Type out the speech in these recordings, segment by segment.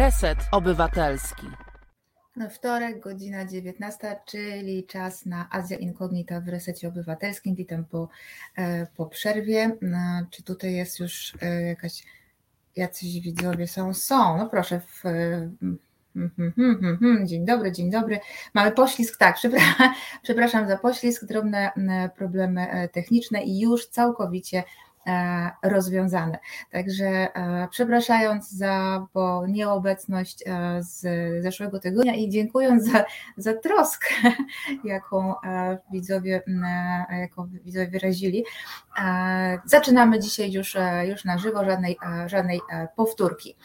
Reset Obywatelski. No, wtorek, godzina 19, czyli czas na Azja Inkognita w Resecie Obywatelskim. Witam po, e, po przerwie. No, czy tutaj jest już e, jakaś, jacyś widzowie są? Są, no proszę. W, hmm, hmm, hmm, dzień dobry, dzień dobry. Mamy poślizg, tak, przepraszam, za poślizg, drobne problemy e, techniczne i już całkowicie E, rozwiązane. Także e, przepraszając za bo nieobecność e, z zeszłego tygodnia i dziękując za, za troskę, jaką widzowie, jaką widzowie wyrazili, zaczynamy dzisiaj już, już na żywo, żadnej, żadnej powtórki.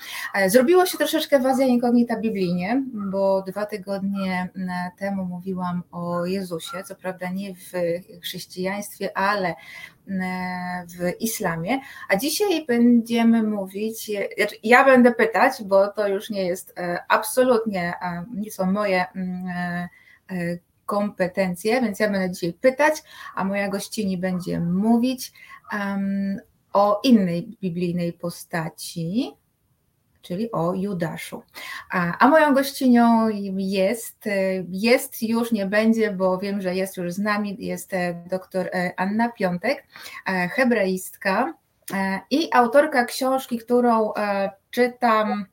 Zrobiło się troszeczkę w Azja Inkognita biblijnie, bo dwa tygodnie temu mówiłam o Jezusie, co prawda nie w chrześcijaństwie, ale w islamie, a dzisiaj będziemy mówić, znaczy ja będę pytać, bo to już nie jest e, absolutnie, e, nie są moje mm, e, kompetencje, więc ja będę dzisiaj pytać, a moja gościni będzie mówić o innej biblijnej postaci, czyli o Judaszu. A, a, moją gościnią jest, jest już, nie będzie, bo wiem, że jest już z nami, jest e, doktor e, Anna Piątek, e, hebraistka i autorka książki, którą czytam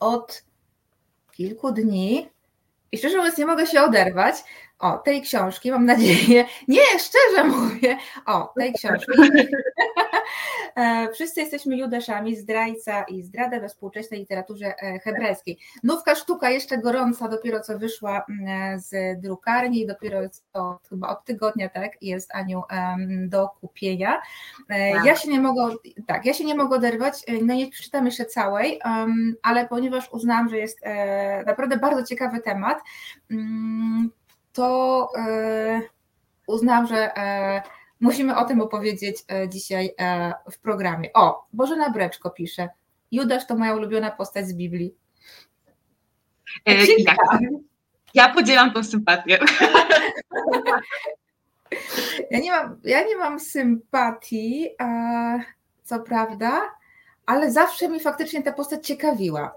od kilku dni. I szczerze mówiąc, nie mogę się oderwać. O, tej książki, mam nadzieję. Nie, szczerze mówię. O, tej książki. E, wszyscy jesteśmy Judaszami, zdrajca i zdrada we współczesnej literaturze e, hebrajskiej. Nówka sztuka jeszcze gorąca, dopiero co wyszła mm, z drukarni, dopiero co chyba od tygodnia, tak, jest Aniu do kupienia. E, tak. Ja się nie mogę, tak, ja się nie mogę oderwać, no nie przeczytam jeszcze całej, ale ponieważ uznałam, że jest naprawdę bardzo ciekawy temat, mm, to uznałam, że Musimy o tym opowiedzieć e, dzisiaj e, w programie. O, Bożena Breczko pisze. Judasz to moja ulubiona postać z Biblii. E, ja, ja podzielam tą sympatię. Ja nie mam, ja nie mam sympatii, co prawda, ale zawsze mi faktycznie ta postać ciekawiła.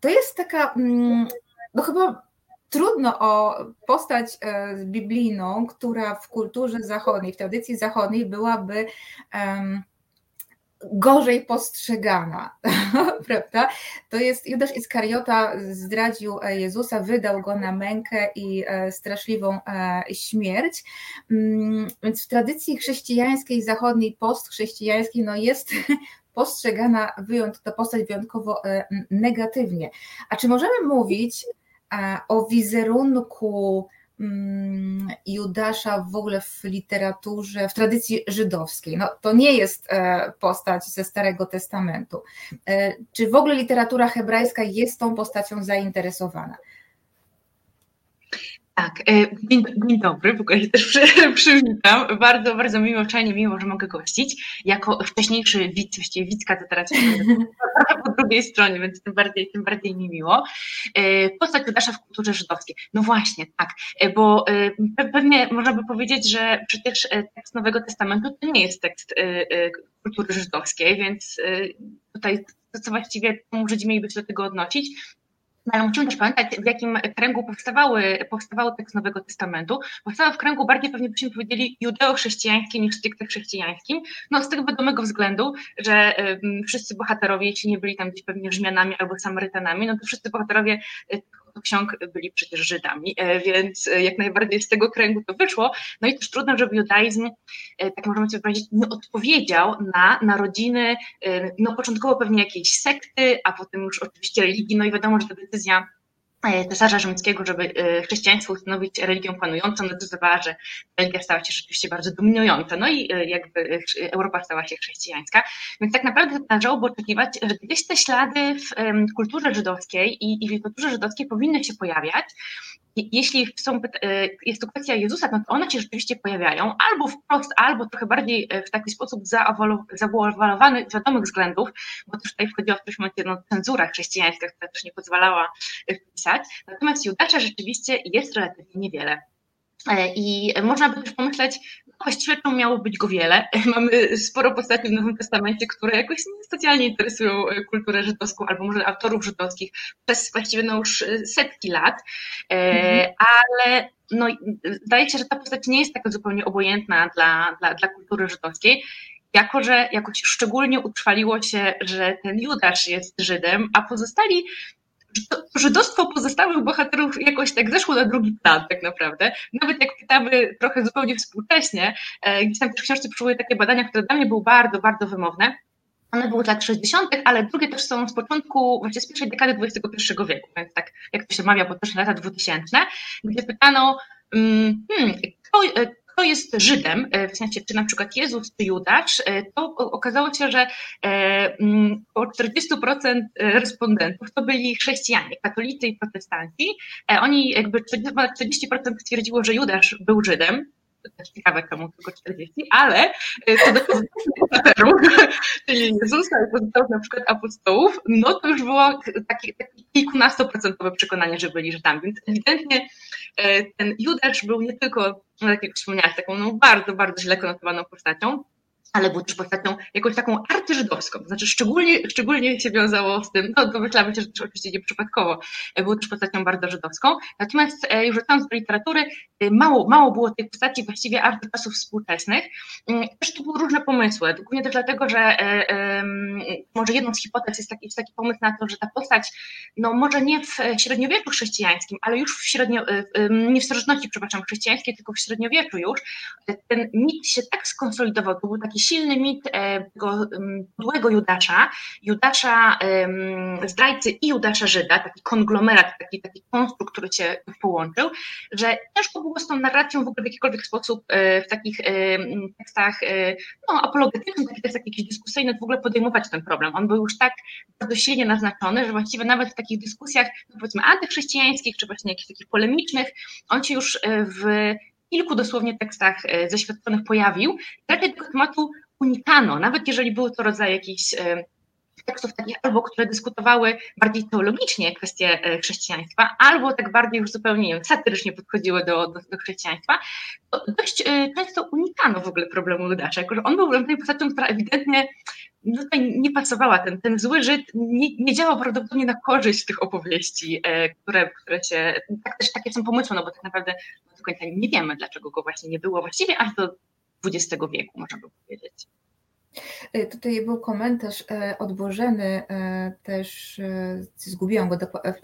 To jest taka, mm, no chyba trudno o postać e, biblijną, która w kulturze zachodniej, w tradycji zachodniej byłaby gorzej postrzegana, prawda? To jest Judasz Iskariota zdradził e, Jezusa, wydał go na mękę i e, straszliwą śmierć. Mm, więc w tradycji chrześcijańskiej, zachodniej, postchrześcijańskiej, no jest postrzegana to postać wyjątkowo negatywnie. A czy możemy mówić, o wizerunku mm, Judasza w ogóle w literaturze, w tradycji żydowskiej. No, to nie jest e, postać ze Starego Testamentu. E, czy w ogóle literatura hebrajska jest tą postacią zainteresowana? Tak, e, dzień, dzień, dobry, w ogóle się też przy, przywitam. Bardzo, bardzo miło, czajnie miło, że mogę gościć. Jako wcześniejszy widz, właściwie widzka, to teraz po drugiej stronie, więc tym bardziej, tym bardziej mi miło. E, postać Judasza w kulturze żydowskiej. No właśnie, tak, e, bo pewnie można by powiedzieć, że przecież tekst Nowego Testamentu to nie jest tekst kultury żydowskiej, więc tutaj to, co właściwie Żydzi mieliby się do tego odnosić, no, ale musimy też pamiętać, w jakim kręgu powstawały, powstawały tekst Nowego Testamentu. Powstały w kręgu bardziej pewnie byśmy powiedzieli judeo-chrześcijańskim niż stricte chrześcijańskim. No z tego wiadomego względu, że wszyscy bohaterowie, jeśli nie byli tam gdzieś pewnie Rzymianami albo Samarytanami, no to wszyscy bohaterowie ksiąg byli przecież Żydami, e, więc e, jak najbardziej z tego kręgu to wyszło. No i też trudno, żeby judaizm, e, tak możemy sobie powiedzieć, nie odpowiedział na narodziny, no początkowo pewnie jakiejś sekty, a potem już oczywiście religii, no i wiadomo, że ta decyzja cesarza rzymskiego, żeby e, chrześcijaństwo ustanowić religią panującą, decydowała, że religia stała się rzeczywiście bardzo dominująca, no i e, jakby Europa stała się chrześcijańska. Więc tak naprawdę należałoby oczekiwać, że gdzieś te ślady w kulturze żydowskiej i, i w kulturze żydowskiej powinny się pojawiać, jeśli są, e, jest to kwestia Jezusa, to one się rzeczywiście pojawiają albo wprost, albo trochę bardziej e, w taki sposób zaawalowany z wiadomych względów, bo też tutaj wchodziła w którymś momencie no, cenzura chrześcijańska, która też nie pozwalała e, wpisać. Natomiast Judasza rzeczywiście jest relatywnie niewiele. E, I można by też pomyśleć, no właściwie to miało być go wiele. Mamy sporo postaci w Nowym Testamencie, które jakoś specjalnie interesują e, kulturę żydowską, albo może autorów żydowskich przez właściwie no już e, setki lat, mhm. ale no, zdaje się, że ta postać nie jest taka zupełnie obojętna dla, dla, dla kultury żydowskiej jako że jakoś szczególnie utrwaliło się, że ten Judasz jest Żydem, a pozostali żydostwo pozostałych bohaterów jakoś tak zeszło na drugi plan tak naprawdę. Nawet jak pytamy trochę zupełnie współcześnie, e, gdzieś tam w książce przywołuję takie badania, które dla mnie były bardzo, bardzo wymowne. One były z lat 60., ale drugie też są z początku, właśnie z pierwszej dekady XXI wieku, więc tak jak to się mawia, potocznie lata 2000, gdzie pytano, mm, hmm, kto, e, kto jest Żydem, e, w sensie czy na przykład Jezus czy Judasz, e, to okazało się, że e, mm, około 40% respondentów to byli chrześcijanie, katolicy i protestanci. Oni jakby 40% stwierdziło, że Judasz był Żydem, to też ciekawe, komu tylko 40, ale co do bohaterów, czyli Jezusa i pozostałych na przykład apostołów, no to już było takie, takie kilkunastoprocentowe przekonanie, że byli Żydami, więc ewidentnie ten Judasz był nie tylko no tak jak wspomniałaś, taką no, bardzo, bardzo źle konotowaną postacią, ale był też postacią jakąś taką artyżydowską, znaczy szczególnie, szczególnie się wiązało z tym, no domyślamy się, że też oczywiście nieprzypadkowo, e, był też postacią bardzo żydowską, natomiast e, już wracając do literatury, e, mało, mało było tej postaci właściwie aż czasów współczesnych, mm, też tu były różne pomysły, głównie też dlatego, że może jedną z hipotez jest taki, jest taki pomysł na to, że ta postać, no może nie w średniowieczu chrześcijańskim, ale już w średnio, nie w starożytności, przepraszam, chrześcijańskiej, tylko w średniowieczu już, ten mit się tak skonsolidował, to był taki silny mit e, tego podłego Judasza, Judasza zdrajcy i Judasza Żyda, taki konglomerat, taki, taki konstrukt, który się połączył, że ciężko było z tą narracją w ogóle w jakikolwiek sposób e, w takich tekstach e, no, apologetycznych, takich tekstach jakichś dyskusyjnych w ogóle podejmować ten problem. On był już tak bardzo silnie naznaczony, że właściwie nawet w takich dyskusjach, no powiedzmy, antychrześcijańskich, czy właśnie jakichś takich polemicznych, on się już w kilku dosłownie tekstach e, zeświadczonych pojawił. Raczej tego tematu unikano, nawet jeżeli były to rodzaje jakichś e, tekstów takich albo, które dyskutowały bardziej teologicznie kwestie e, chrześcijaństwa, albo tak bardziej już zupełnie nie wiem, satyrycznie podchodziły do, do, do chrześcijaństwa, to dość często unikano w ogóle problemu Judasza, jako że on był tej postacią, która ewidentnie tutaj nie pasowała, ten, ten zły Żyd nie, nie działał prawdopodobnie na korzyść tych opowieści, które, które się, tak też takie są pomysły, no bo tak naprawdę do końca nie wiemy, dlaczego go właśnie nie było właściwie aż do XX wieku, można by powiedzieć. E, tutaj był komentarz e, od Bożeny, e, też zgubiłam go,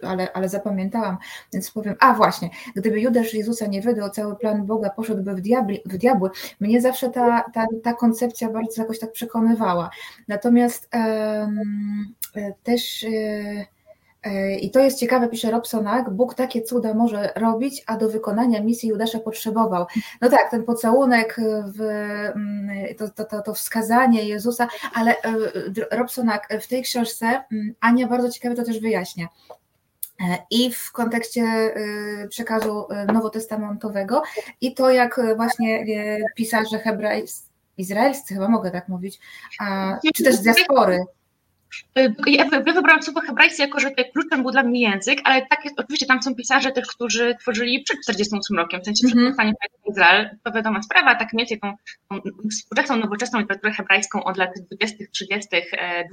ale, ale zapamiętałam, więc powiem, a właśnie, gdyby Judasz Jezusa nie wydał, cały plan Boga poszedłby w, diabli, w diabły, mnie zawsze ta, ta, ta koncepcja bardzo jakoś tak przekonywała. Natomiast um, też E, I to jest ciekawe, pisze Robsonak, Bóg takie cuda może robić, a do wykonania misji Judasza potrzebował. No tak, ten pocałunek, w, mm, to, to, to, to wskazanie Jezusa, ale e, Robsonak w tej książce mm, Ania bardzo ciekawie to też wyjaśnia. E, I w kontekście przekazu nowotestamentowego, i to, jak właśnie pisarze hebrajscy, izraelscy, chyba mogę tak mówić, czy też diaspory, ja wybrałam słowo hebrajskie jako, że tutaj kluczem był dla mnie język, ale tak jest, oczywiście tam są pisarze też, którzy tworzyli przed 48 rokiem, w sensie przed mm -hmm. Izrael, to wiadoma sprawa, tak mniej więcej tą, tą współczesną, nowoczesną literaturę hebrajską od lat 20., 30.,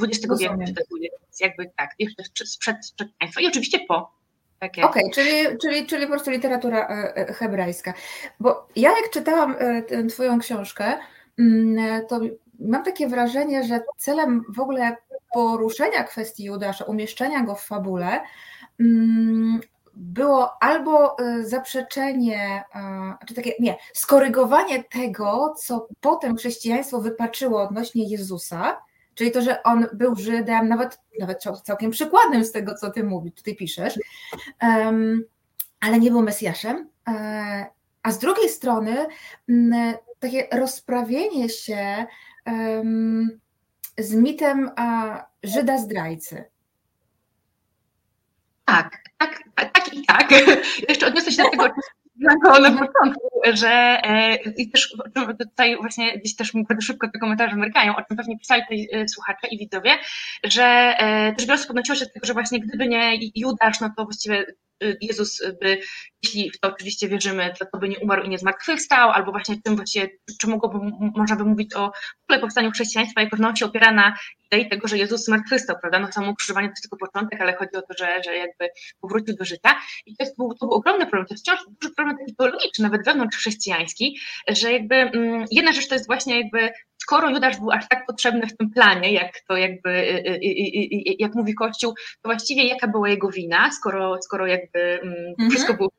XX wieku, jakby tak, jeszcze przed, przed państwa i oczywiście po. Okej, okay, czyli, czyli, czyli po prostu literatura e, e, hebrajska. Bo ja jak czytałam e, Twoją książkę, mm, to mam takie wrażenie, że celem w ogóle poruszenia kwestii Judasza, umieszczenia go w fabule, mm, było albo y, zaprzeczenie, czy takie, nie, skorygowanie tego, co potem chrześcijaństwo wypaczyło odnośnie Jezusa, czyli to, że on był Żydem, nawet, nawet całkiem przykładem z tego, co ty mówisz, tutaj piszesz, ale nie był Mesjaszem. E, a z drugiej strony takie rozprawienie się z mitem Żyda zdrajcy. Tak, tak, tak i tak. Jeszcze odniosę się do tego, na początku, że e, i też tutaj właśnie gdzieś też bardzo szybko te komentarze mrykają, o czym pewnie pisali tutaj e, słuchacze i widzowie, że e, też wiele osób odnosiło się do tego, że właśnie gdyby nie Judasz, no to właściwie Jezus by, jeśli w to oczywiście wierzymy, to, by nie umarł i nie zmartwychwstał, albo właśnie czym właściwie, czy mogłoby, można by mówić o w ogóle powstaniu chrześcijaństwa, że ono opiera na idei tego, że Jezus zmartwychwstał, prawda? No samo ukrzyżowanie to jest tylko początek, ale chodzi o to, że, że jakby powrócił do życia. I to, jest, był, to był ogromny problem, to jest wciąż duży problem taki teologiczny, nawet wewnątrz chrześcijański, że jakby mm, jedna rzecz to jest właśnie jakby skoro Judasz był aż tak potrzebny w tym planie, jak to jakby, y, y, y, jak mówi Kościół, to właściwie jaka była jego wina, skoro, skoro jakby mm, mhm. wszystko było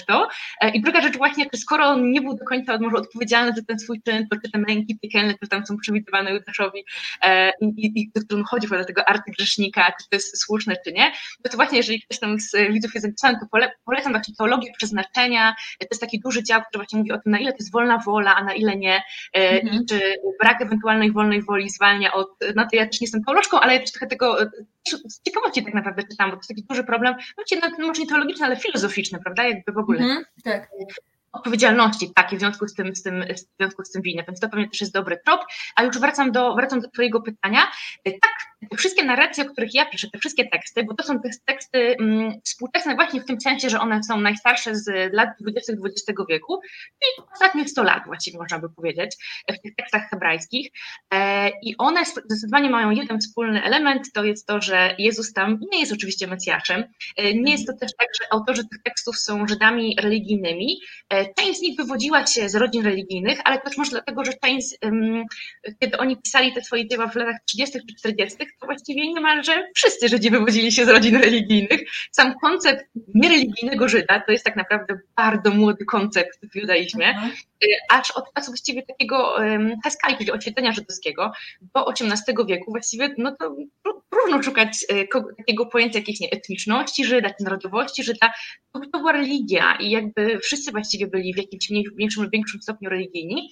w to. E, I druga rzecz właśnie, skoro on nie był do końca może odpowiedzialny za ten swój czyn, to czy te męki piekielne, które tam są przewidywane Judaszowi e, i, i, i którym chodzi do tego artygrzesznika, czy to jest słuszne, czy nie, no to właśnie jeżeli ktoś tam z widzów jest zapisany, to pole, polecam właśnie teologię przeznaczenia, to jest taki duży dział, który właśnie mówi o tym, na ile to jest wolna wola, a na ile nie e, mhm. i czy brak ewentualnej wolnej woli zwalnia od, no to ja też nie jestem teolożką, ale ja też trochę tego z ciekawości tak naprawdę czytam, bo to jest taki duży problem, no, może nie teologiczny, ale filozoficzny, prawda, jakby w ogóle. Mm, tak odpowiedzialności takiej w związku z tym, z tym, w związku z tym winy, więc to pewnie też jest dobry trop. A już wracam do, wracam do Twojego pytania. Tak, te wszystkie narracje, o których ja piszę, te wszystkie teksty, bo to są te teksty um, współczesne właśnie w tym sensie, że one są najstarsze z lat 20. XX wieku, czyli ostatnich 100 lat właściwie można by powiedzieć, w tych tekstach hebrajskich. E, I one zdecydowanie mają jeden wspólny element, to jest to, że Jezus tam nie jest oczywiście Mesjaszem. E, nie jest to też tak, że autorzy tych tekstów są Żydami religijnymi, e, Część z nich wywodziła się z rodzin religijnych, ale też może dlatego, że część, kiedy oni pisali te swoje dzieła w latach 30. czy 40., to właściwie niemalże wszyscy Żydzi wywodzili się z rodzin religijnych. Sam koncept niereligijnego Żyda to jest tak naprawdę bardzo młody koncept w judaizmie, mhm. y, aż od czasu właściwie takiego Haskali, czyli oświetlenia żydowskiego, do XVIII wieku właściwie no to próżno szukać y, takiego pojęcia jakiejś nie, etniczności Żyda, narodowości Żyda. To, to była religia i jakby wszyscy właściwie byli w jakimś mniejszym lub większym stopniu religijni.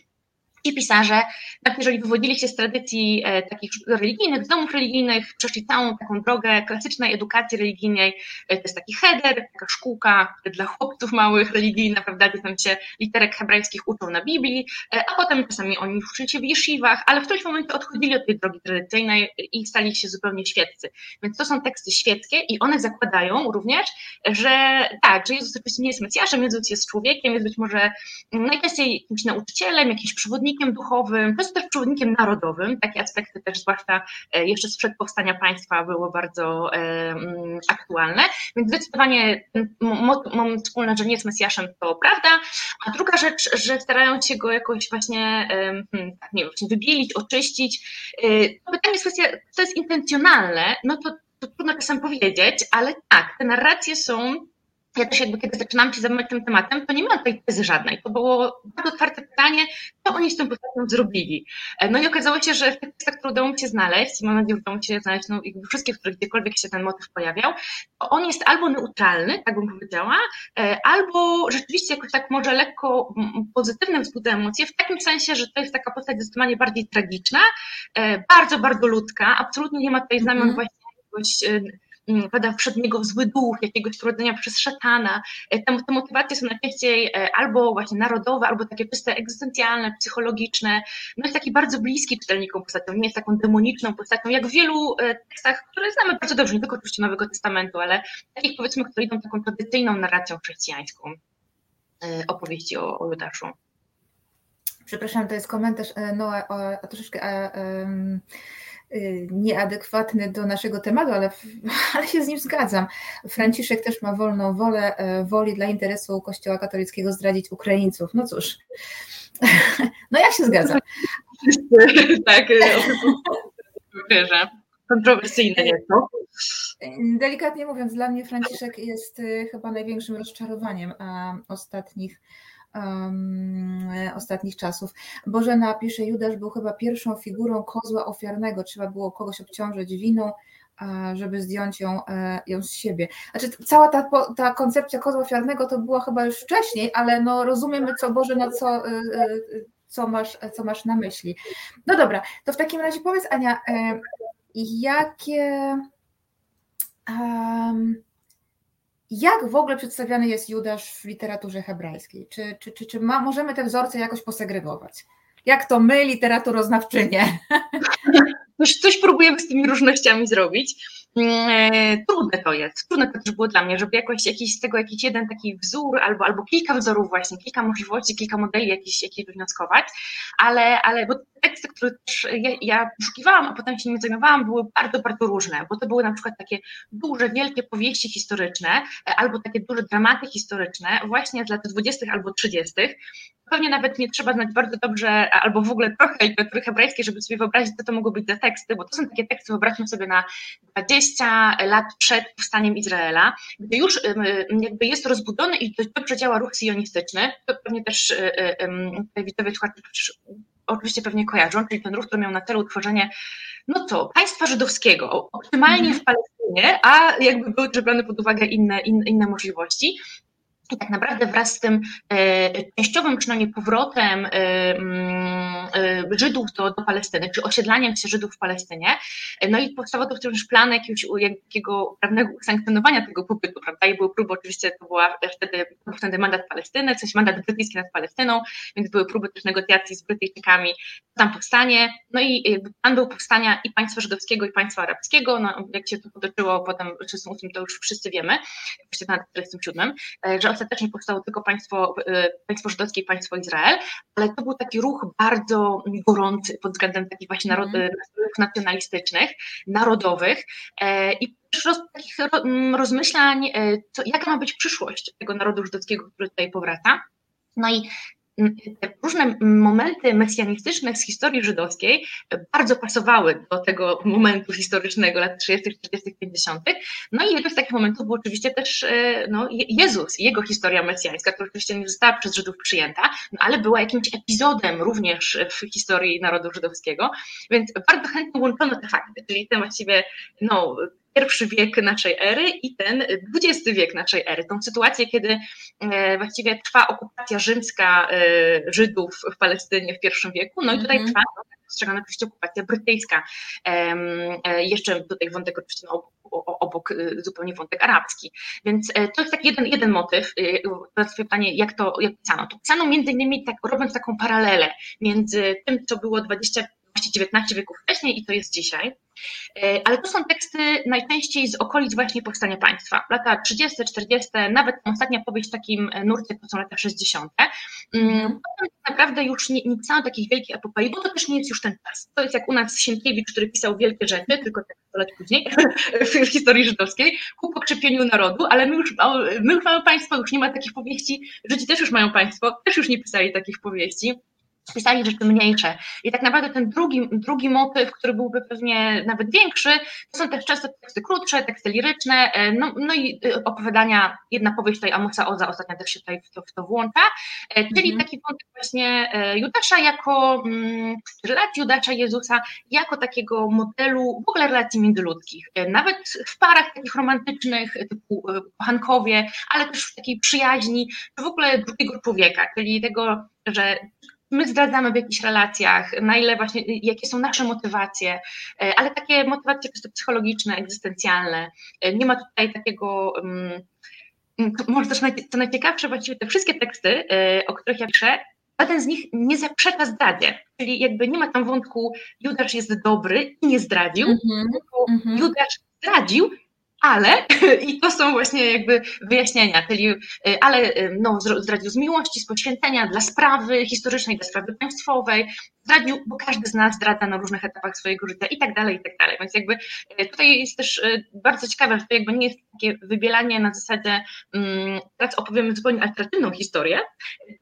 Ci pisarze, nawet jeżeli wywodzili się z tradycji e, takich religijnych, z domów religijnych, przeszli całą taką drogę klasycznej edukacji religijnej. E, to jest taki header, taka szkółka dla chłopców małych, religijna, prawda, gdzie tam się literek hebrajskich uczą na Biblii, e, a potem czasami oni uczyli się w yeshivach, ale w którymś momencie odchodzili od tej drogi tradycyjnej i stali się zupełnie świeccy. Więc to są teksty świeckie i one zakładają również, że tak, że Jezus oczywiście nie jest Mesjaszem, Jezus jest człowiekiem, jest być może najczęściej jakimś nauczycielem, jakimś przewodnikiem, przewodnikiem duchowym, to jest też przewodnikiem narodowym. Takie aspekty też, zwłaszcza e, jeszcze sprzed powstania państwa, były bardzo e, mm, aktualne. Więc zdecydowanie moment wspólny, że nie jest Mesjaszem, to prawda. A druga rzecz, że starają się go jakoś właśnie, hmm, tak, nie wiem, wybielić, oczyścić. E, to pytanie jest kwestia, to jest intencjonalne, no to, to trudno czasem powiedzieć, ale tak, te narracje są ja też jakby kiedy zaczynałam się zajmować tym tematem, to nie miałam tej tezy żadnej. To było bardzo otwarte pytanie, co oni z tą postacią zrobili. E, no i okazało się, że w tych tekstach, które udało mi się znaleźć, mam nadzieję, że udało mi się znaleźć no, jakby wszystkie, w których gdziekolwiek się ten motyw pojawiał, to on jest albo neutralny, tak bym powiedziała, e, albo rzeczywiście jakoś tak może lekko pozytywnym wzbudza emocje, w takim sensie, że to jest taka postać zdecydowanie bardziej tragiczna, e, bardzo, bardzo ludzka, absolutnie nie ma tutaj znamion mm -hmm. właśnie jakiegoś pada przed niego zły duch, jakiegoś wrodzenia przez szatana. E, te, te motywacje są najczęściej e, albo właśnie narodowe, albo takie czyste egzystencjalne, psychologiczne. No jest taki bardzo bliski czytelnikom postacią, nie jest taką demoniczną postacią, jak w wielu e, tekstach, które znamy bardzo dobrze, nie tylko oczywiście Nowego Testamentu, ale takich powiedzmy, które idą taką tradycyjną narracją chrześcijańską opowieści o, o Judaszu. Przepraszam, to jest komentarz Noa, o, o troszeczkę um, Y, nieadekwatny do naszego tematu, ale, ale się z nim zgadzam. Franciszek też ma wolną wolę, e, woli dla interesu Kościoła katolickiego zdradzić Ukraińców. No cóż, no ja się zgadzam. tak, wierzę. Kontrowersyjne nieco. Delikatnie mówiąc, dla mnie Franciszek jest y, chyba największym rozczarowaniem ostatnich um, ostatnich czasów. Bożena pisze, Judasz był chyba pierwszą figurą kozła ofiarnego, trzeba było kogoś obciążyć winą, żeby zdjąć ją, e, ją z siebie. Znaczy, cała ta, ta koncepcja kozła ofiarnego to była chyba już wcześniej, ale no rozumiemy, co Bożena, co, e, e, co, masz, co masz na myśli. No dobra, to w takim razie powiedz, Ania, jakie. Um, jak w ogóle przedstawiany jest Judasz w literaturze hebrajskiej? Czy, czy, czy, czy ma, możemy te wzorce jakoś posegregować? Jak to my, literaturoznawczynie? Coś, coś próbujemy z tymi różnościami zrobić. Mm, trudne to jest, trudne to też było dla mnie, żeby jakoś jakiś z tego jakiś jeden taki wzór albo, albo kilka wzorów właśnie, kilka możliwości, kilka modeli jakichś, jakieś wywnioskować, ale, ale bo teksty, które też ja, ja poszukiwałam, a potem się nimi zajmowałam, były bardzo, bardzo różne, bo to były na przykład takie duże, wielkie powieści historyczne, albo takie duże dramaty historyczne, właśnie z lat 20. albo 30. Pewnie nawet nie trzeba znać bardzo dobrze, albo w ogóle trochę literatury hebrajskiej, żeby sobie wyobrazić, co to mogą być za teksty, bo to są takie teksty, wyobraźmy sobie na 20 lat przed powstaniem Izraela, gdy już jakby jest rozbudzony i dość dobrze działa ruch sionistyczny, to pewnie też widzowie słuchacze oczywiście pewnie kojarzą, czyli ten ruch, który miał na celu utworzenie, no co, państwa żydowskiego, optymalnie mm. w Palestynie, a jakby były brane pod uwagę inne, inne, inne możliwości. I tak naprawdę wraz z tym e, częściowym przynajmniej powrotem e, mm, e, Żydów do, do Palestyny, czy osiedlaniem się Żydów w Palestynie, no i powstawał to też plan jakiegoś jakiego prawnego usankcjonowania tego pobytu, prawda? I były próby, oczywiście to była wtedy, był wtedy mandat Palestyny, coś mandat brytyjski nad Palestyną, więc były próby też negocjacji z Brytyjczykami, tam powstanie, no i plan był powstania i państwa żydowskiego, i państwa arabskiego, no jak się to potoczyło potem w 1938, to już wszyscy wiemy, w 1947, że ostatecznie powstało tylko państwo, e, państwo żydowskie i państwo Izrael, ale to był taki ruch bardzo gorący pod względem takich właśnie mm. narodów nacjonalistycznych, narodowych e, i roz, takich rozmyślań, e, co, jaka ma być przyszłość tego narodu żydowskiego, który tutaj powraca. No i różne momenty mesjanistyczne z historii żydowskiej bardzo pasowały do tego momentu historycznego lat 30., 40., 50. No i jednym z takich momentów był oczywiście też e, no, Jezus, jego historia mesjańska, która oczywiście nie została przez Żydów przyjęta, no, ale była jakimś epizodem również w historii narodu żydowskiego, więc bardzo chętnie łączono te fakty, czyli ten właściwie no, pierwszy wiek naszej ery i ten XX wiek naszej ery. Tą sytuację, kiedy e, właściwie trwa okupacja rzymska e, Żydów w Palestynie w pierwszym wieku, no i tutaj -hmm. trwa no, postrzegana oczywiście okupacja brytyjska. E, jeszcze tutaj wątek oczywiście no, obok zupełnie wątek arabski. Więc to jest taki jeden, jeden motyw. Teraz pytanie, jak to jak pisano? To pisano między innymi tak, robiąc taką paralelę między tym, co było 20 19 wieków wcześniej i to jest dzisiaj. E, ale to są teksty najczęściej z okolic właśnie powstania państwa. Lata 30, 40, nawet ostatnia powieść w takim nurcie to są lata 60. Mm, mhm. Potem tak naprawdę już nie, nie pisano takich wielkich epopei, bo to też nie jest już ten czas. To jest jak u nas Sienkiewicz, który pisał wielkie rzeczy, tylko tak 100 lat później, w historii żydowskiej, ku pokrzepieniu narodu, ale my już, my już mamy państwo, już nie ma takich powieści, Żydzi też już mają państwo, też już nie pisali takich powieści pisali rzeczy mniejsze. I tak naprawdę ten drugi, drugi motyw, który byłby pewnie nawet większy, to są też często teksty krótsze, teksty liryczne, e, no, no i e, opowiadania, jedna powieść tutaj Amosa Oza ostatnio też się tutaj w to, w to włącza, e, czyli mhm. taki wątek właśnie Judasza jako, mm, relacji Judasza Jezusa jako takiego modelu w ogóle relacji międzyludzkich, nawet w parach takich romantycznych, typu kochankowie, ale też w takiej przyjaźni, w ogóle drugiego człowieka, czyli tego, że my zdradzamy w jakichś relacjach, na ile właśnie, jakie są nasze motywacje, e, ale takie motywacje czysto psychologiczne, egzystencjalne. E, nie ma tutaj takiego, mm, mm, może też co najciekawsze, właściwie te wszystkie teksty, e, o których ja piszę, żaden z nich nie zaprzecza zdradzie, czyli jakby nie ma tam wątku Judasz jest dobry i nie zdradził, mm -hmm. Judasz zdradził, ale, i to są właśnie jakby wyjaśnienia, czyli, y, ale y, no, zdradził z miłości, z poświęcenia dla sprawy historycznej, dla sprawy państwowej, zdradził, bo każdy z nas zdradza na różnych etapach swojego życia i tak dalej, i tak dalej. Więc jakby y, tutaj jest też bardzo ciekawe, że to jakby nie jest takie wybielanie na zasadzie, um, teraz opowiemy zupełnie alternatywną historię,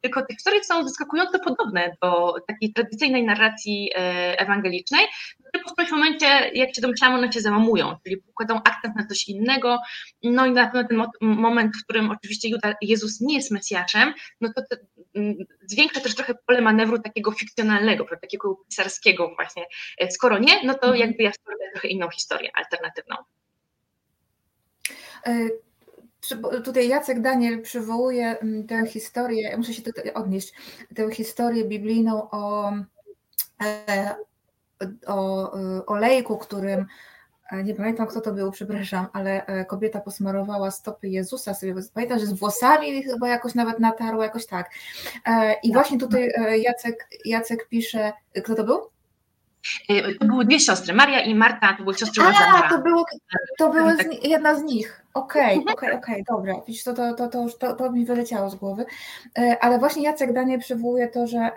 tylko te historie są zaskakująco podobne do takiej tradycyjnej narracji ewangelicznej, które po którymś momencie, jak się domyślamy, one się załamują, czyli kładą akcent na coś innego. No i na pewno ten moment, w którym oczywiście Juda, Jezus nie jest Mesjaszem, no to, to mm, zwiększa też trochę pole manewru takiego fikcjonalnego, takiego pisarskiego właśnie. E, skoro nie, no to mhm. jakby ja stworzę trochę inną historię alternatywną. E, tutaj Jacek Daniel przywołuje mm, tę historię, muszę się tutaj odnieść, tę historię biblijną o, e, o olejku, którym nie pamiętam kto to był, przepraszam, ale e, kobieta posmarowała stopy Jezusa sobie, pamiętam, że z włosami chyba jakoś nawet natarła, jakoś tak. E, I tak. właśnie tutaj e, Jacek, Jacek pisze, kto to był? To były dwie siostry, Maria i Marta, to były siostry A, to, było, to była z, jedna z nich. Okej, okay, okej, okay, okej, okay, dobra. Widzisz, to, to, to, to, już, to, to mi wyleciało z głowy. Ale właśnie Jacek Danie przywołuje to, że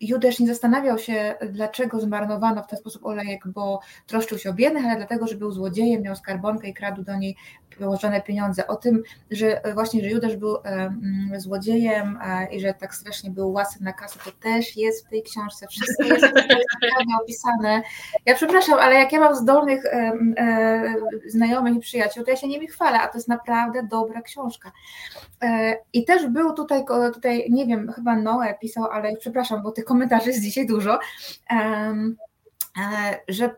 Judasz nie zastanawiał się, dlaczego zmarnowano w ten sposób olejek, bo troszczył się o biednych, ale dlatego, że był złodziejem, miał skarbonkę i kradł do niej położone pieniądze. O tym, że właśnie, że Judasz był mm, złodziejem i że tak strasznie był łasy na kasę, to też jest w tej książce. Wszystko jest opisane. Ja przepraszam, ale jak ja mam zdolnych e, znajomych i przyjaciół, to ja się nimi chwalę, a to jest naprawdę dobra książka. E, I też był tutaj, tutaj nie wiem, chyba Noe pisał, ale przepraszam, bo tych komentarzy jest dzisiaj dużo, e, że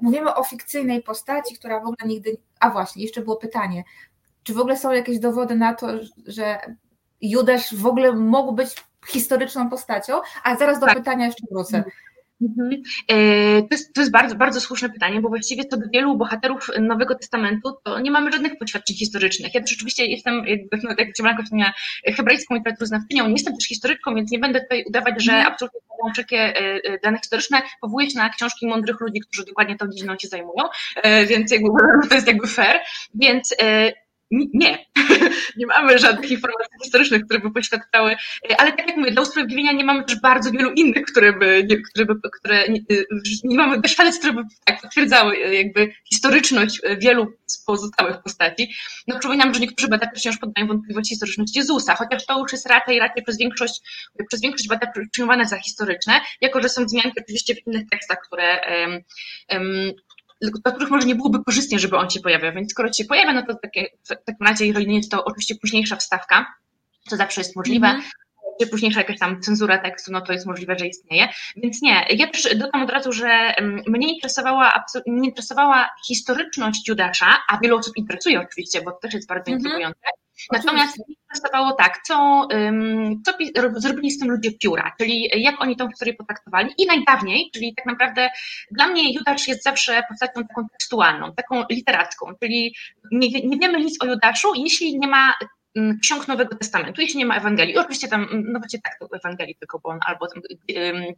mówimy o fikcyjnej postaci, która w ogóle nigdy. A właśnie, jeszcze było pytanie, czy w ogóle są jakieś dowody na to, że Judasz w ogóle mógł być historyczną postacią? A zaraz do tak. pytania jeszcze wrócę. Mhm. E, to jest, to jest bardzo, bardzo słuszne pytanie, bo właściwie co do wielu bohaterów Nowego Testamentu, to nie mamy żadnych poświadczeń historycznych. Ja też oczywiście jestem, no, jak Ciemanko wspomniała, hebrajską literaturoznawczynią, nie jestem też historyczką, więc nie będę tutaj udawać, że mhm. absolutnie wszelkie e, e, dane historyczne, powołuję się na książki mądrych ludzi, którzy dokładnie tą dziedziną się zajmują, więc jakby, to jest jakby fair, więc nie, nie mamy żadnych informacji historycznych, które by poświadczały, ale tak jak mówię, dla usprawiedliwienia nie mamy też bardzo wielu innych, które by, które, by, które nie, nie mamy świadectw, które by tak potwierdzały jakby historyczność wielu z pozostałych postaci. No przypominam, że niektórzy badacze wciąż poddają wątpliwości historyczności Jezusa, chociaż to już jest raczej, raczej przez większość, przez większość badaczy przyjmowane za historyczne, jako że są wzmianki oczywiście w innych tekstach, które, um, um, dla których może nie byłoby korzystnie, żeby on się pojawiał. Więc skoro się pojawia, no to takie, w takim razie, jeżeli nie jest to oczywiście późniejsza wstawka, to zawsze jest możliwe. Mm. Czy późniejsza jakaś tam cenzura tekstu, no to jest możliwe, że istnieje. Więc nie. Ja też dodam od razu, że mnie interesowała, mnie interesowała historyczność Judasza, a wielu osób interesuje oczywiście, bo to też jest bardzo mm -hmm. intrygujące. Natomiast mnie interesowało tak, co, co zrobili z tym ludzie pióra, czyli jak oni tą historię potraktowali i najdawniej, czyli tak naprawdę dla mnie Judasz jest zawsze postacią taką tekstualną, taką literacką, czyli nie, nie wiemy nic o Judaszu, jeśli nie ma ksiąg Nowego Testamentu, jeśli nie ma Ewangelii. Oczywiście tam, no wiecie tak, to Ewangelii tylko, bo on, albo tam,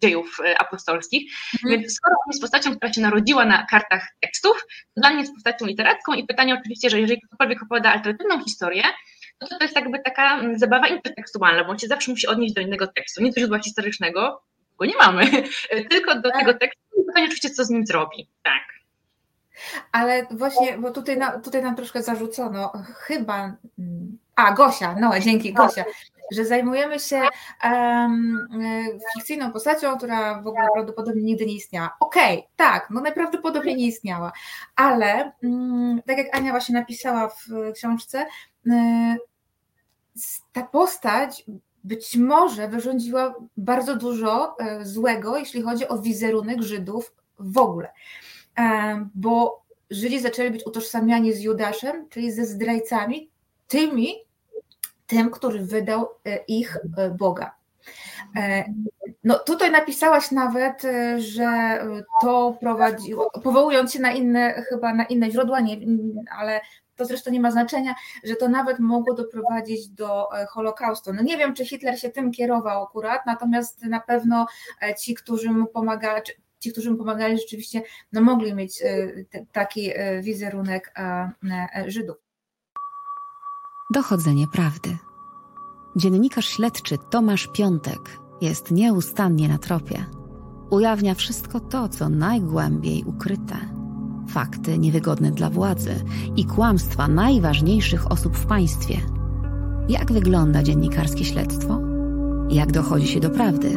dziejów e, apostolskich. Mhm. Więc skoro on jest postacią, która się narodziła na kartach tekstów, to dla mnie jest postacią literacką i pytanie oczywiście, że jeżeli ktokolwiek opowiada alternatywną historię, no to to jest jakby taka mm, zabawa intertekstualna, bo on się zawsze musi odnieść do innego tekstu, nie do źródła historycznego, bo nie mamy, tylko do tak. tego tekstu i pytanie oczywiście, co z nim zrobi. Tak. Ale właśnie, bo tutaj, na, tutaj nam troszkę zarzucono, chyba, mm, a Gosia, no dzięki tak. Gosia, że zajmujemy się um, fikcyjną postacią, która w ogóle prawdopodobnie nigdy nie istniała. Okej, okay, tak, no najprawdopodobniej nie istniała, ale um, tak jak Ania właśnie napisała w książce, um, ta postać być może wyrządziła bardzo dużo e, złego, jeśli chodzi o wizerunek Żydów w ogóle. Bo Żydzi zaczęli być utożsamiani z Judaszem, czyli ze zdrajcami, tymi, tym, który wydał e, ich e, Boga. No tutaj napisałaś nawet, że to prowadziło, powołując się na inne, chyba na inne źródła, nie, ale to zresztą nie ma znaczenia, że to nawet mogło doprowadzić do e, Holokaustu. No nie wiem, czy Hitler się tym kierował akurat, natomiast na pewno e, ci, którzy mu pomagali, ci, którzy mu pomagali, rzeczywiście no, mogli mieć e, taki wizerunek Żydów. Dochodzenie prawdy. Dziennikarz śledczy Tomasz Piątek jest nieustannie na tropie. Ujawnia wszystko to, co najgłębiej ukryte fakty niewygodne dla władzy i kłamstwa najważniejszych osób w państwie. Jak wygląda dziennikarskie śledztwo? Jak dochodzi się do prawdy?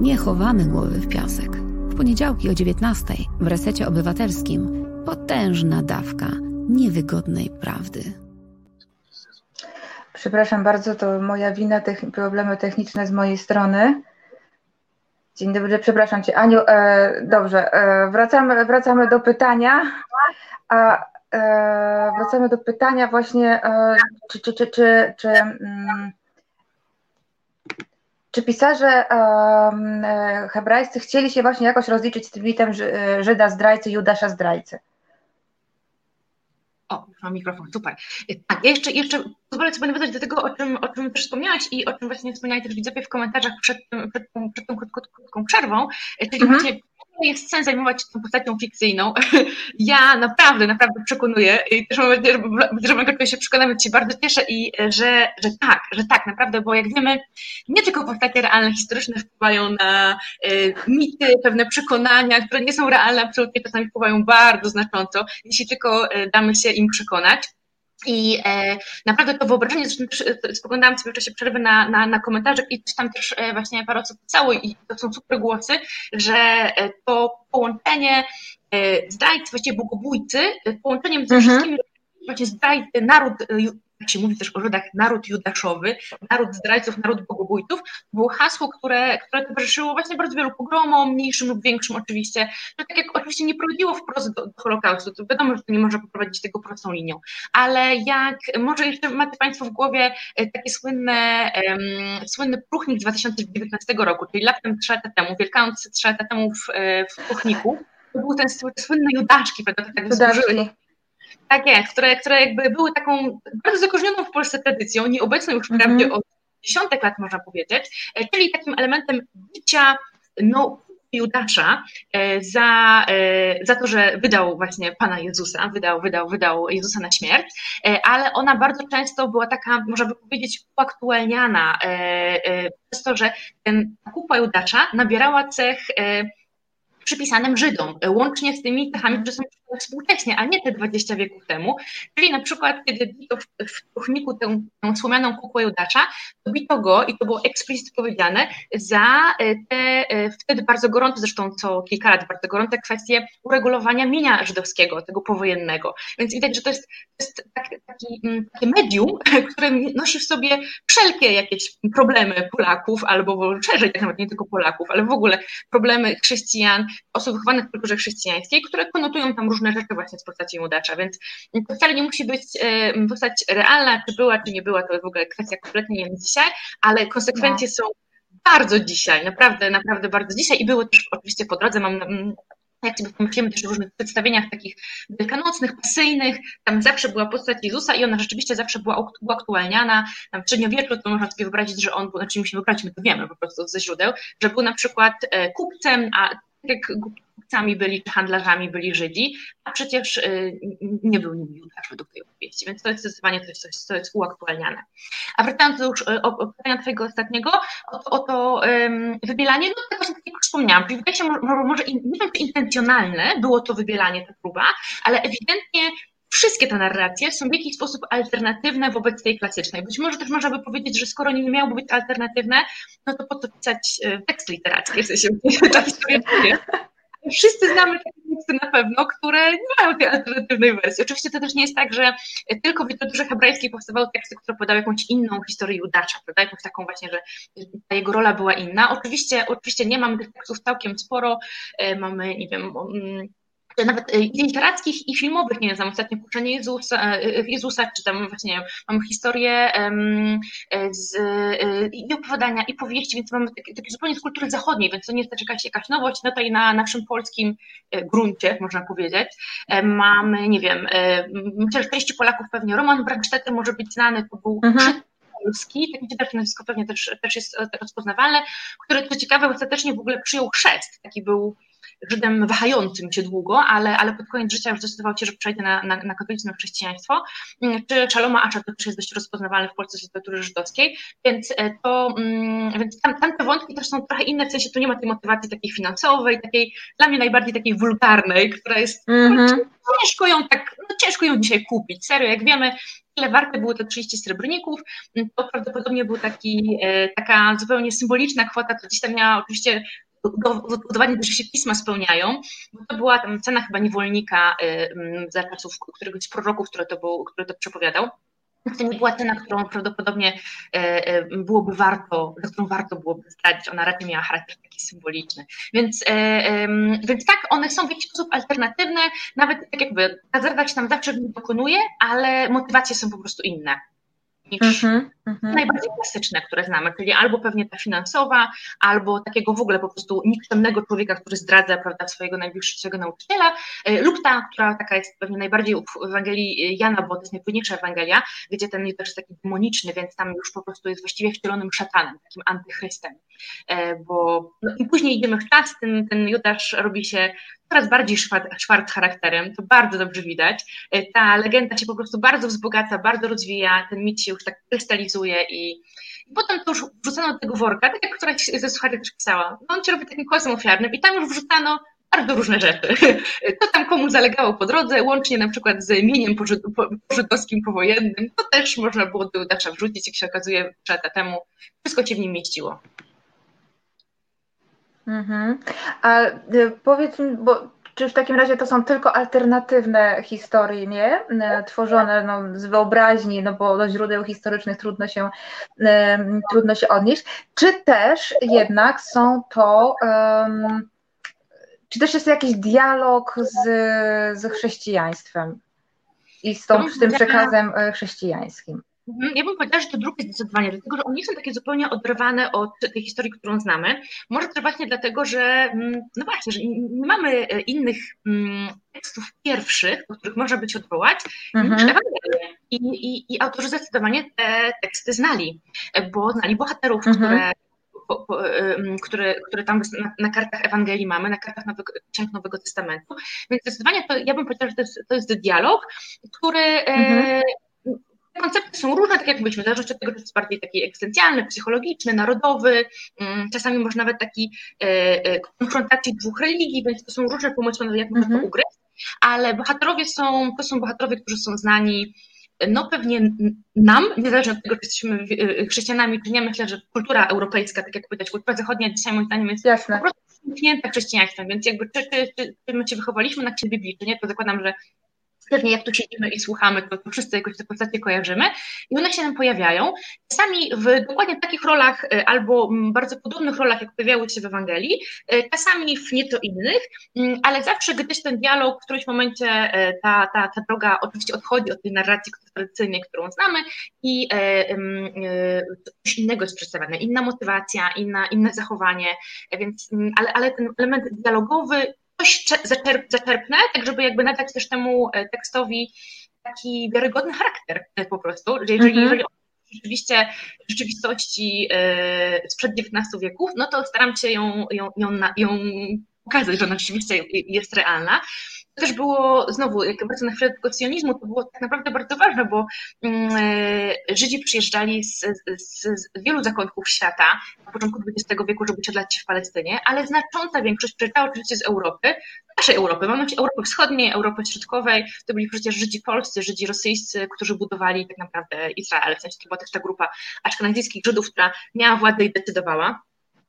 Nie chowamy głowy w piasek. W poniedziałki o 19 w resecie obywatelskim potężna dawka niewygodnej prawdy. Przepraszam bardzo, to moja wina, problemy techniczne z mojej strony. Dzień dobry, przepraszam Cię. Aniu, e, dobrze, e, wracamy, wracamy do pytania. A, e, wracamy do pytania właśnie, e, czy, czy, czy, czy, czy, mm, czy pisarze e, hebrajscy chcieli się właśnie jakoś rozliczyć z tym mitem Żyda zdrajcy, Judasza zdrajcy? O, mam mikrofon, super. Tak, ja jeszcze, jeszcze pozwolę sobie nawiązać do tego, o czym, o czym też wspomniałaś i o czym właśnie wspomniali też widzowie w komentarzach przed, tym, przed, tą, przed tą krótką, krótką przerwą, czyli mhm. właśnie jest sens zajmować się tą postacią fikcyjną. Ja naprawdę, naprawdę przekonuję i też mam nadzieję, że mogę się przekonać, się bardzo cieszę i że, że tak, że tak, naprawdę, bo jak wiemy, nie tylko postacie realne, historyczne wpływają na y, mity, pewne przekonania, które nie są realne, absolutnie czasami wpływają bardzo znacząco, jeśli tylko y, damy się im przekonać. I e, naprawdę to wyobrażenie, zresztą e, spoglądałam sobie w czasie przerwy na, na, na komentarze i tam też e, właśnie parę osób pisało i to są super głosy, że e, to połączenie e, zdrajcy, właściwie bogobójcy, e, połączeniem ze mhm. wszystkimi właśnie zdrajcy, naród jak się mówi też o Żydach, naród judaszowy, naród zdrajców, naród bogobójców, było hasło, które, które towarzyszyło właśnie bardzo wielu pogromom, mniejszym lub większym oczywiście, że tak jak oczywiście nie prowadziło wprost do, do Holokaustu, to wiadomo, że to nie może poprowadzić tego prostą linią, ale jak może jeszcze macie Państwo w głowie e, taki słynny, um, słynny Pruchnik z 2019 roku, czyli latem trzy lata temu, Wielkanoc trzy lata temu w, e, w Pruchniku, to był ten słynny Judaczki, prawda, tak. Tak jest, które, które jakby były taką bardzo zakorzenioną w Polsce tradycją, nieobecną już wprawdzie mm -hmm. od dziesiątek lat można powiedzieć, e, czyli takim elementem bicia no, Judasza e, za, e, za to, że wydał właśnie Pana Jezusa, wydał, wydał, wydał Jezusa na śmierć, ale ona bardzo często była taka, można by powiedzieć, uaktualniana przez to, że ten kupa Judasza nabierała cech przypisanym Żydom, łącznie z tymi cechami, które są współcześnie, a nie te 20 wieków temu. Czyli na przykład, kiedy bito w, w Tuchniku tę, tę słomianą kukłę Judasza, to bito go, i to było eksplicit powiedziane, za e, te e, wtedy bardzo gorące, zresztą co kilka lat bardzo gorące kwestie uregulowania mienia żydowskiego, tego powojennego. Więc widać, że to jest, to jest taki, taki, mm, takie medium, które nosi w sobie wszelkie jakieś problemy Polaków, albo szerzej tak nawet nie tylko Polaków, ale w ogóle problemy chrześcijan, osób wychowanych w kulturze chrześcijańskiej, które konotują tam różne rzeczy właśnie z postaci Mudacza, więc to wcale nie musi być e, postać realna, czy była, czy nie była, to jest w ogóle kwestia kompletnie nie dzisiaj, ale konsekwencje no. są bardzo dzisiaj, naprawdę, naprawdę bardzo dzisiaj i były też oczywiście po drodze, mam jak sobie pomyślimy też w różnych przedstawieniach takich wielkanocnych, pasyjnych, tam zawsze była postać Jezusa i ona rzeczywiście zawsze była uaktualniana. Tam w średniowieczu to można sobie wyobrazić, że on, znaczy musimy wyobrazić, my to wiemy po prostu ze źródeł, że był na przykład e, kupcem, a jak kupcami byli, czy handlarzami byli Żydzi, a przecież y, nie był nimi Judasz według tej opowieści, więc to jest zdecydowanie coś, coś co jest uaktualniane. A wracając już y, o, o pytania Twojego ostatniego, o, o to um, wybielanie, no to właśnie tak jak wspomniałam, czyli wydaje się może, może nie wiem, czy intencjonalne było to wybielanie, ta próba, ale ewidentnie wszystkie te narracje są w jakiś sposób alternatywne wobec tej klasycznej. Być może też można by powiedzieć, że skoro nie miałyby być alternatywne, no to po co pisać y, tekst literacki, Wszyscy znamy takie teksty na pewno, które nie mają tej alternatywnej wersji. Oczywiście to też nie jest tak, że tylko w literaturze hebrajskiej powstawały teksty, które podały jakąś inną historię Judasza, prawda? Jakąś taką właśnie, że ta jego rola była inna. Oczywiście, oczywiście nie mamy tych tekstów całkiem sporo. E, mamy, nie wiem, mm, nawet y, i literackich i filmowych, nie znam, ostatnio Kuczenie Jezusa, y, Jezusa, czy tam właśnie mam historię z, i opowiadania, i powieści, więc mamy takie, takie zupełnie z kultury zachodniej, więc to nie jest też jakaś, jakaś nowość, no tutaj na naszym polskim gruncie, można powiedzieć. Mamy, nie wiem, myślę, że części Polaków pewnie Roman Brandstetter może być znany, to był mhm. Polski, takie też nazwisko pewnie też, też jest rozpoznawalne, który co ciekawe ostatecznie w ogóle przyjął chrzest, taki był Żydem wahającym się długo, ale, ale pod koniec życia już zdecydował się, że przejdzie na, na, na katolicyzm, chrześcijaństwo. Mm, czy Szaloma Acza to też jest dość rozpoznawalny w Polsce z literatury żydowskiej, więc e, to, mm, więc tam, tamte wątki też są trochę inne, w sensie tu nie ma tej motywacji takiej finansowej, takiej, dla mnie najbardziej takiej wulgarnej, która jest, mm -hmm. ciężko ją tak, no ciężko ją dzisiaj kupić, serio, jak wiemy, ile warte były te 30 srebrników, to prawdopodobnie był taki, e, taka zupełnie symboliczna kwota, to gdzieś tam miała oczywiście udowadniać, że się pisma spełniają, bo to była tam cena chyba niewolnika za czasów któregoś z proroków, który to, był, który to przepowiadał. To nie była cena, którą prawdopodobnie e, e, byłoby warto, za którą warto byłoby zdradzić. Ona raczej miała charakter taki symboliczny. Więc, e, więc tak, one są w jakiś sposób alternatywne, nawet tak jakby hazarda się tam zawsze dokonuje, ale motywacje są po prostu inne niż, -hmm, mhm. najbardziej klasyczne, które znamy, czyli albo pewnie ta finansowa, albo takiego w ogóle po prostu nikczemnego człowieka, który zdradza prawda, swojego najbliższego nauczyciela, e, lub ta, która taka jest pewnie najbardziej w Ewangelii Jana, bo to jest najpłynniejsza Ewangelia, gdzie ten Judasz jest taki demoniczny, więc tam już po prostu jest właściwie wcielonym szatanem, takim antychrystem, e, bo no, później idziemy w czas, tym ten Judasz robi się coraz bardziej szwart charakterem, to bardzo dobrze widać. E, ta legenda się po prostu bardzo wzbogaca, bardzo rozwija, ten mit się już tak krystalizuje i, i potem to już wrzucano do tego worka, tak jak któraś ze słuchaczy też pisała, no on cię robi takim kłosem ofiarnym i tam już wrzucano bardzo różne rzeczy. To tam komuś zalegało po drodze, łącznie na przykład z mieniem pożytowskim powojennym, to też można było do Dacza wrzucić, jak się okazuje, trzy lata temu. Wszystko się w nim mieściło. Mhm. A y, powiedz mi, bo czy w takim razie to są tylko alternatywne historie, nie? Y, tworzone no, z wyobraźni, no bo do źródeł historycznych trudno się, um, trudno się odnieść. Czy też jednak są to, um, czy też jest jakiś dialog z, z chrześcijaństwem i z, tą, z tym przekazem e, chrześcijańskim? Mhm, ja bym powiedziała, że to drugie zdecydowanie, dlatego że one nie są takie zupełnie oderwane od tej historii, którą znamy. Może to właśnie dlatego, że mm, no właśnie, że nie mamy e, innych mm, tekstów pierwszych, do których można by się odwołać, mhm. niż. I, i, I autorzy zdecydowanie te teksty znali, e, bo znali bohaterów, mhm. które po, po, które, które tam na, na, kartach Ewangelii mamy, na kartach Nowego, Księg Nowego Testamentu. Więc zdecydowanie to, ja bym powiedziała, że to jest, to jest dialog, który mhm. e, koncepty są różne, tak jak mówiliśmy, w zależności od tego, czy jest bardziej taki egzystencjalny, psychologiczny, narodowy, mm, czasami może nawet taki e, e, konfrontacji dwóch religii, więc to są różne pomysły na jak można to mhm. ugryźć, ale bohaterowie są, to są bohaterowie, którzy są znani no pewnie nam, niezależnie od tego, czy jesteśmy e, chrześcijanami, czy nie, myślę, że kultura europejska, tak jak powiedzieć, kultura zachodnia dzisiaj moim zdaniem jest Jasne. po prostu zamknięta chrześcijaństwem, więc jakby czy, czy, czy, czy my się wychowaliśmy na księdze Biblii, czy nie, to zakładam, że pewnie jak tu siedzimy i słuchamy, to, to wszyscy jakoś te postacie kojarzymy. I one się nam pojawiają. Czasami w dokładnie takich rolach e, albo mm, bardzo podobnych rolach, jak pojawiały się w Ewangelii, e, czasami w nieco innych, mm, ale zawsze gdzieś ten dialog, w którymś momencie e, ta, ta, ta droga oczywiście odchodzi od tej narracji tradycyjnej, którą znamy i coś innego jest przedstawiane, inna motywacja, inna, inne zachowanie, więc, mm, ale, ale ten element dialogowy coś zaczerp, zaczerpnę, tak żeby jakby nadać też temu e, tekstowi taki wiarygodny charakter e, po prostu, że jeżeli, mhm. jeżeli rzeczywiście rzeczywistości e, sprzed XIX wieków, no to staram się ją, ją, ją, ją pokazać, że ona rzeczywiście jest realna też było, znowu, jak wracam na chwilę do to było tak naprawdę bardzo ważne, bo mm, e, Żydzi przyjeżdżali z, z, z, wielu zakątków świata na początku XX wieku, żeby osiedlać się w Palestynie, ale znacząca większość przyjeżdżała oczywiście z Europy, naszej Europy, mamy Europy Wschodniej, Europy Środkowej, to byli przecież Żydzi polscy, Żydzi rosyjscy, którzy budowali tak naprawdę Izrael, w sensie to była też ta grupa aszkenazyjskich Żydów, która miała władzę i decydowała.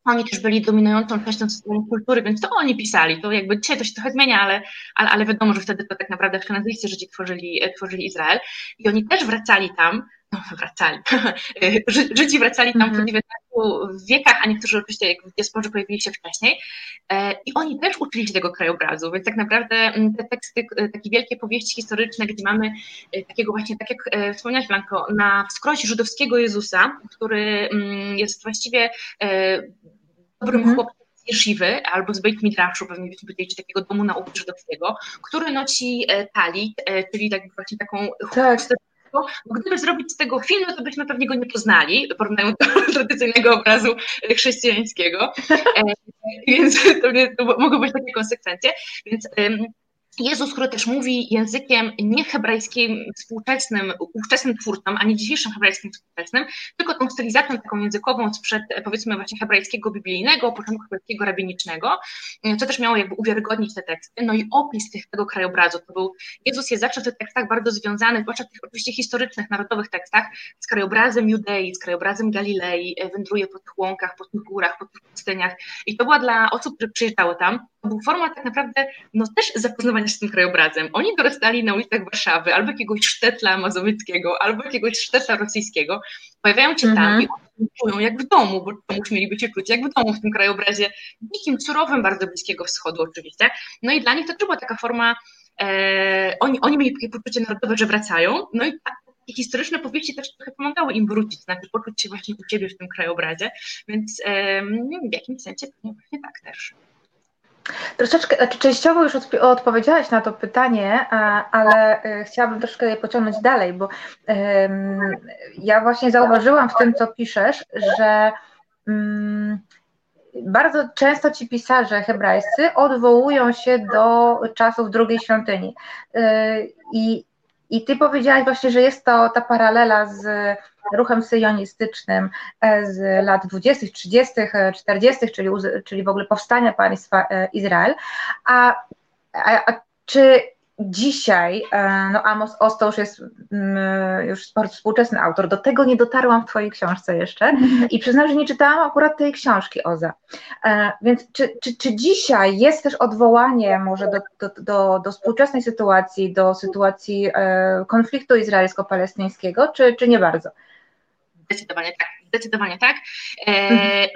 Oni też byli dominującą częścią kultury, więc to oni pisali. To jakby dzisiaj to się trochę zmienia, ale, ale, ale wiadomo, że wtedy to tak naprawdę Ashkenazyjscy Żydzi tworzyli, tworzyli Izrael. I oni też wracali tam, wracali, Żydzi wracali tam mm po wiekach, a niektórzy oczywiście jak w diasporze pojawili się wcześniej. E, I oni też uczyli się tego krajobrazu, więc tak naprawdę mm, te teksty, e, takie wielkie powieści historyczne, gdzie mamy e, takiego właśnie, tak jak wspomniałaś Blanko, na wskroś żydowskiego Jezusa, który mm, jest właściwie dobrym mm chłopcem Jeszywy, albo z Beit Midraszu, pewnie byśmy powiedzieli, czy takiego domu nauki żydowskiego, który nosi talit, czyli tak właśnie taką tak bo gdyby zrobić z tego film, to byśmy pewnie go nie poznali, porównując do tradycyjnego obrazu chrześcijańskiego. E, więc to, to mogą być takie konsekwencje. Więc Jezus, który też mówi językiem nie hebrajskim współczesnym, ówczesnym twórcom, a nie dzisiejszym hebrajskim współczesnym, tylko tą stylizacją taką językową sprzed powiedzmy właśnie hebrajskiego biblijnego, początku hebrajskiego rabinicznego, co też miało jakby uwiarygodnić te teksty. No i opis tych, tego krajobrazu, to był, Jezus jest zawsze w tych tekstach bardzo związany, zwłaszcza w tych oczywiście historycznych, narodowych tekstach, z krajobrazem Judei, z krajobrazem Galilei, wędruje po tych łąkach, po tych górach, po tych pustyniach i to była dla osób, które przyjeżdżały tam, był forma tak naprawdę no też zapoznawania się z tym krajobrazem. Oni dorastali na ulicach Warszawy albo jakiegoś sztetla mazowieckiego, albo jakiegoś sztetla rosyjskiego. Pojawiają się tam mm -hmm. i oni czują jak w domu, bo czemuś mieliby się czuć jak w domu w tym krajobrazie, dzikim, surowym, bardzo bliskiego wschodu oczywiście. No i dla nich to była taka forma, e, oni, oni mieli takie poczucie narodowe, że wracają, no i tak takie historyczne powieści też trochę pomagały im wrócić, znaczy poczuć się właśnie u ciebie w tym krajobrazie, więc w jakimś sensie to właśnie tak też. Troszeczkę, znaczy częściowo już odpowiedziałaś na to pytanie, ale e, chciałabym troszkę je pociągnąć dalej, bo ja właśnie zauważyłam w tym, co piszesz, że mm, bardzo często ci pisarze hebrajscy odwołują się do czasów drugiej świątyni. E, I, I ty powiedziałaś właśnie, że jest to ta paralela z ruchem syjonistycznym e, z lat 20., 30., 40., czyli, czyli w ogóle powstania państwa e, Izrael. A, a, a czy dzisiaj, e, no Amos Oz to już jest mm, już współczesny autor, do tego nie dotarłam w Twojej książce jeszcze i przyznam, że nie czytałam akurat tej książki Oza. Więc czy, czy, czy dzisiaj jest też odwołanie może do, do, do, do współczesnej sytuacji, do sytuacji konfliktu izraelsko-palestyńskiego, czy, czy nie bardzo? Zdecydowanie tak. Zdecydowanie tak. E, e,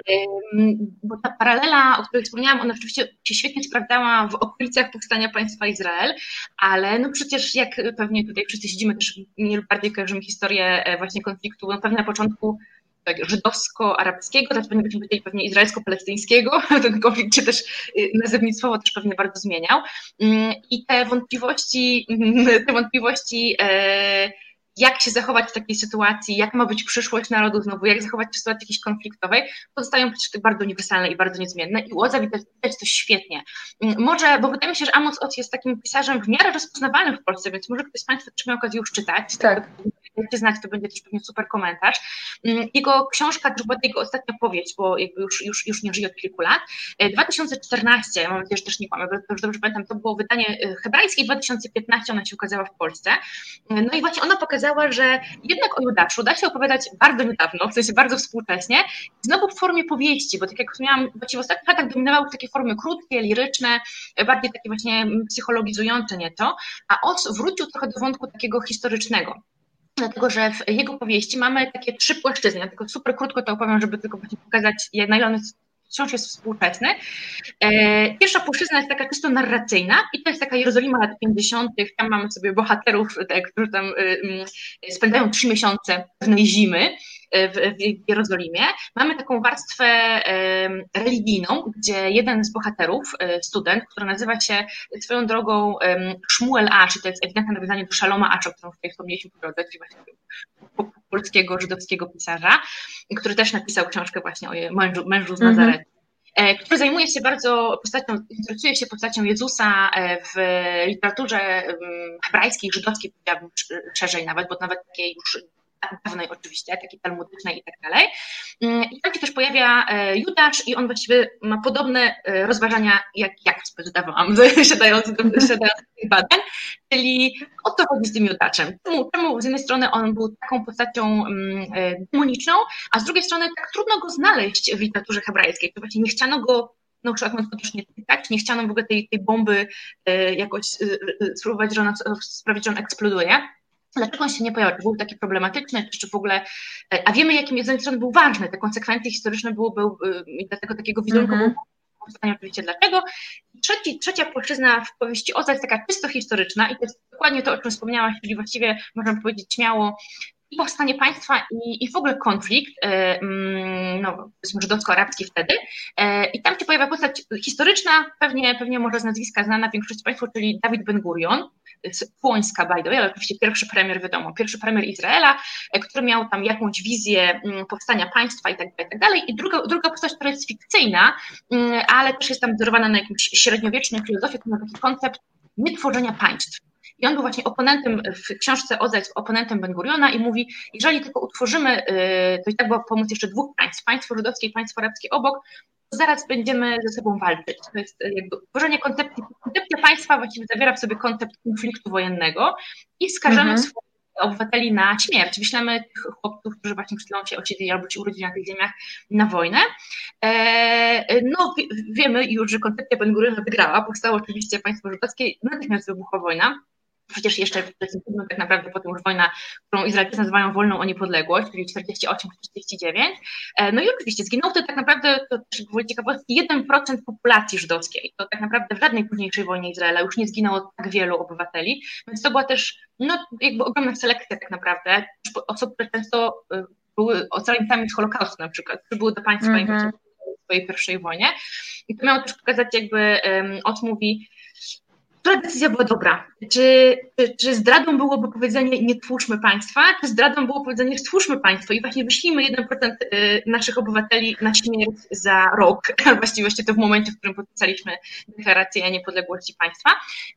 bo ta paralela, o której wspomniałam, ona oczywiście się świetnie sprawdzała w okolicach powstania państwa Izrael, ale no przecież jak pewnie tutaj wszyscy siedzimy, też mniej lub bardziej kojarzymy historię e, właśnie konfliktu, no pewnie na początku tak, żydowsko-arabskiego, teraz byśmy powiedzieli pewnie izraelsko-palestyńskiego, ten konflikt się też y, nazewnictwowo też pewnie bardzo zmieniał mm, i te wątpliwości, te wątpliwości e, jak się zachować w takiej sytuacji, jak ma być przyszłość narodu znowu, jak zachować się w sytuacji jakiejś konfliktowej, pozostają przecież bardzo uniwersalne i bardzo niezmienne i Łodza widać, widać to świetnie. Mm, może, bo wydaje mi się, że Amos Oz jest takim pisarzem w miarę rozpoznawalnym w Polsce, więc może ktoś z Państwa też miał okazję już czytać. Tak. Dajcie znać, to będzie też pewnie super komentarz. Mm, jego książka, to była jego ostatnia powieść, bo jakby już, już, już nie żyje od kilku lat. 2014, e, mam nadzieję, że też nie kłamę, bo dobrze pamiętam, to było wydanie e, hebrajskie, 2015 ona się ukazała w Polsce. E, no i właśnie ona pokazała, że jednak o Judaszu da się opowiadać bardzo niedawno, w sensie bardzo współcześnie, znowu w formie powieści, bo tak jak wspomniałam, właściwie w ostatnich latach dominowały takie formy krótkie, liryczne, bardziej takie właśnie psychologizujące nieco, a Oz wrócił trochę do wątku takiego historycznego dlatego że w jego powieści mamy takie trzy płaszczyzny. Ja tylko super krótko to opowiem, żeby tylko pokazać, na ile on jest, wciąż jest współczesny. E, pierwsza płaszczyzna jest taka czysto narracyjna i to jest taka Jerozolima lat 50. Tam mamy sobie bohaterów, te, którzy tam y, spędzają trzy miesiące pewnej zimy w, Jerozolimie. Mamy taką warstwę religijną, gdzie jeden z bohaterów, e, student, który nazywa się swoją drogą Shmuel Ash, to jest ewidentne nawiązanie do Szaloma Asha, o którym tutaj wspomnieliśmy po drodze, czyli właśnie polskiego, żydowskiego pisarza, który też napisał książkę właśnie o mężu, mężu z mhm. Nazaretu. -hmm. który zajmuje się bardzo postacią, interesuje się postacią Jezusa e, w literaturze hebrajskiej, żydowskiej, powiedziałabym szerzej nawet, bo nawet takiej już dawnej oczywiście, takiej talmudycznej i tak dalej. Mm, I tam się też pojawia e, Judasz i on właściwie ma podobne e, rozważania, jak ja zdawałam, siadając do, siadając tych badań, czyli o co chodzi z tym Judaszem. Czemu, czemu z jednej strony on był taką postacią mm, e, demoniczną, a z drugiej strony tak trudno go znaleźć w literaturze hebrajskiej, to właśnie nie chciano go no przykład mówiąc też nie chciano w ogóle tej, tej bomby jakoś spróbować, że ona, sprawić, że on eksploduje. Dlaczego on się nie pojawił? Czy był taki problematyczny, czy, czy w ogóle, e, a wiemy, jakim z jednej strony był ważny, te konsekwencje historyczne były, był, y, i dlatego takiego wizerunku mm -hmm. oczywiście dlaczego. Trzeci, trzecia płaszczyzna w powieści Oza jest taka czysto historyczna i to jest dokładnie to, o czym wspomniałaś, czyli właściwie można powiedzieć śmiało i powstanie państwa i, i w ogóle konflikt, e, mm, no, żydowsko-arabski wtedy. E, I tam się pojawia postać historyczna, pewnie, pewnie może z nazwiska znana większości Państwa, czyli Dawid Ben-Gurion, Płońska, by the way, ale oczywiście pierwszy premier, wiadomo, pierwszy premier Izraela, e, który miał tam jakąś wizję mm, powstania państwa i tak dalej, i tak dalej. I druga, druga postać, która jest fikcyjna, mm, ale też jest tam wzorowana na jakimś średniowiecznej filozofii, to ma taki koncept nietworzenia państw. I on był właśnie oponentem, w książce jest oponentem Ben Guriona i mówi, jeżeli tylko utworzymy, y, to i tak było pomóc jeszcze dwóch państw, państwo żydowskie i państwo arabskie obok, to zaraz będziemy ze sobą walczyć. To jest jakby tworzenie koncepcji, koncepcja państwa właściwie zawiera w sobie koncept konfliktu wojennego i skażemy mhm. swoich obywateli na śmierć. Wyślemy tych chłopców, którzy właśnie przed chwilą się osiedli albo się urodzili na tych ziemiach na wojnę. E, no wiemy już, że koncepcja Ben Guriona wygrała, powstało oczywiście państwo żydowskie, natychmiast wybuchła wojna przecież jeszcze tak naprawdę potem już wojna, którą Izraelczycy nazywają wolną o niepodległość, czyli 48-49. E, no i oczywiście zginął wtedy tak naprawdę, to też gwoli ciekawostki, 1% populacji żydowskiej. To tak naprawdę w żadnej późniejszej wojnie Izraela już nie zginęło tak wielu obywateli, więc to była też no, jakby ogromna selekcja tak naprawdę osób, które często y, były ocaleniami z Holokaustu na przykład, które były do państwa mm -hmm. w swojej pierwszej wojnie. I to miało też pokazać jakby um, mówi która decyzja była dobra? Czy, czy, czy, zdradą byłoby powiedzenie nie twórzmy państwa, czy zdradą było powiedzenie stwórzmy państwo i właśnie wyślijmy 1% y, naszych obywateli na śmierć za rok, właściwie to w momencie, w którym podpisaliśmy deklarację niepodległości państwa.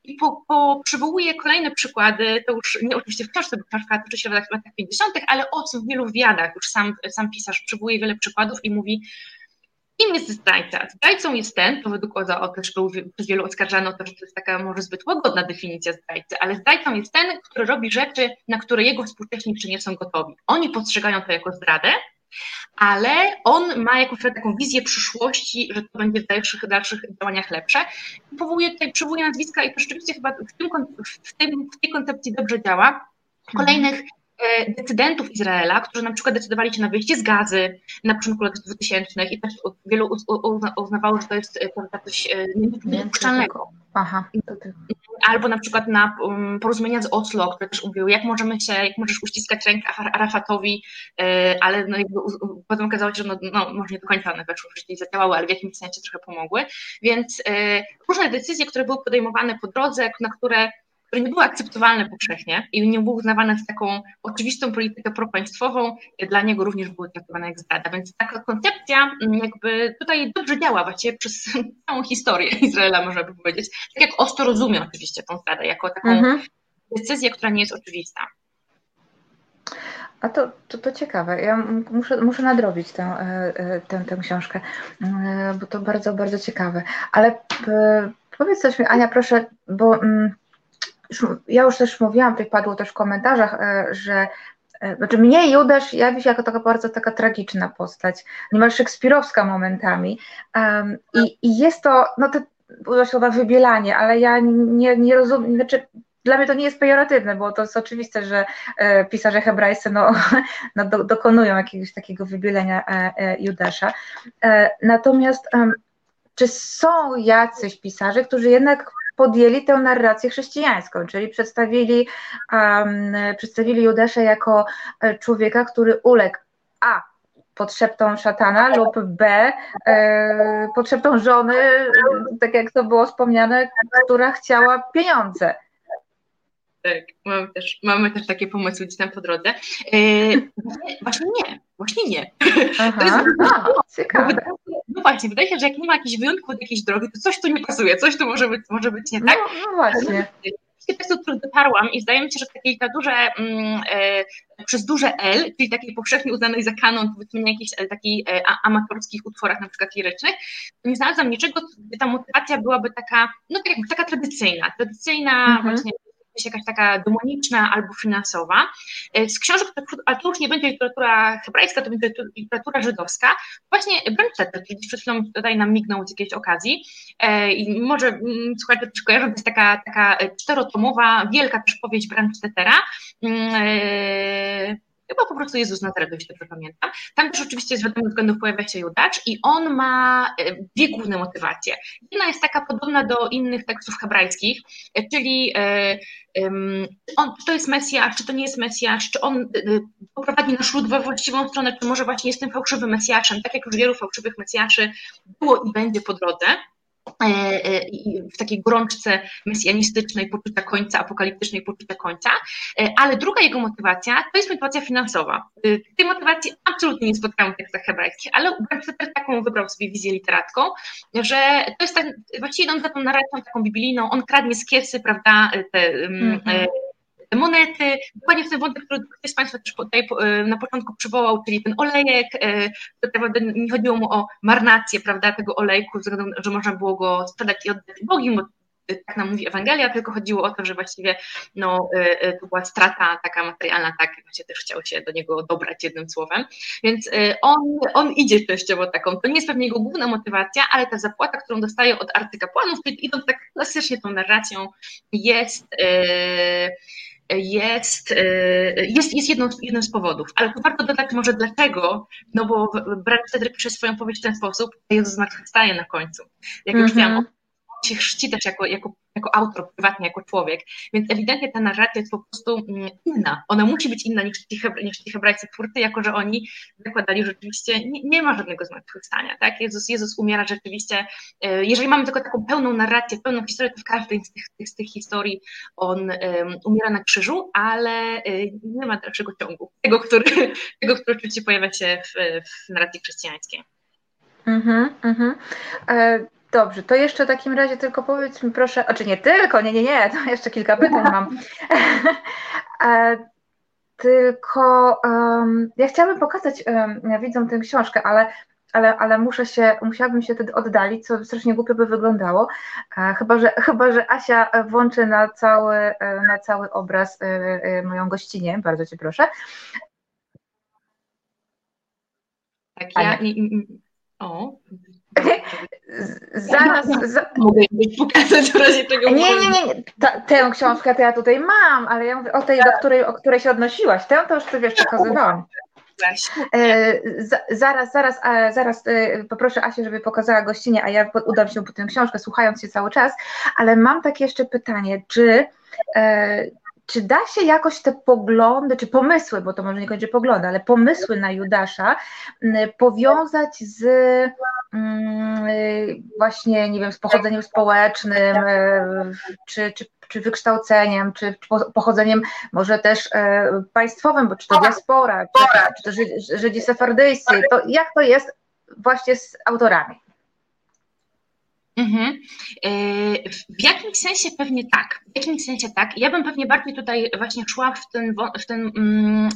I po, po przywołuję kolejne przykłady, to już nie oczywiście w książce, bo książka toczy się w latach 50., ale o tym w wielu wywiadach, już sam, sam pisarz przywołuje wiele przykładów i mówi, Kim jest zdrajca? Zdrajcą jest ten, to według Oza też był przez wielu oskarżano to, że to jest taka może zbyt łagodna definicja zdrajcy, ale zdrajcą jest ten, który robi rzeczy, na które jego współcześni jeszcze nie są gotowi. Oni postrzegają to jako zdradę, ale on ma jakąś taką wizję przyszłości, że to będzie w dalszych, dalszych działaniach lepsze. Powołuje tutaj, przywołuje nazwiska i to rzeczywiście chyba w, tym, w, tym, w tej koncepcji dobrze działa. Kolejnych decydentów Izraela, którzy na przykład decydowali się na wyjście z gazy na początku lat 2000 i też wielu uznawało, że to jest e, coś e, niedopuszczalnego. Aha, Albo na przykład na um, porozumienia z Oslo, które też mówiły, jak możemy się, jak możesz uściskać rękę Arafatowi, ale no jakby potem okazało się, że no, no może nie do końca one weszły w życie i zadziałały, ale w jakimś sensie trochę pomogły. Więc różne decyzje, które były podejmowane po drodze, na które które nie były akceptowalne powszechnie i nie były uznawane za taką oczywistą politykę propaństwową, dla niego również były traktowane jak zdrada. Więc taka koncepcja mm, jakby tutaj dobrze działa właściwie przez całą historię Izraela, można by powiedzieć. Tak jak Osto rozumie oczywiście tą zdradę, jako taką mhm. decyzję, która nie jest oczywista. A to, to, to ciekawe. Ja muszę, muszę nadrobić tę, e, e, tę, tę książkę, bo to bardzo, bardzo ciekawe. Ale powiedz coś mi, Ania, proszę, bo mm, ja już też mówiłam, tutaj padło też w komentarzach, e, że e, znaczy mnie Judasz jawi się jako taka bardzo taka tragiczna postać, niemal szekspirowska momentami um, i, i, jest to, no było słowa wybielanie, ale ja nie, nie rozumiem, znaczy dla mnie to nie jest pejoratywne, bo to jest oczywiste, że e, pisarze hebrajscy no, no do, dokonują jakiegoś takiego wybielenia e, e, Judasza. E, natomiast czy są jacyś pisarze, którzy jednak podjęli tę narrację chrześcijańską, czyli przedstawili, um, przedstawili Judasza jako e, człowieka, który uległ a pod szatana lub B e, żony, tak jak to było wspomniane, która chciała pieniądze. Tak, mamy też, mamy też takie pomysły gdzieś tam po drodze. E, właśnie nie, właśnie nie. Aha, to jest, a, ciekawe. No właśnie, wydaje się, że jak nie ma jakichś wyjątków od jakiejś drogi, to coś tu nie pasuje, coś tu może być, może być nie tak. No, no właśnie tekstów, który dotarłam i zdaje mi się, że takiej literaturze mm, e, przez duże L, czyli takiej powszechnie uznanej za kanon, powiedzmy na jakichś e, takich e, amatorskich utworach, na przykład lirycznych, nie znalazłam niczego, gdzie ta motywacja byłaby taka, no tak jakby taka tradycyjna, tradycyjna mhm. właśnie jakaś taka demoniczna albo finansowa. E, z książek, ale to już nie będzie literatura hebrajska, to będzie literatura żydowska. Właśnie Branchetter, który przed chwilą tutaj nam mignął z jakiejś okazji e, i może mm, słuchajcie też kojarzą, to jest taka, taka czterotomowa, wielka też powieść Branchettera, mm, chyba po prostu Jezus Nazaretu, jeśli dobrze pamiętam. Tam też oczywiście z wiadomych względów pojawia się Judacz i on ma e, dwie główne motywacje. Jedna jest taka podobna do innych tekstów hebrajskich, e, czyli e, on, czy to jest Mesjasz, czy to nie jest Mesjasz, czy on poprowadzi nasz lud we właściwą stronę, czy może właśnie jest tym fałszywym Mesjaszem, tak jak już wielu fałszywych Mesjaszy było i będzie po drodze. E, e, w takiej gorączce mesjanistycznej poczucia końca, apokaliptycznej poczucia końca, e, ale druga jego motywacja to jest motywacja finansowa. Tej motywacji absolutnie nie spotkałam w tekstach hebrajskich, ale też taką wybrał sobie wizję literacką, że to jest tak, właściwie on za tą narracją taką biblijną, on kradnie z kiesy, prawda, te mm -hmm monety, dokładnie w ten wątek, który ktoś z Państwa też tutaj e, na początku przywołał, czyli ten olejek, e, to tak naprawdę nie chodziło mu o marnację, prawda, tego olejku, że można było go sprzedać i oddać Bogiem, bo tak nam mówi Ewangelia, tylko chodziło o to, że właściwie no, to była strata taka materialna, tak, właśnie też chciał się do niego dobrać jednym słowem, więc on, on idzie częściowo taką, to nie jest pewnie jego główna motywacja, ale ta zapłata, którą dostaje od arcykapłanów, idąc tak klasycznie tą narracją, jest jest, jest, jest jedną, jednym z powodów. Ale warto dodać może dlaczego, no bo brat wtedy pisze swoją powieść w ten sposób, a Jezus zmartwychwstaje na końcu. Jak mm -hmm. już mhm się chrzci też jako, jako, jako autor, prywatnie, jako człowiek, więc ewidentnie ta narracja jest po prostu mm, inna. Ona musi być inna niż ci, niż ci twórcy, jako że oni zakładali, rzeczywiście nie, nie ma żadnego zmartwychwstania. Tak? Jezus, Jezus umiera rzeczywiście, e, jeżeli mamy tylko taką pełną narrację, pełną historię, to w każdej z tych, z tych historii on um, umiera na krzyżu, ale e, nie ma dalszego ciągu, tego, który, tego, który oczywiście pojawia się w, w narracji chrześcijańskiej. Mhm, mhm. E, Dobrze, to jeszcze w takim razie tylko powiedz mi proszę, czy nie tylko, nie, nie, nie, to jeszcze kilka pytań mam. e, tylko um, ja chciałabym pokazać um, tę książkę, ale, ale, ale muszę się, musiałabym się wtedy oddalić, co strasznie głupio by wyglądało, e, chyba, że, chyba, że Asia włączy na cały, e, na cały obraz e, e, moją gościnę, bardzo Cię proszę. Tak, ja... O, Zaraz. Za... Mogę pokazać w razie czego. Nie, nie, nie. Ta, tę książkę to ja tutaj mam, ale ja mówię o tej, do której, o której się odnosiłaś. Tę to już ty wiesz, pokazywałam. E, zaraz, zaraz, a, zaraz e, poproszę Asię, żeby pokazała gościnie, a ja udam się po tę książkę, słuchając się cały czas, ale mam takie jeszcze pytanie, czy, e, czy da się jakoś te poglądy, czy pomysły, bo to może nie będzie poglądy, ale pomysły na Judasza powiązać z właśnie, nie wiem, z pochodzeniem społecznym, czy, czy, czy wykształceniem, czy pochodzeniem może też państwowym, bo czy to diaspora, czy, czy to Żydzi sefardyjscy, to jak to jest właśnie z autorami? Mhm. E, w jakimś sensie pewnie tak. W jakimś sensie tak. Ja bym pewnie bardziej tutaj właśnie szła w ten, w ten mm,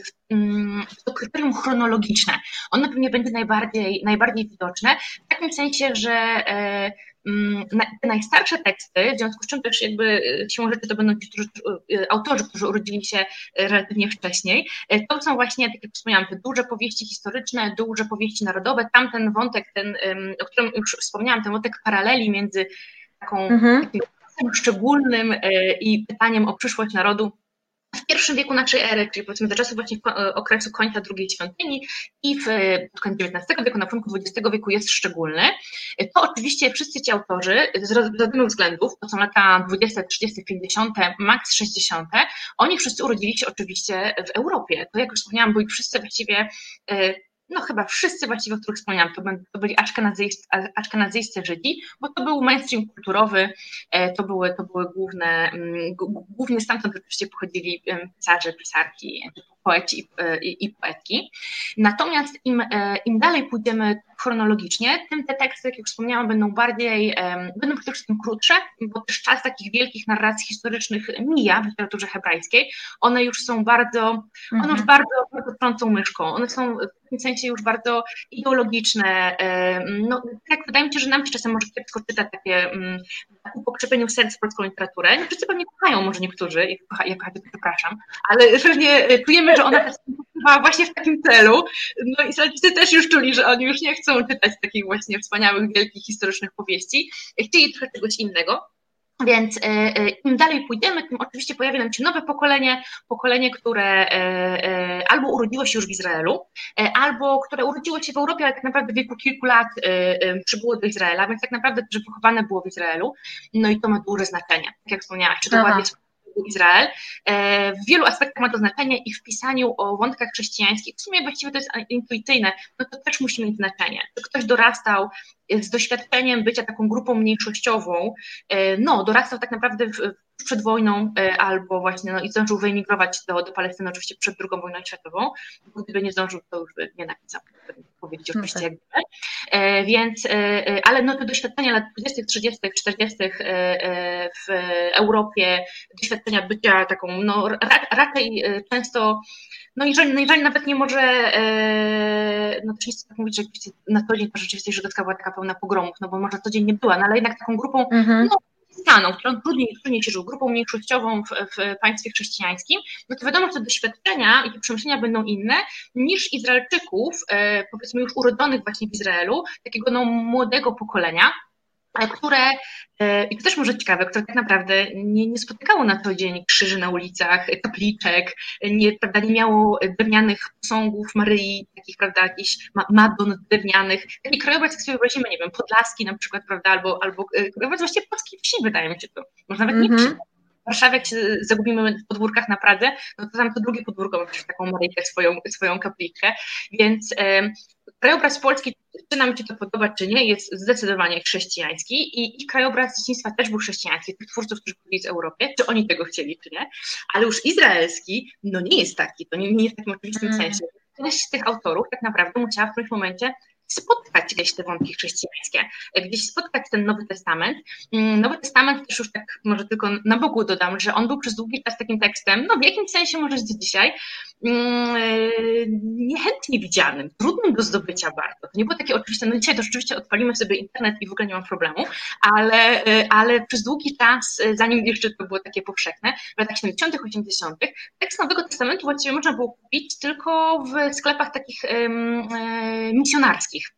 w, mm, w to kryterium chronologiczne. Ono pewnie będzie najbardziej, najbardziej widoczne. W takim sensie, że Mm, te najstarsze teksty, w związku z czym też jakby e, siłą rzeczy to będą ci którzy, e, autorzy, którzy urodzili się e, relatywnie wcześniej, to są właśnie, tak jak wspomniałam, te duże powieści historyczne, duże powieści narodowe, tamten wątek, ten, o którym już wspomniałam, ten wątek paraleli między taką, mhm. takim szczególnym i pytaniem o przyszłość narodu w pierwszym wieku naszej ery, czyli powiedzmy do czasu właśnie e, okresu końca drugiej świątyni i w koniec XIX wieku, na początku XX wieku jest szczególny, to oczywiście wszyscy ci autorzy z różnych względów, to są lata 20, 30, 50, maks 60, oni wszyscy urodzili się oczywiście w Europie. To jak już wspomniałam, byli wszyscy właściwie e, no chyba wszyscy właściwie, o których wspomniałam, to, to byli aszkenazyjscy Żydzi, bo to był mainstream kulturowy, e, to były, to były główne, mm, głównie stamtąd oczywiście pochodzili pisarze, pisarki, poeci i, i poetki. Natomiast im, e, im dalej pójdziemy chronologicznie, tym te teksty, jak już wspomniałam, będą bardziej, będą przede wszystkim krótsze, bo też czas takich wielkich narracji historycznych mija w literaturze hebrajskiej. One już są bardzo, one już mhm. bardzo, bardzo trącą myszką. One są w tym sensie już bardzo ideologiczne. No, tak wydaje mi się, że nam się czasem może kiepsko czytać takie ku pokrzepieniu serc polską literaturę. Wszyscy pewnie kochają, może niektórzy, ja kocham, przepraszam, ale pewnie czujemy, że ona też właśnie w takim celu. No i Israelicy też już czuli, że oni już nie chcą czytać takich właśnie wspaniałych, wielkich, historycznych powieści. Chcieli trochę czegoś innego. Więc e, e, im dalej pójdziemy, tym oczywiście pojawi nam się nowe pokolenie, pokolenie, które e, albo urodziło się już w Izraelu, albo które urodziło się w Europie, ale tak naprawdę w wieku kilku lat przybyło do Izraela, więc tak naprawdę, że pochowane było w Izraelu. No i to ma duże znaczenie, tak jak wspomniałaś, czy to ładnie Izrael. E, w wielu aspektach ma to znaczenie i w pisaniu o wątkach chrześcijańskich, w sumie właściwie to jest intuicyjne, no to też musi mieć znaczenie. To ktoś dorastał z doświadczeniem bycia taką grupą mniejszościową, e, no dorastał tak naprawdę w, przed wojną e, albo właśnie no, i zdążył wyemigrować do, do Palestyny oczywiście przed II wojną światową. Gdyby nie zdążył, to już by nie napisał powiedzieć no oczywiście tak. jak gdyby. Więc, ale no te doświadczenia lat 20., 30., 40. w Europie, doświadczenia bycia taką, no raczej e, często no jeżeli, no jeżeli nawet nie może, no też nie chcę tak mówić, że na co dzień to rzeczywistość żydowska była taka pełna pogromów, no bo może co dzień nie była, no ale jednak taką grupą, mm -hmm. no staną, którą trudniej, trudniej się żył, grupą mniejszościową w, w państwie chrześcijańskim, no to wiadomo, że te doświadczenia i te przemyślenia będą inne niż Izraelczyków, e, powiedzmy już urodzonych właśnie w Izraelu, takiego no, młodego pokolenia, które, e, i to też może ciekawe, które tak naprawdę nie, nie spotykało na co dzień krzyży na ulicach, kapliczek, nie, prawda, nie miało drewnianych posągów Maryi, takich, prawda, jakichś madon drewnianych. Taki krajobraz, jak sobie wyobrazimy, nie wiem, Podlaski na przykład, prawda, albo, albo e, krajobraz właściwie polskiej wsi, wydaje mi się to. Może nawet nie mm -hmm. W Warszawie, jak się zagubimy w podwórkach na Pradze, no to tam to drugie podwórko ma przecież taką Maryjkę, swoją, swoją kapliczkę, więc e, krajobraz polski, czy nam się to podoba, czy nie, jest zdecydowanie chrześcijański i, i krajobraz dzieciństwa też był chrześcijański, tych twórców, którzy byli w Europie, czy oni tego chcieli, czy nie, ale już izraelski, no nie jest taki, to nie, nie jest w takim oczywistym mm. sensie. Część z tych autorów tak naprawdę musiała w którymś momencie spotkać gdzieś te wątki chrześcijańskie, gdzieś spotkać ten Nowy Testament. Mm, Nowy Testament też już tak może tylko na boku dodam, że on był przez długi czas takim tekstem, no w jakimś sensie może do dzisiaj, niechętnie widzianym, trudnym do zdobycia bardzo. To nie było takie oczywiste, no dzisiaj to rzeczywiście odpalimy sobie internet i w ogóle nie mam problemu, ale, ale przez długi czas, zanim jeszcze to było takie powszechne, w latach 70., 80., tekst Nowego Testamentu właściwie można było kupić tylko w sklepach takich misjonarskich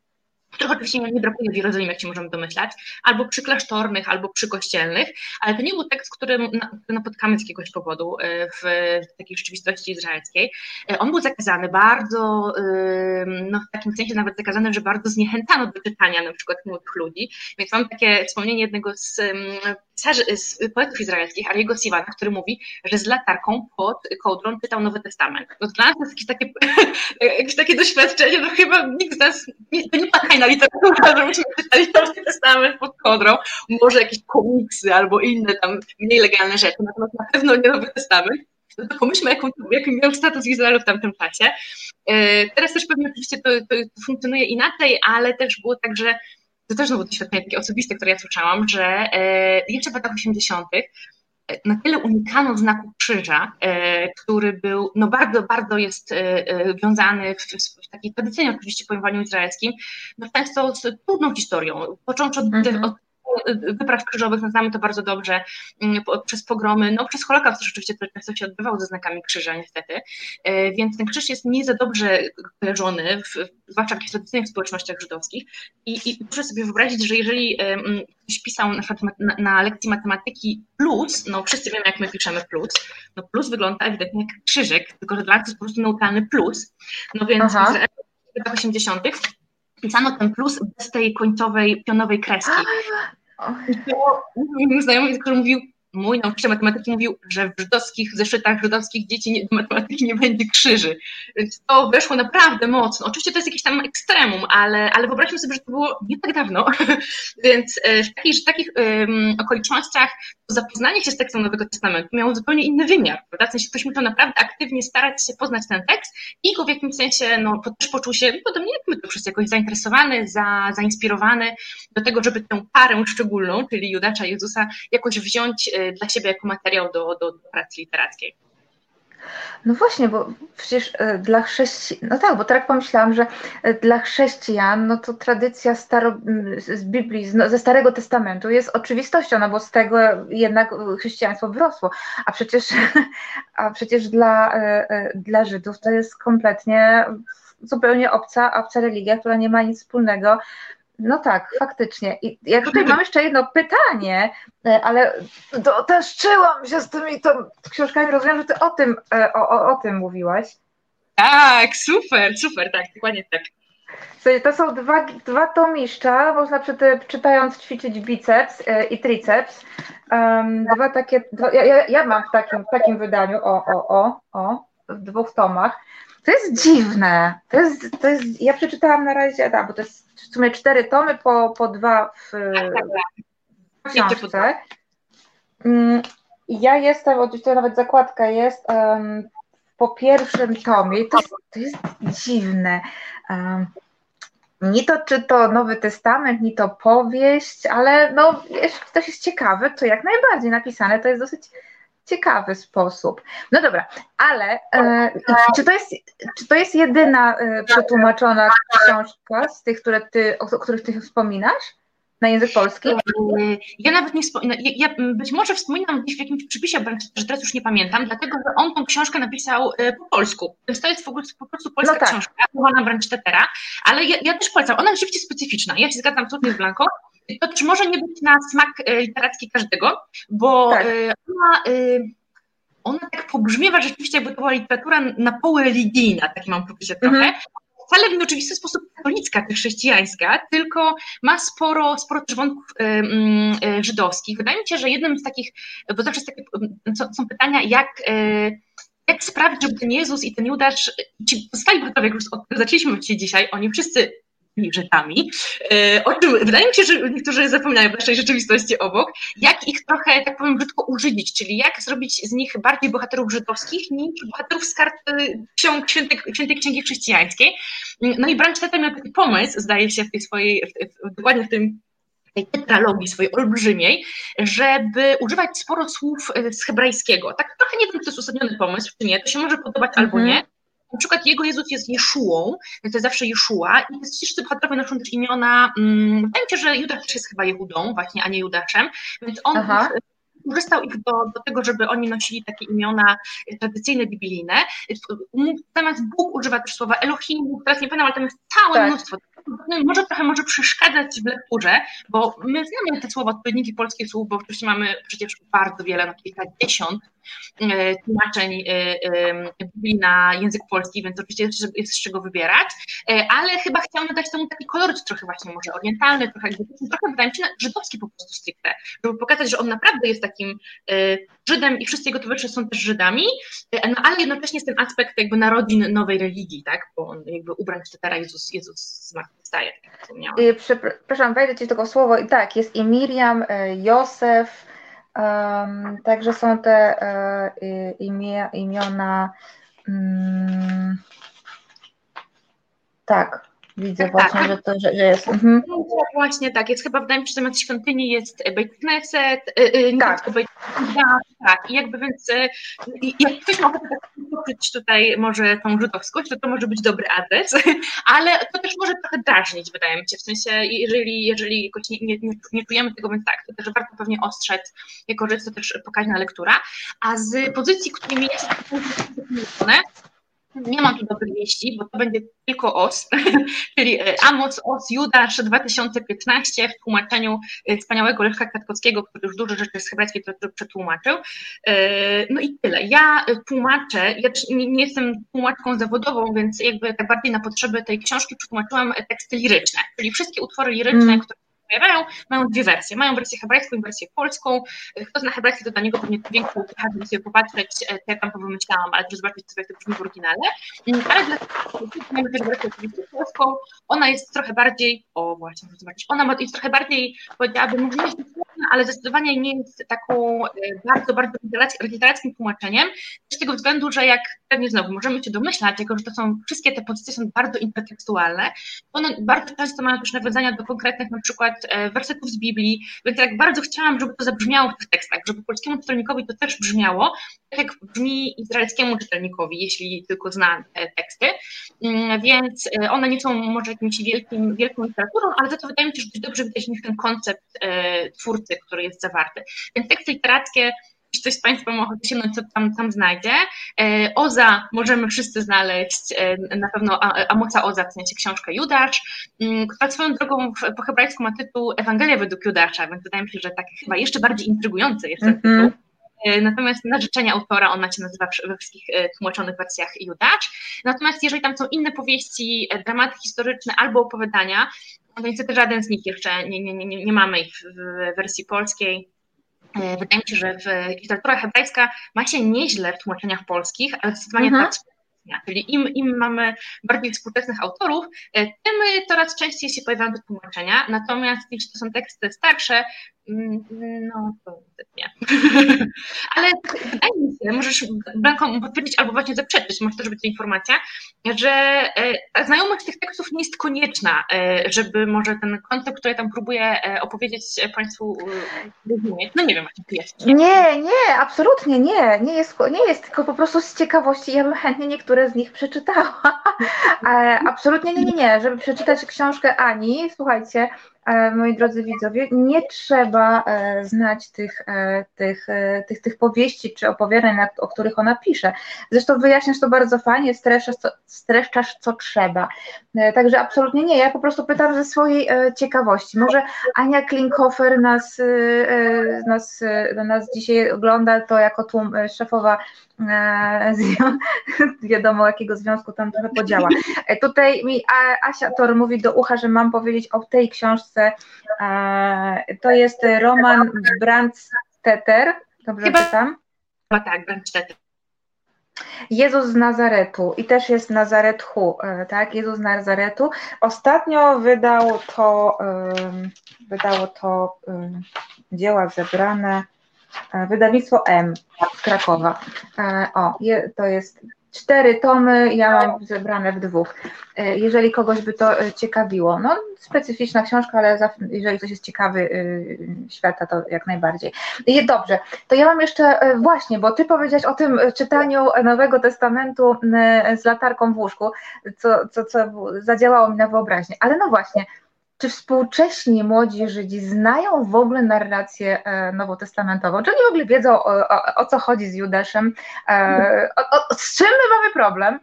których oczywiście nie brakuje w Jerozolimie, jak się możemy domyślać, albo przy klasztornych, albo przy kościelnych, ale to nie był tekst, który napotkamy z jakiegoś powodu e, w takiej rzeczywistości izraelskiej. E, on był zakazany bardzo, no w takim sensie nawet zakazany, że bardzo zniechęcano do czytania na przykład młodych ludzi, więc mam takie wspomnienie jednego z z poetów izraelskich, Ariego Siwana, który mówi, że z latarką pod kołdrą czytał Nowy Testament. No dla nas to jest jakieś takie, jakieś takie doświadczenie, no chyba nikt z nas, nie, to nie fajna literatura, że myśmy czytali Nowy Testament pod kołdrą, może jakieś komiksy albo inne tam mniej legalne rzeczy, natomiast na pewno nie Nowy Testament. No to pomyślmy, jaką, jaki miał status Izraelu w tamtym czasie. E, teraz też pewnie oczywiście to, to funkcjonuje inaczej, ale też było tak, że to też znowu doświadczenie takie osobiste, które ja słyszałam, że e, jeszcze w latach 80. E, na tyle unikano znaku krzyża, e, który był, no bardzo, bardzo jest wiązany w, w takiej tradycyjnie oczywiście pojmowaniu izraelskim, no często z trudną historią, począwszy od, mhm. od wypraw krzyżowych, no znamy to bardzo dobrze, mm, przez pogromy, no przez Holokaust rzeczywiście to często się odbywał ze znakami krzyża niestety, e, więc ten krzyż jest nie za dobrze kojarzony, w, zwłaszcza w tradycyjnych społecznościach żydowskich i, i proszę sobie wyobrazić, że jeżeli ktoś pisał na, na, na lekcji matematyki plus, no wszyscy wiemy jak my piszemy plus, no plus wygląda ewidentnie jak krzyżyk, tylko że dla nas jest po prostu neutralny plus, no więc Aha. w latach 80 pisano ten plus bez tej końcowej pionowej kreski. I to mój znajomy, który mówił, mój nauczyciel matematyki mówił, że w żydowskich zeszytach żydowskich dzieci nie, matematyki nie będzie krzyży. Więc to weszło naprawdę mocno. Oczywiście to jest jakieś tam ekstremum, ale, ale wyobraźmy sobie, że to było nie tak dawno. Więc e, w takich, w takich um, okolicznościach zapoznanie się z tekstem Nowego Testamentu miało zupełnie inny wymiar. Prawda? W sensie ktoś musiał naprawdę aktywnie starać się poznać ten tekst i go w jakimś sensie no, też poczuł się, podobnie jak my to wszyscy, jakoś zainteresowany, za, zainspirowany do tego, żeby tę parę szczególną, czyli Judasza Jezusa, jakoś wziąć e, dla siebie jako materiał do, do, do pracy literackiej. No właśnie, bo przecież e, dla chrześcijan, no tak, bo tak pomyślałam, że e, dla chrześcijan, no to tradycja staro, z Biblii, ze Starego Testamentu jest oczywistością, no bo z tego jednak chrześcijaństwo wyrosło, a przecież, a przecież dla, dla Żydów to jest kompletnie zupełnie obca, obca religia, która nie ma nic wspólnego no tak, faktycznie. I ja tutaj mam jeszcze jedno pytanie, e, ale to, też czyłam się z tymi to, książkami. Rozumiem, że ty o tym, e, o, o, o tym mówiłaś. Tak, super, super, tak, dokładnie tak. Słuchaj, to są dwa, dwa tomiszcza, można przy tym, czytając ćwiczyć biceps e, i triceps. Um, dwa takie, dwa, ja, ja, mam w takim, w takim wydaniu, o, o, o, o, w dwóch tomach. To jest dziwne. To jest, to jest, ja przeczytałam na razie, tak, bo to jest w sumie cztery tomy, po, po dwa w, w książce. Mm, ja jestem, oczywiście nawet zakładka jest um, po pierwszym tomie to, to jest dziwne. Um, nie to, czy to Nowy Testament, nie to powieść, ale no, jeśli ktoś jest ciekawy, to jak najbardziej napisane, to jest dosyć ciekawy sposób. No dobra, ale e, czy, to jest, czy to jest jedyna e, przetłumaczona książka z tych, które ty, o których ty wspominasz? Na język polski? Ja nawet nie wspominam, ja, być może wspominam gdzieś w jakimś przypisie, że teraz już nie pamiętam, dlatego że on tą książkę napisał po polsku. Więc to jest w ogóle po prostu polska no tak. książka, na Branchtetera, ale ja, ja, też polecam. Ona jest rzeczywiście specyficzna. Ja się zgadzam absolutnie z Blanką. To też może nie być na smak literacki każdego, bo tak. ona ona tak pobrzmiewa rzeczywiście, jakby to była literatura na pół religijna, takie mam poczucie trochę. Mm -hmm. Wcale w nieoczywisty sposób katolicka czy chrześcijańska, tylko ma sporo, sporo też wątków y, y, żydowskich. Wydaje mi się, że jednym z takich, bo zawsze takie, są pytania, jak, y, jak sprawić, żeby ten Jezus i ten Judasz, ci pozostali bohaterowie, jak już zaczęliśmy się dzisiaj, oni wszyscy Żydami, e, o czym wydaje mi się, że niektórzy zapominają w naszej rzeczywistości obok, jak ich trochę, tak powiem, brzydko użydzić, czyli jak zrobić z nich bardziej bohaterów żydowskich niż bohaterów z kart e, ksiąg świętej, świętej Księgi Chrześcijańskiej. No i Branchteta miał taki pomysł, zdaje się, w tej swojej, w, w, dokładnie w tym tej tetralogii swojej olbrzymiej, żeby używać sporo słów e, z hebrajskiego. Tak trochę nie wiem, czy to jest uzasadniony pomysł, czy nie, to się może podobać mm -hmm. albo nie, na przykład jego Jezus jest Jeszułą, to jest zawsze Jeszua i wszyscy bohaterowie noszą też imiona, mm, wydaje mi się, że Judasz też jest chyba Jehudą właśnie, a nie Judaszem, więc on Aha wykorzystał ich do, do tego, żeby oni nosili takie imiona tradycyjne, biblijne. Zamiast Bóg używa też słowa Elohim, teraz nie pamiętam, ale tam jest całe tak. mnóstwo. No, może trochę może przeszkadzać w lekturze, bo my znamy te słowa, odpowiedniki polskich słów, bo oczywiście mamy przecież bardzo wiele, no kilkadziesiąt e, tłumaczeń e, e, na język polski, więc oczywiście jest, jest z czego wybierać, ale chyba chciałam dać temu taki koloryt trochę właśnie może orientalny, trochę trochę wydaje mi się żydowski po prostu stricte, żeby pokazać, że on naprawdę jest takim Żydem i wszyscy jego towarzysze są też Żydami, no ale jednocześnie jest ten aspekt jakby narodzin nowej religii, tak, bo on jakby ubrany teraz Jezus, Jezus zmartwychwstaje, tak jak wspomniałam. Przepraszam, wejdę Ci tylko słowo, i tak, jest i Miriam, e, Józef, um, także są te um, imie, imiona um, tak, Widzę tak, właśnie, tak. Że, to, że, że jest. Mhm. Właśnie tak, jest chyba wydaje mi się, że zamiast świątyni jest Beit Knesset, yy, tak. Beit tak, i jakby więc yy, jak ktoś ma tak poczuć tutaj może tą żydowskość, to to może być dobry adres, ale to też może trochę drażnić, wydaje mi się, w sensie jeżeli, jeżeli jakoś nie, nie, nie czujemy tego, więc tak, to też warto pewnie ostrzec, jako że jest to też pokaźna lektura, a z pozycji, którymi jest nie mam tu dobrych wieści, bo to będzie tylko OS, czyli e, Amos OS Judasz 2015 w tłumaczeniu e, wspaniałego Leszka Katkowskiego, który już dużo rzeczy z hebrajskiej przetłumaczył. E, no i tyle. Ja tłumaczę, ja nie jestem tłumaczką zawodową, więc jakby tak bardziej na potrzeby tej książki przetłumaczyłam teksty liryczne, czyli wszystkie utwory liryczne, mm. które pojawiają, mają dwie wersje. Mają wersję hebrajską i wersję polską. Kto zna hebrajski, to dla niego pewnie większą uciechę, żeby sobie popatrzeć, e, jak tam to wymyślałam, ale też zobaczyć sobie, jak to brzmi w oryginale. Mm, ale dla mamy też wersję oczywiście polską. Ona jest trochę bardziej, o właśnie, zobaczyć, ona jest trochę bardziej, powiedziałabym, może nie ale zdecydowanie nie jest taką e, bardzo, bardzo literackim tłumaczeniem, z tego względu, że jak pewnie znowu możemy się domyślać, jako że to są, wszystkie te pozycje są bardzo intertekstualne, one bardzo często mają też nawiązania do konkretnych na przykład e, wersetów z Biblii, więc jak bardzo chciałam, żeby to zabrzmiało w tych tekstach, żeby polskiemu czytelnikowi to też brzmiało, tak jak brzmi izraelskiemu czytelnikowi, jeśli tylko zna teksty, mm, więc e, one nie są może jakimś wielkim, wielką literaturą, ale za to wydaje mi się, że dość dobrze widać nich ten koncept e, twórcy, który jest zawarty. Więc teksty literackie jeśli ktoś z Państwa ma ochotę sięgnąć, co tam, tam znajdzie. E, Oza możemy wszyscy znaleźć, na pewno Amoca Oza, w sensie książkę Judasz, mm, która swoją drogą po hebrajsku ma tytuł Ewangelia według Judasza, więc wydaje mi się, że tak chyba jeszcze bardziej intrygujący jest ten mm -hmm. tytuł. E, natomiast na życzenie autora ona się nazywa we wszystkich e, tłumaczonych wersjach Judacz. Natomiast jeżeli tam są inne powieści, e, dramaty historyczne albo opowiadania, no to niestety żaden z nich jeszcze nie, nie, nie, nie mamy ich w wersji polskiej. Wydaje mi się, że literatura hebrajska ma się nieźle w tłumaczeniach polskich, ale zdecydowanie mhm. tak Czyli im, im mamy bardziej współczesnych autorów, tym coraz częściej się pojawiają te tłumaczenia. Natomiast jeśli to są teksty starsze, no, to nie. Ale wydaje mi się, możesz Blanką potwierdzić albo właśnie zaprzeczyć, może też być informacja, że e, znajomość tych tekstów nie jest konieczna, e, żeby może ten koncept, który tam próbuję e, opowiedzieć Państwu rozumieć. No nie wiem, jak jest. Nie, nie, absolutnie nie. Nie jest, nie jest, tylko po prostu z ciekawości ja bym chętnie niektóre z nich przeczytała. absolutnie nie, nie, nie. Żeby przeczytać książkę Ani, słuchajcie, moi drodzy widzowie, nie trzeba e, znać tych, tych, tych, tych powieści czy opowiadań, o których ona pisze. Zresztą wyjaśniasz to bardzo fajnie, streszczasz co, streszczasz co trzeba. Także absolutnie nie, ja po prostu pytam ze swojej ciekawości. Może Ania Klinkhofer nas, nas, nas dzisiaj ogląda, to jako tłum, szefowa wiadomo jakiego związku tam trochę podziała. Tutaj mi Asia Tor mówi do ucha, że mam powiedzieć o tej książce. To jest Roman Brandstetter, dobrze Chyba, czytam? Chyba tak, Brandstetter. Jezus z Nazaretu i też jest Nazaret Hu, e, tak? Jezus z Nazaretu. Ostatnio wydał to, wydało to dzieła zebrane e, wydawnictwo M z Krakowa. E, o, to jest cztery tomy, ja mam zebrane w dwóch. E, jeżeli kogoś by to e, ciekawiło. No, specyficzna książka, ale jeżeli ktoś jest ciekawy e, świata, to jak najbardziej. Dobrze, to ja mam jeszcze właśnie, bo ty powiedziałeś o tym czytaniu Nowego Testamentu z latarką w łóżku, co, co, co zadziałało mi na wyobraźnię. Ale no właśnie, czy współcześni młodzi Żydzi znają w ogóle narrację e, nowotestamentową? Czy oni w ogóle wiedzą o, o, o co chodzi z Judaszem? E, o, z czym my mamy problem?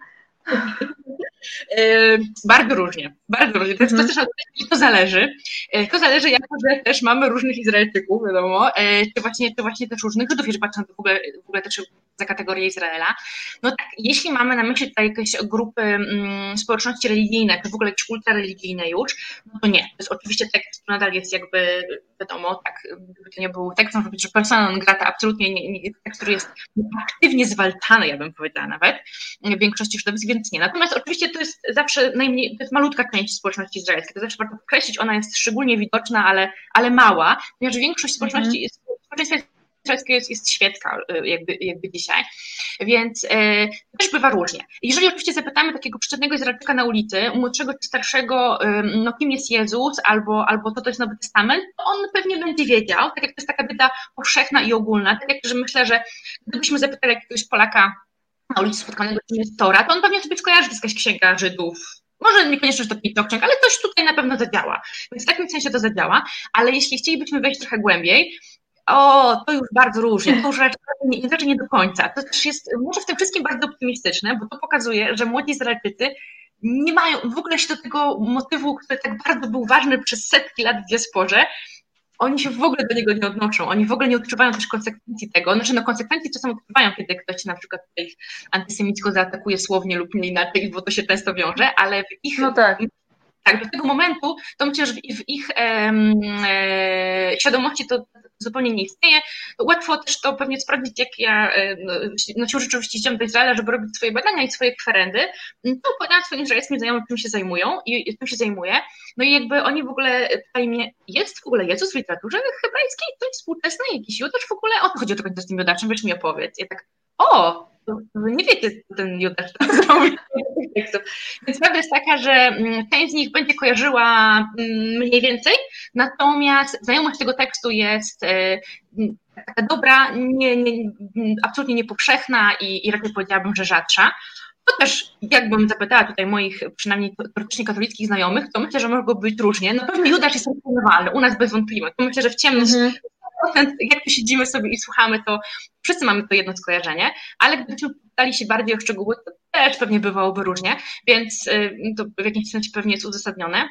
Yy, bardzo różnie, bardzo różnie. To, jest, mm -hmm. to, to zależy. To zależy, jako że też mamy różnych Izraelczyków, wiadomo, czy właśnie, czy właśnie też różnych Żydów, jeżeli patrząc w ogóle, w ogóle też za kategorię Izraela. No tak, jeśli mamy na myśli tutaj jakieś grupy mm, społeczności religijne, czy w ogóle jakieś religijne już, no to nie. To jest oczywiście tekst nadal jest jakby, wiadomo, tak, gdyby to nie był tekst, można powiedzieć, że persona non grata absolutnie nie, nie, tekst, który jest aktywnie zwalczany, ja bym powiedziała nawet, w większości środowisk, więc nie. Natomiast oczywiście to jest zawsze najmniej, to jest malutka część społeczności izraelskiej, to zawsze warto podkreślić, ona jest szczególnie widoczna, ale, ale mała, ponieważ większość społeczności mm -hmm. jest, społeczeństwa jest, jest, jest świecka y, jakby, jakby dzisiaj, więc y, też bywa różnie. Jeżeli oczywiście zapytamy takiego przeciętnego Izraelczyka na ulicy, młodszego czy starszego, no kim jest Jezus, albo, albo co to jest Nowy Testament, to on pewnie będzie wiedział, tak jak to jest taka wiedza powszechna i ogólna, tak jak że myślę, że gdybyśmy zapytali jakiegoś Polaka na ulicy spotkanego, czym jest Tora, to on pewnie sobie skojarzy, jest jakaś księga Żydów, może niekoniecznie, że to Pitokczek, ale coś tutaj na pewno zadziała. Więc w takim sensie to zadziała, ale jeśli chcielibyśmy wejść trochę głębiej, o, to już bardzo różnie, to już raczej nie, raczej nie do końca. To też jest może w tym wszystkim bardzo optymistyczne, bo to pokazuje, że młodzi Izraelczycy nie mają w ogóle się do tego motywu, który tak bardzo był ważny przez setki lat w diasporze, oni się w ogóle do niego nie odnoszą, oni w ogóle nie odczuwają też konsekwencji tego. Znaczy, no konsekwencji czasem odczuwają, kiedy ktoś na przykład ich antysemicko zaatakuje słownie lub nie inaczej, bo to się często wiąże, ale w ich no tak. Tak, do tego momentu to myślę, że w ich e, e, świadomości to zupełnie nie istnieje. Łatwo też to pewnie sprawdzić, jak ja e, no, siłą rzeczywiście idziemy do Izraela, żeby robić swoje badania i swoje kwerendy, to opowiadałam swoim izraelskim znajomym, czym się zajmują i czym się zajmuję. No i jakby oni w ogóle pytali mnie, jest w ogóle Jezus w literaturze hebrajskiej? To jest współczesny jakiś Judasz w ogóle? O co chodzi o to z tym Judaczem? Weź mi opowiedz. Ja tak, o, nie wiecie, co ten Judasz tam zrobił. Więc prawda jest taka, że mm, część z nich będzie kojarzyła mm, mniej więcej, natomiast znajomość tego tekstu jest e, taka dobra, nie, nie, absolutnie niepowszechna i, i raczej powiedziałabym, że rzadsza. To też, jakbym zapytała tutaj moich przynajmniej teoretycznie katolickich znajomych, to myślę, że mogło być różnie. No pewnie Judasz jest rozpoznawalny, u nas bez wątpliwości. Myślę, że w ciemność mm -hmm jak tu siedzimy sobie i słuchamy, to wszyscy mamy to jedno skojarzenie, ale gdybyśmy pytali się bardziej o szczegóły, to też pewnie bywałoby różnie, więc y, to w jakimś sensie pewnie jest uzasadnione.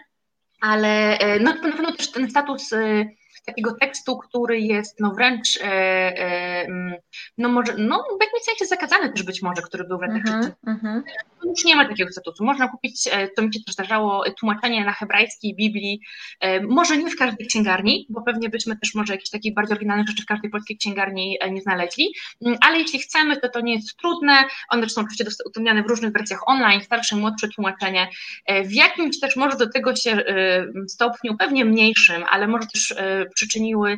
Ale y, no, na pewno też ten status y, takiego tekstu, który jest no wręcz, e, e, mm, no może, no w jakimś sensie zakazany też być może, który był w latach mm -hmm. Już nie ma takiego statusu. Można kupić, e, to mi się też zdarzało, tłumaczenie na hebrajskiej Biblii, może nie w każdej księgarni, bo pewnie byśmy też może jakichś takich bardziej oryginalnych rzeczy w każdej polskiej księgarni nie znaleźli, mm, ale jeśli chcemy, to to nie jest trudne. One też są oczywiście udostępniane w różnych wersjach online, starsze, młodsze tłumaczenie. W jakimś też może do tego się stopniu, pewnie mniejszym, ale może też przyczyniły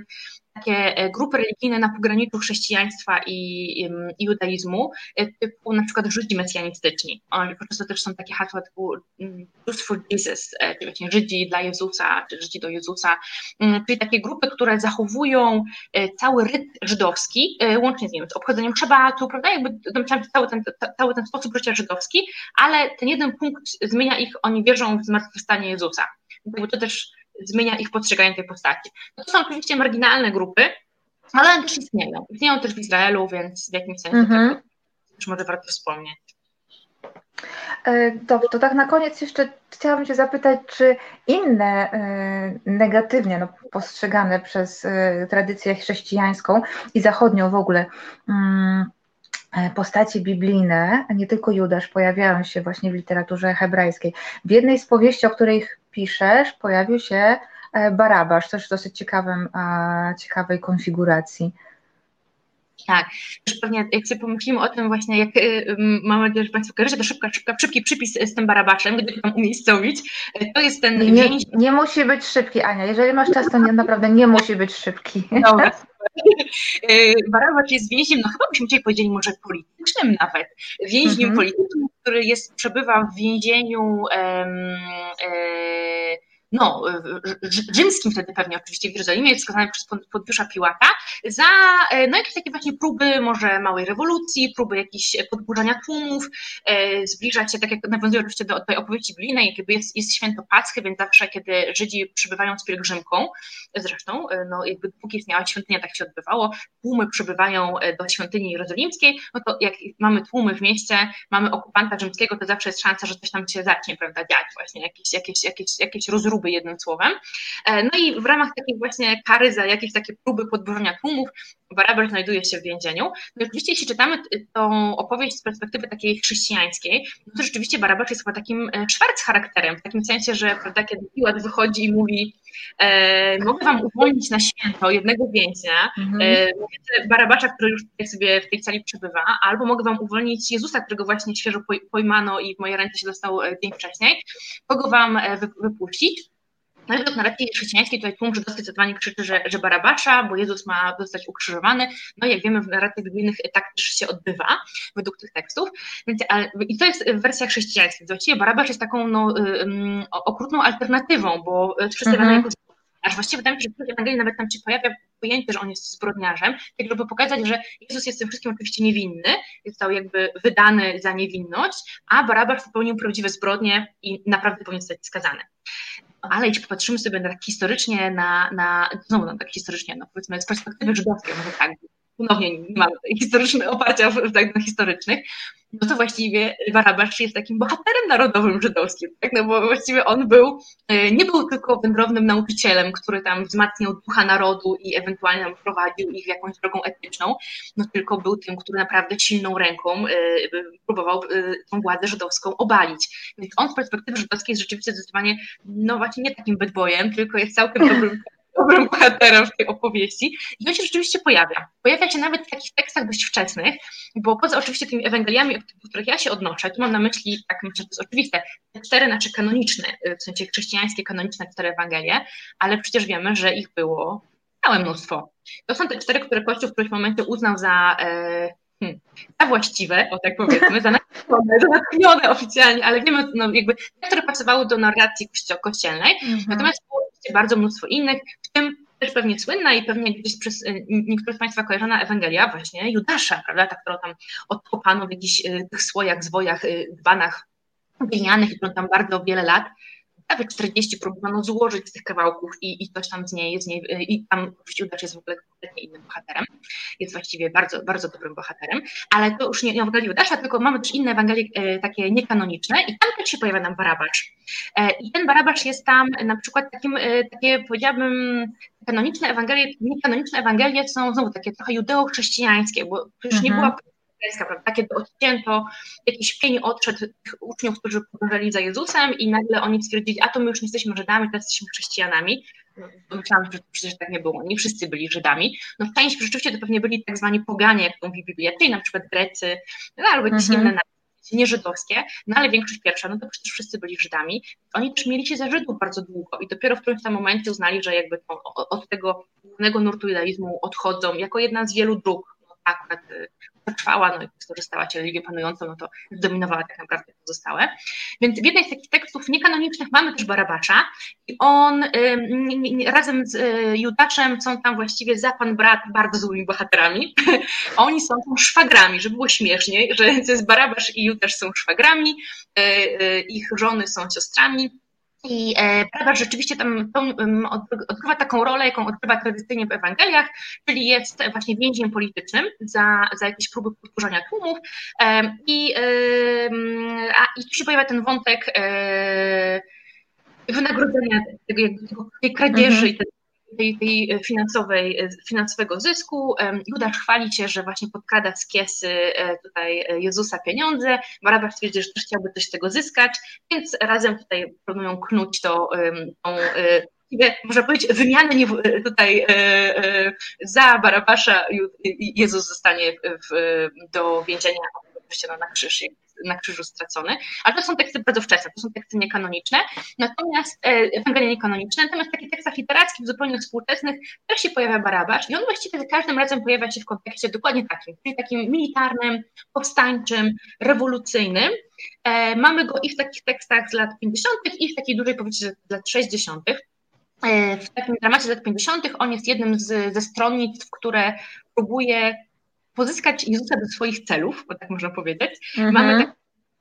takie e, grupy religijne na pograniczu chrześcijaństwa i, judaizmu, e, typu na przykład Żydzi mesjanistyczni. Oni po prostu też są takie hasła typu mm, Jews for Jesus, e, czyli właśnie Żydzi dla Jezusa, czy Żydzi do Jezusa, mm, czyli takie grupy, które zachowują cały ryt żydowski, łącznie z, nim, z obchodzeniem szabatu, prawda, jakby cały ten, cały ten sposób życia żydowski, ale ten jeden punkt zmienia ich, oni wierzą w zmartwychwstanie Jezusa. Jakby to też zmienia ich postrzeganie tej postaci. No to są oczywiście marginalne grupy, ale one też istnieją. Istnieją też w Izraelu, więc w jakimś sensie mm-hmm. tak, też może warto wspomnieć. E, dobrze, to tak na koniec jeszcze chciałabym Cię zapytać, czy inne e, negatywnie no, postrzegane przez e, tradycję chrześcijańską i zachodnią w ogóle mm, postaci biblijne, nie tylko Judasz, pojawiają się właśnie w literaturze hebrajskiej. W jednej z powieści, o której piszesz, pojawił się Barabasz, też w dosyć ciekawym, ciekawej konfiguracji. Tak, już pewnie jak sobie pomyślimy o tym właśnie, jak y, mam nadzieję, że Państwo kojarzycie, to szybka, szybka, szybki przypis z tym barabaczem, gdy tam umiejscowić, to jest ten nie. Nie musi być szybki, Ania, jeżeli masz czas, to nie, naprawdę nie musi być szybki. Dobra, y, Barabacz jest więźniem, no chyba byśmy dzisiaj powiedzieli może politycznym nawet, więźniem mhm. politycznym, który jest, przebywa w więzieniu um, no, rzymskim wtedy pewnie oczywiście w Jerozolimie, wskazany przez Podwiusza Piłata, za e, no, jakieś takie właśnie próby może małej rewolucji, próby jakichś podburzania tłumów, e, zbliżać się, tak jak nawiązuję oczywiście do tej opowieści biblijnej, jakby jest, jest święto Paschy, więc zawsze, kiedy Żydzi przybywają z pielgrzymką, zresztą, e, no jakby póki istniała świątynia, tak się odbywało, tłumy przybywają do świątyni jerozolimskiej, no to jak mamy tłumy w mieście, mamy okupanta rzymskiego, to zawsze jest szansa, że coś tam się zacznie, prawda, dziać właśnie, jakieś, jakieś, jakieś, jakieś rozruby próby jednym słowem. E, no i w ramach takiej właśnie kary za jakieś takie próby podburzenia tłumów, Baraber znajduje się w więzieniu. No i oczywiście, jeśli czytamy tą opowieść z perspektywy takiej chrześcijańskiej, no to rzeczywiście Barabasz jest chyba takim czwarc e, charakterem, w takim sensie, że prawda, kiedy Piłat wychodzi i mówi e, mogę wam uwolnić na święto jednego więźnia, mhm. e, Barabacza, który już tutaj sobie w tej sali przebywa, albo mogę wam uwolnić Jezusa, którego właśnie świeżo pojmano i w moje ręce się dostał e, dzień wcześniej, kogo wam wypuścić. No i według narracji chrześcijańskiej tutaj tłum żydowski zdecydowanie krzyczy, że, że Barabasza, bo Jezus ma zostać ukrzyżowany. No jak wiemy w narracjach biblijnych tak też się odbywa według tych tekstów. Więc, ale, I to jest wersja chrześcijańska. Właściwie Barabasz jest taką no, um, okrutną alternatywą, bo wszyscy mm -hmm. jako aż właściwie wydaje mi się, że w Ewangelii nawet tam się pojawia pojęcie, że on jest zbrodniarzem, tak żeby pokazać, że Jezus jest tym wszystkim oczywiście niewinny, został jakby wydany za niewinność, a Barabasz popełnił prawdziwe zbrodnie i naprawdę powinien zostać skazany ale jeśli popatrzymy sobie na tak historycznie, na, na znowu na tak historycznie, no powiedzmy z perspektywy żydowskiej, może tak, ponownie nie mamy historycznych oparcia w, tak, historycznych, no to właściwie Barabasz jest takim bohaterem narodowym żydowskim, tak? no bo właściwie on był, e, nie był tylko wędrownym nauczycielem, który tam wzmacniał ducha narodu i ewentualnie tam prowadził ich jakąś drogą etyczną, no tylko był tym, który naprawdę silną ręką e, próbował e, tą władzę żydowską obalić. Więc on z perspektywy żydowskiej jest rzeczywiście zdecydowanie, no właśnie nie takim bad boyem, tylko jest całkiem dobrym dobrym bohaterem w tej opowieści. I on się rzeczywiście pojawia. Pojawia się nawet w takich tekstach dość wczesnych, bo poza oczywiście tymi Ewangeliami, do których ja się odnoszę, tu mam na myśli, tak myślę, że to jest oczywiste, te cztery, znaczy kanoniczne, w sensie chrześcijańskie, kanoniczne cztery Ewangelie, ale przecież wiemy, że ich było całe mnóstwo. To są te cztery, które Kościół w którymś momencie uznał za e, hmm, za właściwe, o tak powiedzmy, za natchnione, za natchnione oficjalnie, ale wiemy, no jakby te, które pasowały do narracji kościelnej, -hmm. natomiast było bardzo mnóstwo innych, w tym też pewnie słynna i pewnie gdzieś przez y, niektórych z Państwa kojarzona Ewangelia właśnie Judasza, prawda, ta, którą tam odkopano w jakichś y, tych słojach, zwojach, y, dbanach glinianych, którą tam bardzo wiele lat nawet 40 próbowano złożyć z tych kawałków i, i coś tam z niej, z niej i tam Udacz jest w ogóle kompletnie innym bohaterem, jest właściwie bardzo, bardzo dobrym bohaterem, ale to już nie, nie Ewangelii Udasza, tylko mamy też inne Ewangelie e, takie niekanoniczne i tam też się pojawia nam Barabacz. E, I ten Barabacz jest tam na przykład takim, e, takie powiedziałabym, kanoniczne Ewangelie, niekanoniczne Ewangelie są znowu takie trochę judeo-chrześcijańskie, bo przecież nie mhm. Była prawda, kiedy odcięto jakiś pień odszedł tych uczniów, którzy podążali za Jezusem i nagle oni stwierdzili, a to my już nie jesteśmy Żydami, to jesteśmy chrześcijanami. Myślałam, że przecież tak nie było, nie wszyscy byli Żydami. No część rzeczywiście to pewnie byli tak zwani poganie, jak to mówi Biblia, czyli na przykład Grecy, no, albo jakieś mhm. inne narody nie żydowskie, no ale większość pierwsza, no to przecież wszyscy byli Żydami. Oni też mieli się za Żydów bardzo długo i dopiero w którymś tam momencie uznali, że jakby to, od tego głównego nurtu judaizmu odchodzą jako jedna z wielu dróg, no, akurat y, przetrwała, no i skorzystała się religię panującą, no to zdominowała tak naprawdę pozostałe. Więc w jednej z takich tekstów niekanonicznych mamy też Barabasza i on razem z y, Judaczem są tam właściwie za pan brat bardzo złymi bohaterami. Oni są tam szwagrami, żeby było śmieszniej, że to jest Barabasz i Judasz są szwagrami, y, y, ich żony są siostrami I Barabasz rzeczywiście tam odgrywa taką rolę, jaką odgrywa tradycyjnie w Ewangeliach, czyli jest właśnie więźniem politycznym za, za jakieś próby podburzania tłumów. I, a, I tu się pojawia ten wątek wynagrodzenia tego, tej kradzieży mhm. i tej, tej finansowej, finansowego zysku. Judasz chwali się, że właśnie podkrada z kiesy e, tutaj Jezusa pieniądze. Barabasz twierdzi, że też chciałby coś z tego zyskać, więc razem tutaj planują knuć to, tą e, można powiedzieć, wymianę tutaj e, za Barabasza Jezus zostanie w, do więzienia oczywiście na krzyż na krzyżu stracony, ale to są teksty bardzo wczesne, to są teksty niekanoniczne, natomiast e, Ewangelie niekanoniczne, natomiast w takich tekstach literackich zupełnie współczesnych też się pojawia Barabasz i on właściwie za każdym razem pojawia się w kontekście dokładnie takim, czyli takim militarnym, powstańczym, rewolucyjnym. E, mamy go i w takich tekstach z lat 50. i w takiej dużej powieści z lat 60. E, w takim dramacie z lat 50. on jest jednym z, ze stronnictw, które próbuje pozyskać Jezusa do swoich celów, bo tak można powiedzieć. Mhm. Mamy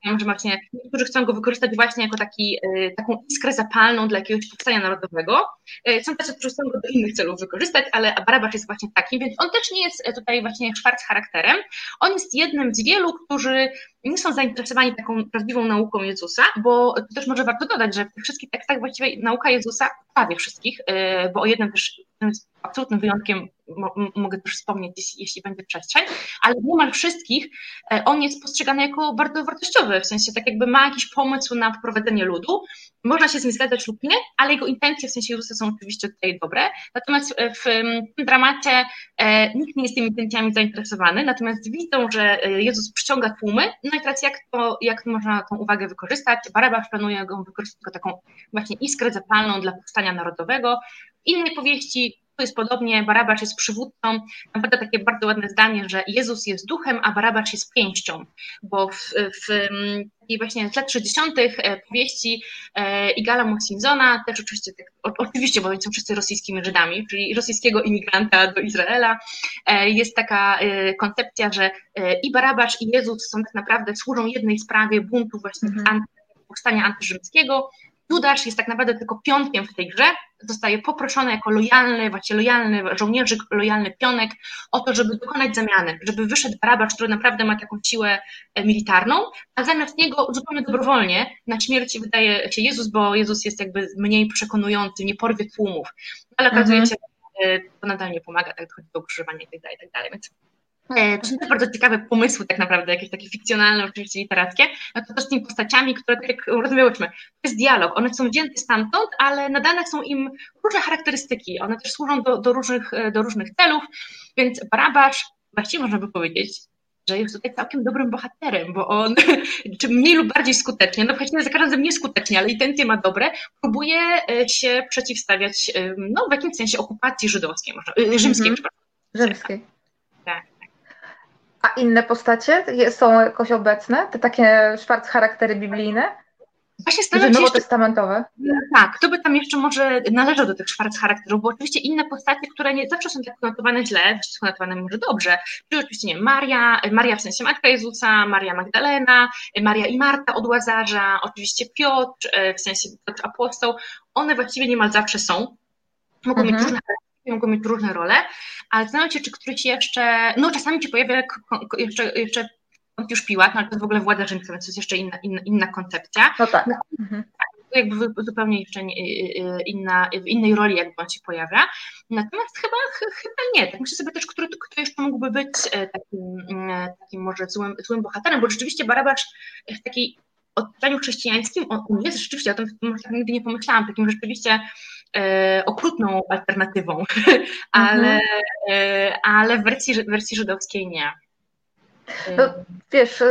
tak, że właśnie niektórzy chcą go wykorzystać właśnie jako taki, e, taką iskrę zapalną dla jakiegoś powstania narodowego. E, są tacy, którzy chcą go do innych celów wykorzystać, ale Barabasz jest właśnie takim, więc on też nie jest e, tutaj właśnie szwarc charakterem. On jest jednym z wielu, którzy nie są zainteresowani taką prawdziwą nauką Jezusa, bo to też może warto dodać, że w tych wszystkich tekstach właściwie nauka Jezusa, prawie wszystkich, bo o jednym też absolutnym wyjątkiem mogę też wspomnieć, jeśli, będzie przestrzeń, ale niemal wszystkich e, on jest postrzegany jako bardzo wartościowy, w sensie tak jakby ma jakiś pomysł na wprowadzenie ludu. Można się z nim zgadzać lub nie, ale jego intencje w sensie Jezusa są oczywiście tutaj dobre. Natomiast e, w tym dramacie e, nikt nie jest tymi intencjami zainteresowany, natomiast widzą, że Jezus przyciąga tłumy, no i teraz jak to, jak można tą uwagę wykorzystać? Barabasz planuje go wykorzystać jako taką właśnie iskrę zapalną dla powstania narodowego. W innej powieści jest podobnie, Barabasz jest przywódcą. Naprawdę takie bardzo ładne zdanie, że Jezus jest duchem, a Barabasz jest pięścią, bo w, w takiej właśnie z lat 60. E, powieści e, Igala Mosinzona, też oczywiście, tak, oczywiście, bo oni są wszyscy rosyjskimi Żydami, czyli rosyjskiego imigranta do Izraela, e, jest taka koncepcja, że i Barabasz i Jezus są tak naprawdę, służą jednej sprawie buntu właśnie mm -hmm. powstania antyrzymskiego, Judasz jest tak naprawdę tylko pionkiem w tej grze, zostaje poproszony jako lojalny, właśnie lojalny żołnierzyk, lojalny pionek o to, żeby dokonać zamiany, żeby wyszedł Barabacz, który naprawdę ma taką siłę e, militarną, a zamiast niego zupełnie dobrowolnie na śmierci wydaje się Jezus, bo Jezus jest jakby mniej przekonujący, nie porwie tłumów, ale okazuje mhm. się, że to nadal nie pomaga, tak dochodzi do ukrzyżowania i tak dalej, i tak dalej, więc E, to są bardzo ciekawe pomysły tak naprawdę, jakieś takie fikcjonalne, oczywiście literackie, no to też z tymi postaciami, które tak jak rozmawiałyśmy, to jest dialog, one są wzięte stamtąd, ale nadane są im różne charakterystyki, one też służą do, do, różnych, e, do różnych celów, więc Barabasz, właściwie można by powiedzieć, że jest tutaj całkiem dobrym bohaterem, bo on, czy mniej lub bardziej skutecznie, no właściwie za każdym razem nieskutecznie, ale intencje ma dobre, próbuje e, się przeciwstawiać, no w jakimś sensie okupacji żydowskiej, może, rzymskiej, mm -hmm. Rzymskiej. A inne postacie są jakoś obecne? Te takie szwarc charaktery biblijne? Właśnie staram się nowotestamentowe? Jeszcze, tak, to by tam jeszcze może należał do tych szwarc charakterów, bo oczywiście inne postacie, które nie zawsze są tak konotowane źle, są konotowane może dobrze, czyli oczywiście nie Maria, Maria w sensie Matka Jezusa, Maria Magdalena, Maria i Marta od Łazarza, oczywiście Piotr, e, w sensie Piotr Apostoł, one właściwie niemal zawsze są, mogą mhm. mieć różne mogą mieć różne role, ale zastanawiam się, czy któryś jeszcze, no czasami ci pojawia jeszcze, jeszcze już Piłat, no ale to jest w ogóle władza rzymska, więc to jest jeszcze inna, inna, inna koncepcja. No tak. Mhm. To jakby zupełnie jeszcze y, y, inna, w innej roli jakby on się pojawia. Natomiast chyba, chyba nie. Tak myślę sobie też, który, kto jeszcze mógłby być e, takim, e, takim może złym, złym bohaterem, bo rzeczywiście Barabasz w takiej odczytaniu chrześcijańskim, on jest rzeczywiście, o tym może tak nigdy nie pomyślałam, takim rzeczywiście e, okrutną alternatywą, ale, mhm. e, ale w wersji, wersji żydowskiej nie. No, wiesz,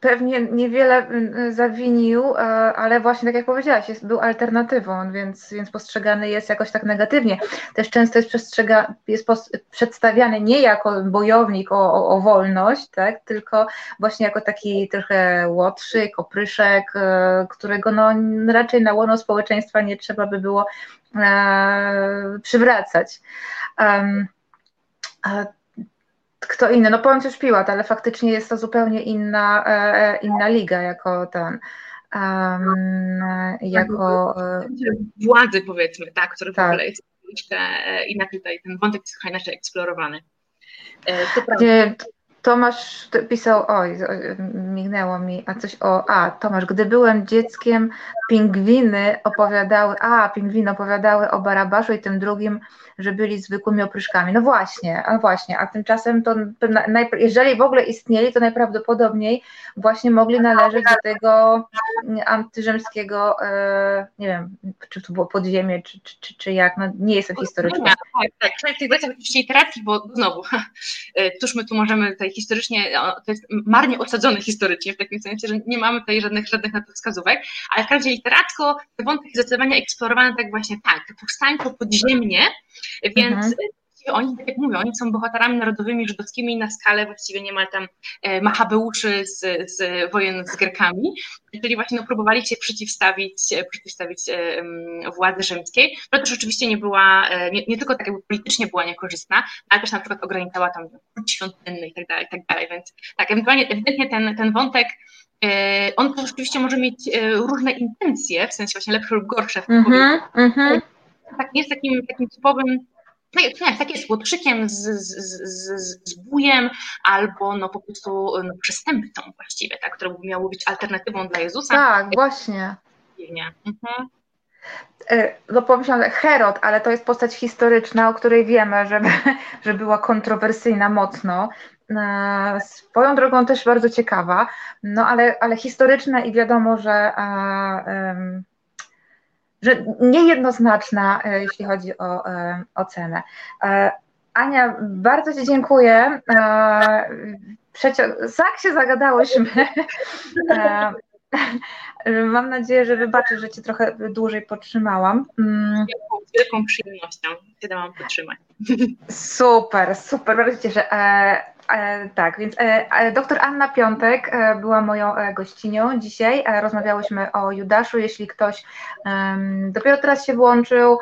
pewnie niewiele y, zawinił, ale właśnie tak jak powiedziałaś, jest, był alternatywą, więc, więc postrzegany jest jakoś tak negatywnie. Też często jest, przestrzega, jest przedstawiany nie jako bojownik o, o, o, wolność, tak, tylko właśnie jako taki trochę łotrzyk, opryszek, e, którego no, raczej na łono społeczeństwa nie trzeba by było e, przywracać. Um, kto inny? No Poncjusz Piłat, ale faktycznie jest to zupełnie inna, e, e, inna liga jako ten. um, jako władzy powiedzmy, tak, który Tak. w ogóle jest troszeczkę e, inaczej tutaj, ten wątek jest trochę inaczej eksplorowany. E, To prawda. Gdzie Tomasz pisał, oj, mignęło mi, a coś o, a Tomasz, gdy byłem dzieckiem, pingwiny opowiadały, a pingwiny opowiadały o Barabaszu i tym drugim, że byli zwykłymi opryszkami. No właśnie, a właśnie, a tymczasem to, jeżeli w ogóle istnieli, to najprawdopodobniej właśnie mogli należeć do tego mm, antyrzymskiego, e, nie wiem, czy to było podziemie, czy, czy, jak, no nie jestem historyczna. Tak, tak, tak. Wersjach oczywiście literackich, bo znowu, e, cóż my tu możemy tutaj historycznie, to jest marnie osadzone historycznie, w takim sensie, że nie mamy tutaj żadnych, żadnych na to wskazówek, ale w każdym razie literacko te wątki zdecydowanie eksplorowane tak właśnie tak, powstańczo podziemnie, więc Mhm. E, oni, tak jak mówią, oni są bohaterami narodowymi żydowskimi na skalę właściwie niemal tam e, Machabeuszy z, z wojen z Grekami, czyli właśnie no, próbowali się przeciwstawić, e, przeciwstawić e, em, władzy rzymskiej, która też oczywiście nie była, e, nie, nie tylko tak jakby politycznie była niekorzystna, ale też na przykład ograniczała tam kult świątynny i tak dalej, i tak dalej, więc tak, ewentualnie, ewidentnie ten, ten wątek e, on też oczywiście może mieć e, różne intencje, w sensie właśnie lepsze lub gorsze w tym Mhm, mhm. tak jest takim, takim typowym, no jak, nie, tak jest, łotrzykiem z, z, z, z, bujem, albo no po prostu no, przestępcą właściwie, tak, które miało być alternatywą dla Jezusa. Tak, właśnie. Nie. Mhm. E, No pomyślałam, Herod, ale to jest postać historyczna, o której wiemy, że, że była kontrowersyjna mocno. E, Swoją drogą też bardzo ciekawa, no ale, ale historyczna i wiadomo, że, e, em, że niejednoznaczna, e, jeśli chodzi o e, ocenę. E, Ania, bardzo Ci dziękuję. Przecież tak się zagadałyśmy. Mam nadzieję, że wybaczysz, że Cię trochę dłużej potrzymałam. Mm, Z wielką przyjemnością się dałam podtrzymać. Super, super, bardzo się cieszę. E, tak, więc e, e, doktor Anna Piątek była moją gościnią dzisiaj. Rozmawiałyśmy o Judaszu. Jeśli ktoś dopiero teraz się włączył,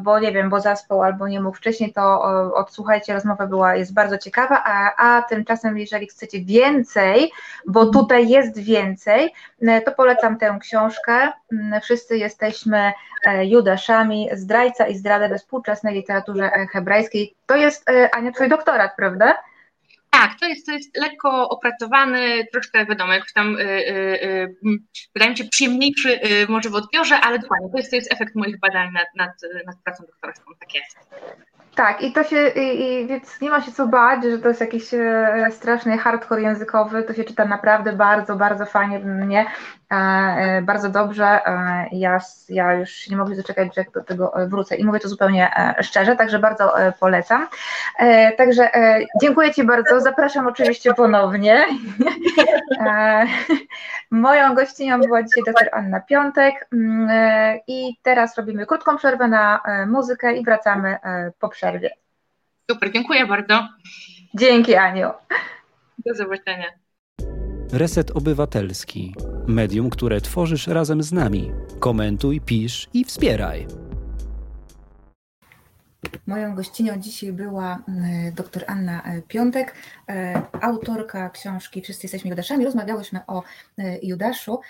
bo nie wiem, bo zaspał albo nie mógł wcześniej, to odsłuchajcie, rozmowa była, jest bardzo ciekawa, a, a tymczasem, jeżeli chcecie więcej, bo tutaj jest więcej, to polecam tę książkę. Mm, Wszyscy jesteśmy Judaszami, zdrajca i zdrada we współczesnej literaturze hebrajskiej. To jest, Ania, twój doktorat, prawda? Tak, to jest, to jest lekko opracowany, troszkę wiadomo, jakoś tam, y, y, y, mm, wydaje mi się, przyjemniejszy może w odbiorze, ale dokładnie, to jest, to jest efekt moich badań nad, nad, nad pracą doktorską, tak jest. Tak, i to się, i, i, więc nie ma się co bać, że to jest jakiś e, straszny hardcore językowy, to się czyta naprawdę bardzo, bardzo fajnie mnie, bardzo dobrze. E, ja, ja już nie mogę się doczekać, że do tego e, wrócę i mówię to zupełnie e, szczerze, także bardzo e, polecam. E, także e, dziękuję Ci bardzo, zapraszam oczywiście ponownie. E, moją gościnią była dzisiaj dr Anna Piątek mm, e, i teraz robimy krótką przerwę na e, muzykę i wracamy e, po przerwie. Super, dziękuję bardzo. Dzięki Aniu. Do zobaczenia. Reset Obywatelski. Medium, które tworzysz razem z nami. Komentuj, pisz i wspieraj. Moją gościnią dzisiaj była mm, dr Anna e, Piątek, e, autorka książki Wszyscy jesteśmy Judaszami. Rozmawiałyśmy o e, Judaszu.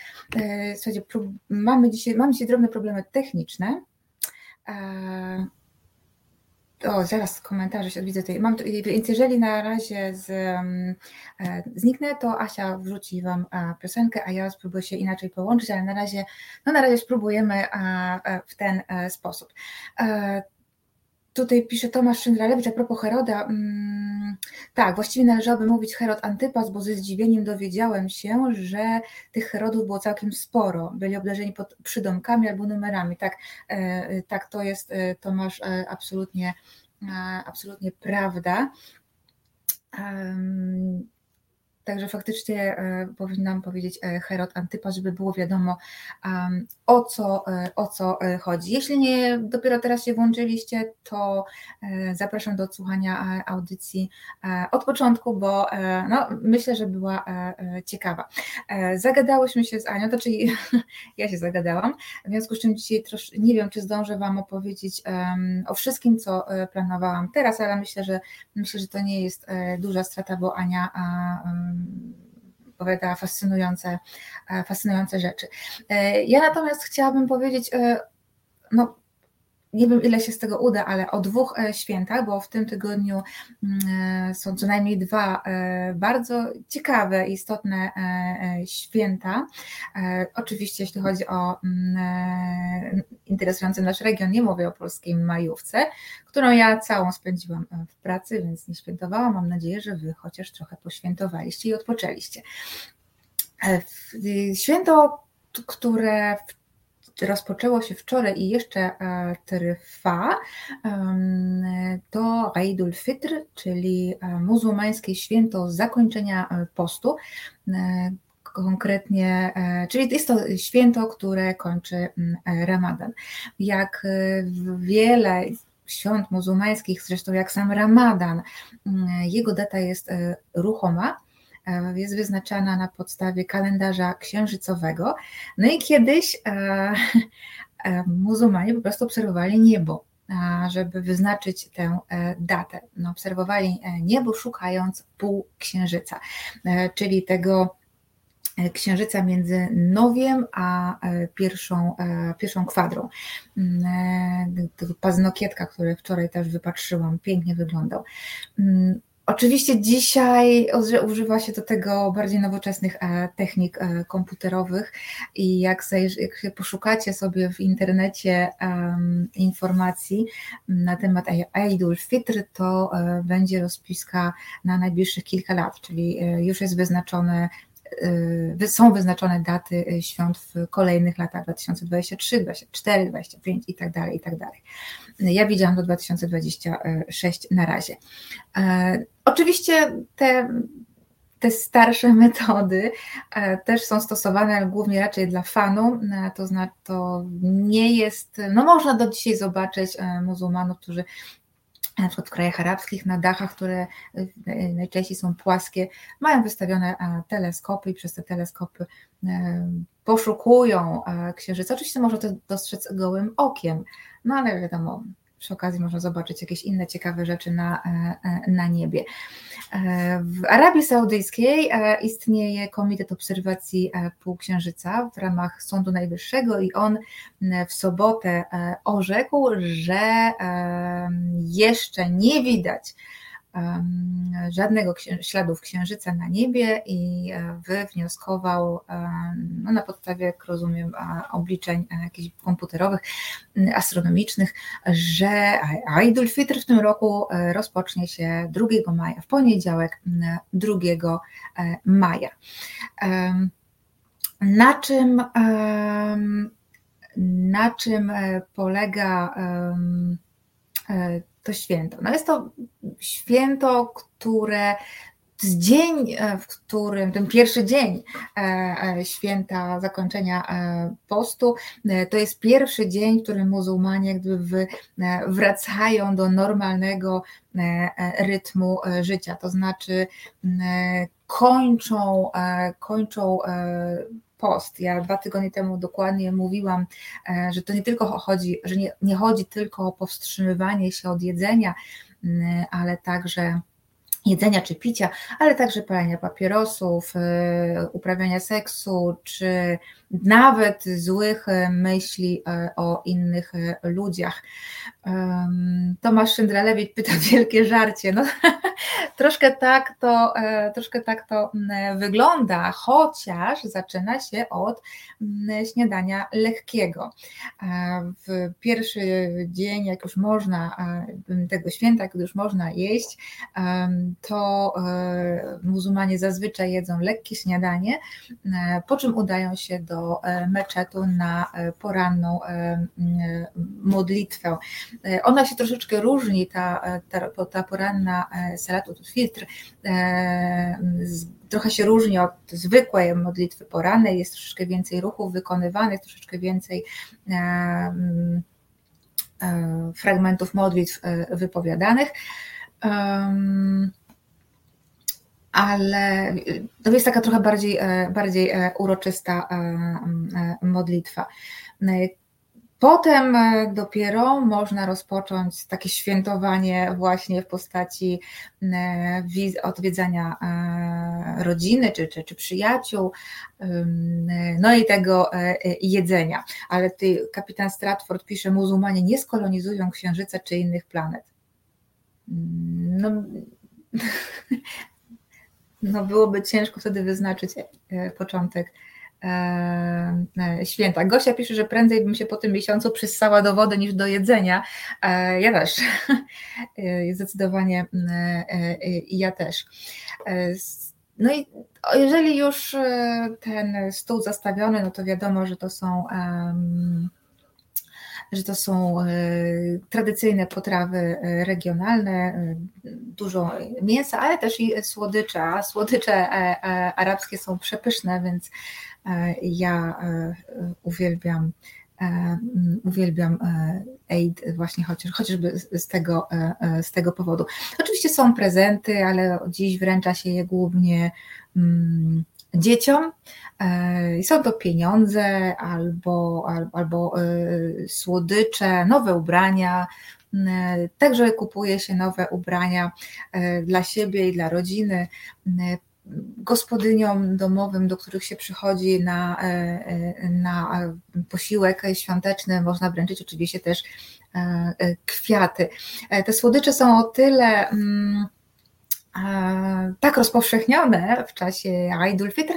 Słuchajcie, mamy dzisiaj, mamy dzisiaj drobne problemy techniczne. O, zaraz komentarze się widzę tutaj. Mam, tu- więc jeżeli na razie z, em, e, zniknę, to Asia wrzuci Wam e, piosenkę, a ja spróbuję się inaczej połączyć, ale na razie, no na razie spróbujemy e, e, w ten e, sposób. E, Tutaj pisze Tomasz Szyndralewicz a propos Heroda. Mm, tak, właściwie należałoby mówić Herod Antypas, bo ze zdziwieniem dowiedziałem się, że tych Herodów było całkiem sporo. Byli obdarzeni pod przydomkami albo numerami. Tak, e, tak to jest, e, Tomasz, e, absolutnie, e, absolutnie prawda. Także faktycznie e, powinnam powiedzieć e, Herod Antypas, żeby było wiadomo o co, e, o co chodzi. Jeśli nie dopiero teraz się włączyliście, to zapraszam do odsłuchania audycji od początku, bo no, myślę, że była ciekawa. Zagadałyśmy się z Anią, to czyli ja się zagadałam, w związku z czym dzisiaj trosz, nie wiem, czy zdążę Wam opowiedzieć o wszystkim, co planowałam teraz, ale myślę, że myślę, że to nie jest duża strata, bo Ania opowiadała fascynujące, fascynujące rzeczy. Ja natomiast chciałabym powiedzieć, no, nie wiem ile się z tego uda, ale o dwóch e, świętach, bo w tym tygodniu mm, e, są co najmniej dwa e, bardzo ciekawe, istotne święta. Oczywiście, jeśli chodzi o mm, interesujący nasz region, nie mówię o polskiej majówce, którą ja całą spędziłam w pracy, więc nie świętowałam. Mam nadzieję, że Wy chociaż trochę poświętowaliście i odpoczęliście. Święto, które w rozpoczęło się wczoraj i jeszcze e, trwa, to Eidul Fitr, czyli e, muzułmańskie święto zakończenia e, postu. Konkretnie, czyli jest to święto, które kończy Ramadan. Jak wiele świąt muzułmańskich, zresztą jak sam Ramadan, jego data jest ruchoma, jest wyznaczana na podstawie kalendarza księżycowego. No i kiedyś e, e, muzułmanie po prostu obserwowali niebo, żeby wyznaczyć tę datę. No, obserwowali niebo szukając półksiężyca, czyli tego księżyca między nowiem a pierwszą, pierwszą kwadrą. Mm, paznokietka, który wczoraj też wypatrzyłam, pięknie wyglądał. Oczywiście dzisiaj używa się do tego bardziej nowoczesnych e, technik e, komputerowych i jak, się poszukacie sobie w internecie informacji na temat Eidul Fitr, to e, będzie rozpiska na najbliższych kilka lat, czyli już jest wyznaczone są wyznaczone daty świąt w kolejnych latach 2023, 2024, 2025 i tak dalej, i tak dalej. Ja widziałam do 2026 na razie. Oczywiście te, te starsze metody też są stosowane, ale głównie raczej dla fanu, to znaczy to nie jest, no można do dzisiaj zobaczyć muzułmanów, którzy na przykład w krajach arabskich na dachach, które najczęściej są płaskie, mają wystawione teleskopy i przez te teleskopy poszukują księżyca. Oczywiście można to dostrzec gołym okiem, no ale wiadomo, przy okazji można zobaczyć jakieś inne ciekawe rzeczy na, e, e, na niebie. E, w Arabii Saudyjskiej istnieje Komitet Obserwacji Półksiężyca w ramach Sądu Najwyższego i on w sobotę orzekł, że jeszcze nie widać żadnego śladów księżyca na niebie i e, wywnioskował no, na podstawie, jak rozumiem, obliczeń e, jakichś komputerowych, astronomicznych, że Idul Fitr w tym roku e, rozpocznie się 2 maja, w poniedziałek 2 maja. Na czym, na czym polega to święto? No jest to święto, które dzień, e, w którym ten pierwszy dzień e, e, święta zakończenia postu, to jest pierwszy dzień, w którym muzułmanie jakby wracają do normalnego rytmu życia, to znaczy kończą, kończą post. Ja dwa tygodnie temu dokładnie mówiłam, e, że to nie tylko chodzi, że nie, nie chodzi tylko o powstrzymywanie się od jedzenia, ale także jedzenia czy picia, ale także palenia papierosów, e, uprawiania seksu, czy nawet złych myśli e, o innych ludziach. Tomasz Szyndralewicz pyta wielkie żarcie. No, troszkę, tak to, e, troszkę tak to wygląda, chociaż zaczyna się od śniadania lekkiego. E, w pierwszy dzień, jak już można, e, tego święta, jak już można jeść, to muzułmanie zazwyczaj jedzą lekkie śniadanie, po czym udają się do meczetu na poranną modlitwę. E, ona się troszeczkę różni, ta, e, ta, ta poranna e, salatu filtr, trochę się różni od zwykłej modlitwy porannej, jest troszeczkę więcej ruchów wykonywanych, troszeczkę więcej fragmentów modlitw wypowiadanych ale to jest taka trochę bardziej, bardziej uroczysta modlitwa. Potem e, dopiero można rozpocząć takie świętowanie właśnie w postaci e, odwiedzania rodziny czy, czy, czy przyjaciół, no i tego jedzenia. Ale ty, kapitan Stratford pisze, muzułmanie nie skolonizują księżyca czy innych planet. Mm, no, no byłoby ciężko wtedy wyznaczyć początek E, e, święta. Gosia pisze, że prędzej bym się po tym miesiącu przystała do wody niż do jedzenia. E, ja też. Zdecydowanie ja też. No i jeżeli już ten stół zastawiony, no to wiadomo, że to są że to są tradycyjne potrawy regionalne, dużo mięsa, ale też i słodycze. A słodycze arabskie są przepyszne, więc E, ja e, uwielbiam e, uwielbiam Aid właśnie chociaż, chociażby z tego, z tego powodu. Oczywiście są prezenty, ale dziś wręcza się je głównie mm, dzieciom. Są to pieniądze albo, albo słodycze, nowe ubrania. Także kupuje się nowe ubrania dla siebie i dla rodziny gospodyniom domowym, do których się przychodzi na, e, e, na posiłek świąteczny, można wręczyć oczywiście też e, kwiaty. Te słodycze są o tyle mm, tak rozpowszechnione w czasie Eidul Fitr,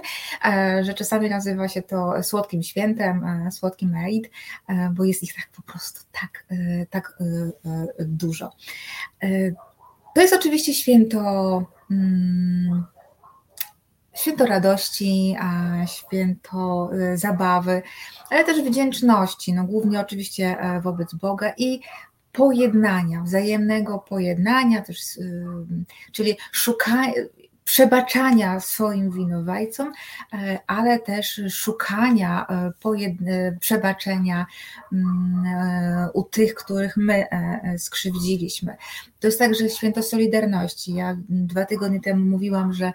że czasami nazywa się to słodkim świętem, słodkim Eid, bo jest ich tak po prostu tak, tak dużo. To jest oczywiście święto mm, święto radości, święto zabawy, ale też wdzięczności, no głównie oczywiście e, wobec Boga i pojednania, wzajemnego pojednania, też, y, czyli szukania, przebaczania swoim winowajcom, e, ale też szukania e, przebaczenia mm, u tych, których my skrzywdziliśmy. To jest także święto Solidarności. Ja dwa tygodnie temu mówiłam, że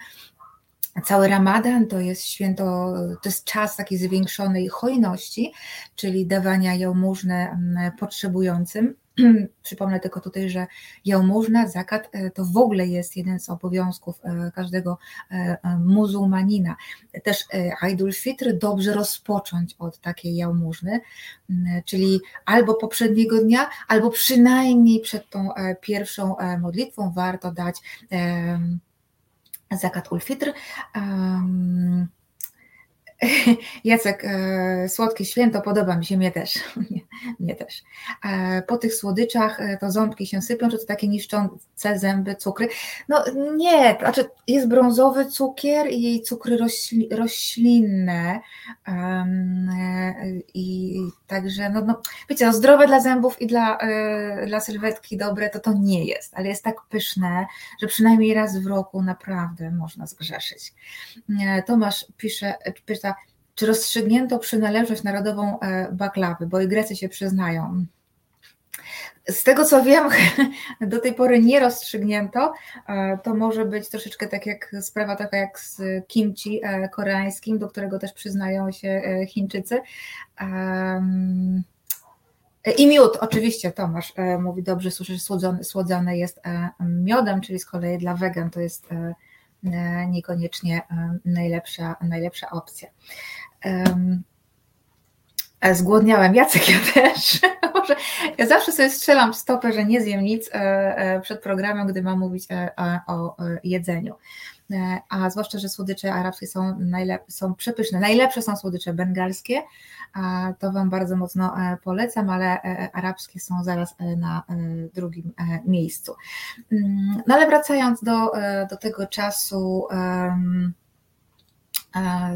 Cały Ramadan to jest święto, to jest czas takiej zwiększonej hojności, czyli dawania jałmużny mm, potrzebującym. Przypomnę tylko tutaj, że jałmużna, zakat e, to w ogóle jest jeden z obowiązków e, każdego e, muzułmanina. Też Aidul Fitr dobrze rozpocząć od takiej jałmużny, czyli albo poprzedniego dnia, albo przynajmniej przed tą pierwszą modlitwą warto dać zakat ulfitr. Um, Jacek, e, słodkie święto, podoba mi się, mnie też. mnie też. E, po tych słodyczach e, to ząbki się sypią, czy to takie niszczące zęby, cukry? No nie, znaczy jest brązowy cukier i cukry rośli, roślinne i także, no, no wiecie, no, zdrowe dla zębów i dla, dla sylwetki dobre to to nie jest, ale jest tak pyszne, że przynajmniej raz w roku naprawdę można zgrzeszyć. Tomasz pisze, pyta, czy rozstrzygnięto przynależność narodową e, baklawy, bo i Grecy się przyznają. Z tego co wiem, do tej pory nie rozstrzygnięto. E, to może być troszeczkę tak jak sprawa taka jak z kimchi e, koreańskim, do którego też przyznają się Chińczycy. I miód, oczywiście, Tomasz mówi dobrze, słyszę, słodzony, słodzony jest miodem, czyli z kolei dla wegan to jest niekoniecznie najlepsza, najlepsza opcja. Zgłodniałem, Jacek, ja też. ja zawsze sobie strzelam stopę, że nie zjem nic e, e, przed programem, gdy mam mówić e, o jedzeniu. A zwłaszcza, że słodycze arabskie są, najlep- są przepyszne. Najlepsze są słodycze bengalskie, to Wam bardzo mocno polecam, ale arabskie są zaraz na drugim miejscu. Mm, no ale wracając do, do tego czasu,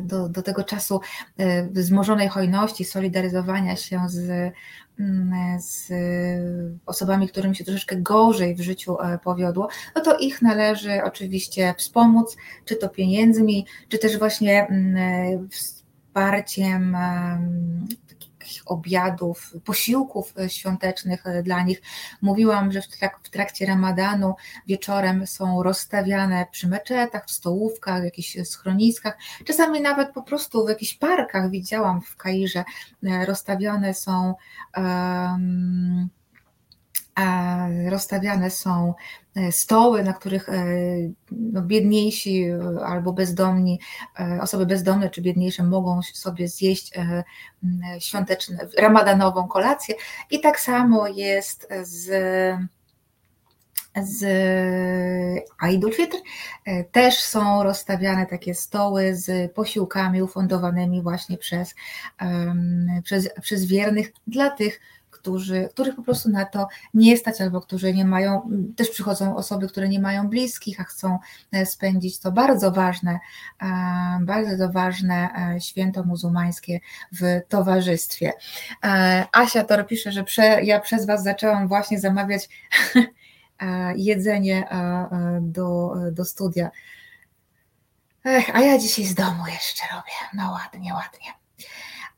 do, do tego czasu e, wzmożonej hojności, solidaryzowania się z, mm, z osobami, którym się troszeczkę gorzej w życiu e, powiodło, no to ich należy oczywiście wspomóc, czy to pieniędzmi, czy też właśnie mm, e, wsparciem obiadów, posiłków e, świątecznych e, dla nich. Mówiłam, że w trakcie ramadanu wieczorem są rozstawiane przy meczetach, w stołówkach, w jakichś schroniskach, czasami nawet po prostu w jakichś parkach widziałam w Kairze e, rozstawione są um, rozstawiane są stoły, na których no, biedniejsi albo bezdomni, osoby bezdomne czy biedniejsze mogą sobie zjeść świąteczną, ramadanową kolację. I tak samo jest z z Aidul Fitr też są rozstawiane takie stoły z posiłkami ufundowanymi właśnie przez, przez, przez wiernych dla tych, którzy, których po prostu na to nie stać, albo którzy nie mają, też przychodzą osoby, które nie mają bliskich, a chcą e, spędzić to bardzo ważne, e, bardzo ważne e, święto muzułmańskie w towarzystwie. Asia Tor pisze, że prze, ja przez Was zaczęłam właśnie zamawiać jedzenie do, do studia. Ech, a ja dzisiaj z domu jeszcze robię. No ładnie, ładnie.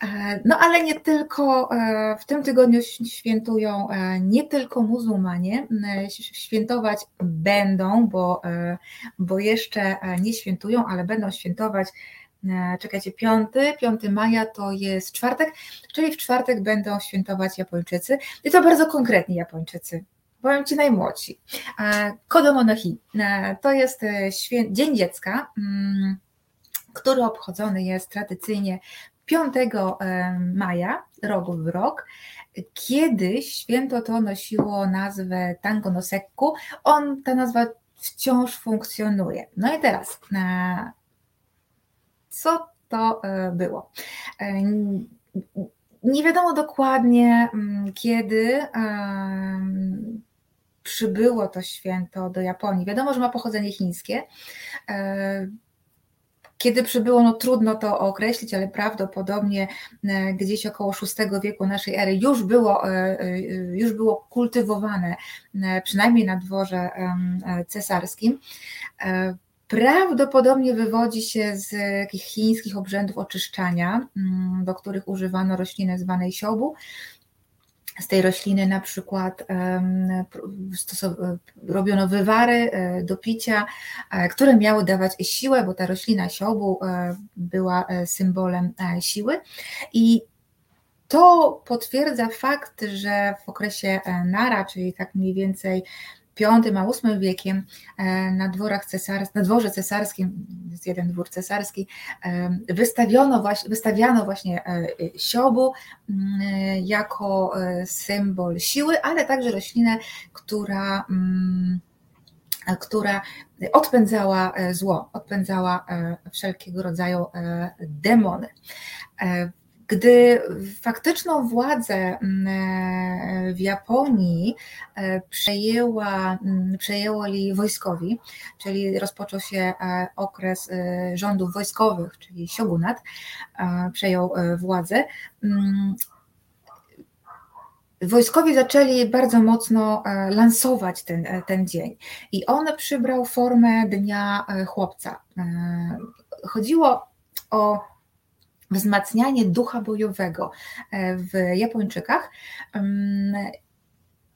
E, no ale nie tylko e, w tym tygodniu świętują e, nie tylko muzułmanie, świętować będą, bo, bo jeszcze nie świętują, ale będą świętować czekajcie, 5, 5 maja to jest czwartek, czyli w czwartek będą świętować Japończycy i to bardzo konkretni Japończycy. Powiem Ci najmłodsi. Kodomo no. To jest Dzień Dziecka, mm, który obchodzony jest tradycyjnie 5 maja, roku w rok. Kiedyś święto to nosiło nazwę Tango no. On, ta nazwa wciąż funkcjonuje. No i teraz, e, co to e, było? E, nie wiadomo dokładnie, kiedy przybyło to święto do Japonii. Wiadomo, że ma pochodzenie chińskie. Kiedy przybyło, no trudno to określić, ale prawdopodobnie e, gdzieś około VI wieku naszej ery już było, e, e, już było kultywowane, przynajmniej na dworze cesarskim. Prawdopodobnie wywodzi się z jakichś chińskich obrzędów oczyszczania, mm, do których używano rośliny zwanej siobu z tej rośliny na przykład robiono wywary e, do picia, e, które miały dawać siłę, bo ta roślina siobu e, była symbolem siły. I to potwierdza fakt, że w okresie Nara, czyli tak mniej więcej V a VIII wiekiem e, na, dworach na dworze cesarskim, jest jeden dwór cesarski, e, wystawiono właśnie, wystawiano właśnie e, siobu mm, jako symbol siły, ale także roślinę, która mm, która odpędzała zło, odpędzała wszelkiego rodzaju demony. Gdy faktyczną władzę mm, e, w Japonii e, przejęła, mm, przejęli wojskowi, czyli rozpoczął się e, okres rządów wojskowych, czyli shogunat, przejął władzę, mm, Wojskowi zaczęli bardzo mocno lansować ten, ten dzień i on przybrał formę Dnia Chłopca. Chodziło o wzmacnianie ducha bojowego e, w Japończykach,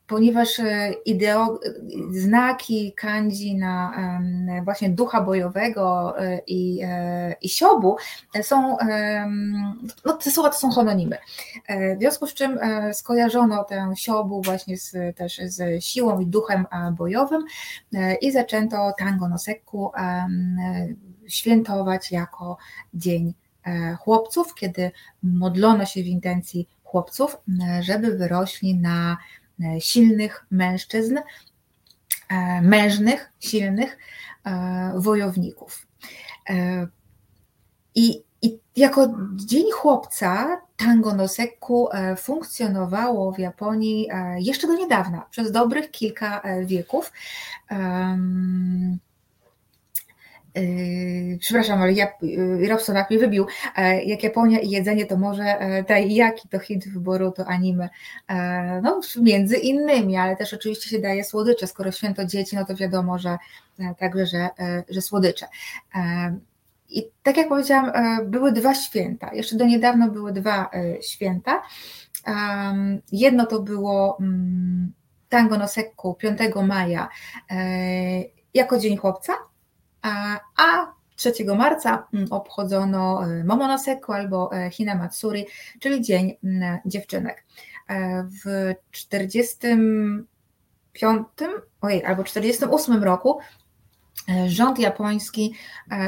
ponieważ e, ideo, znaki kanji na właśnie ducha bojowego e, i, i siobu są, no te słowa to są hononimy. W związku z czym skojarzono tę siobu właśnie z, też z siłą i duchem bojowym i zaczęto tango no świętować jako dzień chłopców, kiedy modlono się w intencji chłopców, e, żeby wyrośli na e, silnych mężczyzn, mężnych, silnych wojowników. I, i jako Dzień Chłopca tango no sekku funkcjonowało w Japonii jeszcze do niedawna, przez dobrych kilka wieków. Yy, przepraszam, ale ja, yy, Robson jak wybił. E, jak Japonia i jedzenie, to może taiyaki to hit wyboru, to anime. No, między innymi, ale też oczywiście się daje słodycze. Skoro święto dzieci, no to wiadomo, że także, że, że słodycze. I tak jak powiedziałam, były dwa święta. Jeszcze do niedawna były dwa święta. Jedno to było mm, Tango no Sekku 5 maja jako Dzień Chłopca, a 3 marca mm, obchodzono e, Momonoseku albo e, Hinamatsuri, czyli Dzień mm, Dziewczynek. E, w 40 ojej, albo 48 roku rząd japoński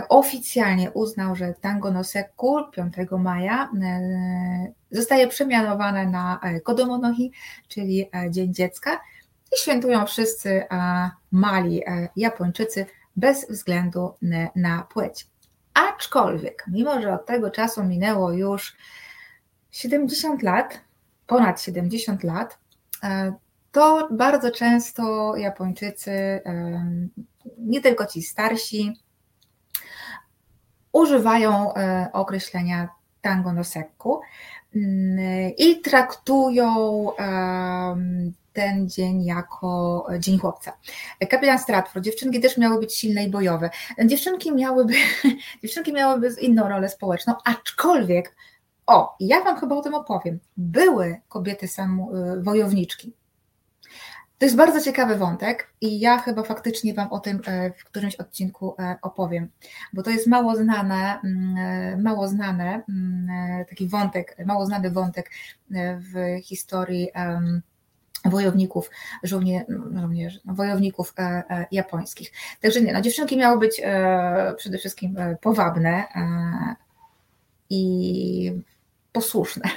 oficjalnie uznał, że Tango no Sekku 5 maja zostaje przemianowane na Kodomonohi, czyli Dzień Dziecka i świętują wszyscy mali Japończycy bez względu na płeć. Aczkolwiek, mimo że od tego czasu minęło już 70 lat, ponad 70 lat, e, to bardzo często Japończycy, e, nie tylko ci starsi, używają e, określenia tango no sekku i traktują ten dzień jako Dzień Chłopca. Kapitan Stratford, dziewczynki też miały być silne i bojowe. Dziewczynki miałyby, dziewczynki miałyby inną rolę społeczną, aczkolwiek, o, ja Wam chyba o tym opowiem, były kobiety sam wojowniczki. To jest bardzo ciekawy wątek i ja chyba faktycznie Wam o tym e, w którymś odcinku e, opowiem, bo to jest mało znane, mm, e, mało znane, mm, taki wątek, mało znany wątek w historii wojowników, no, żołnierzy, no, wojowników e, e, japońskich. Także nie, no, dziewczynki miały być e, przede wszystkim powabne i posłuszne,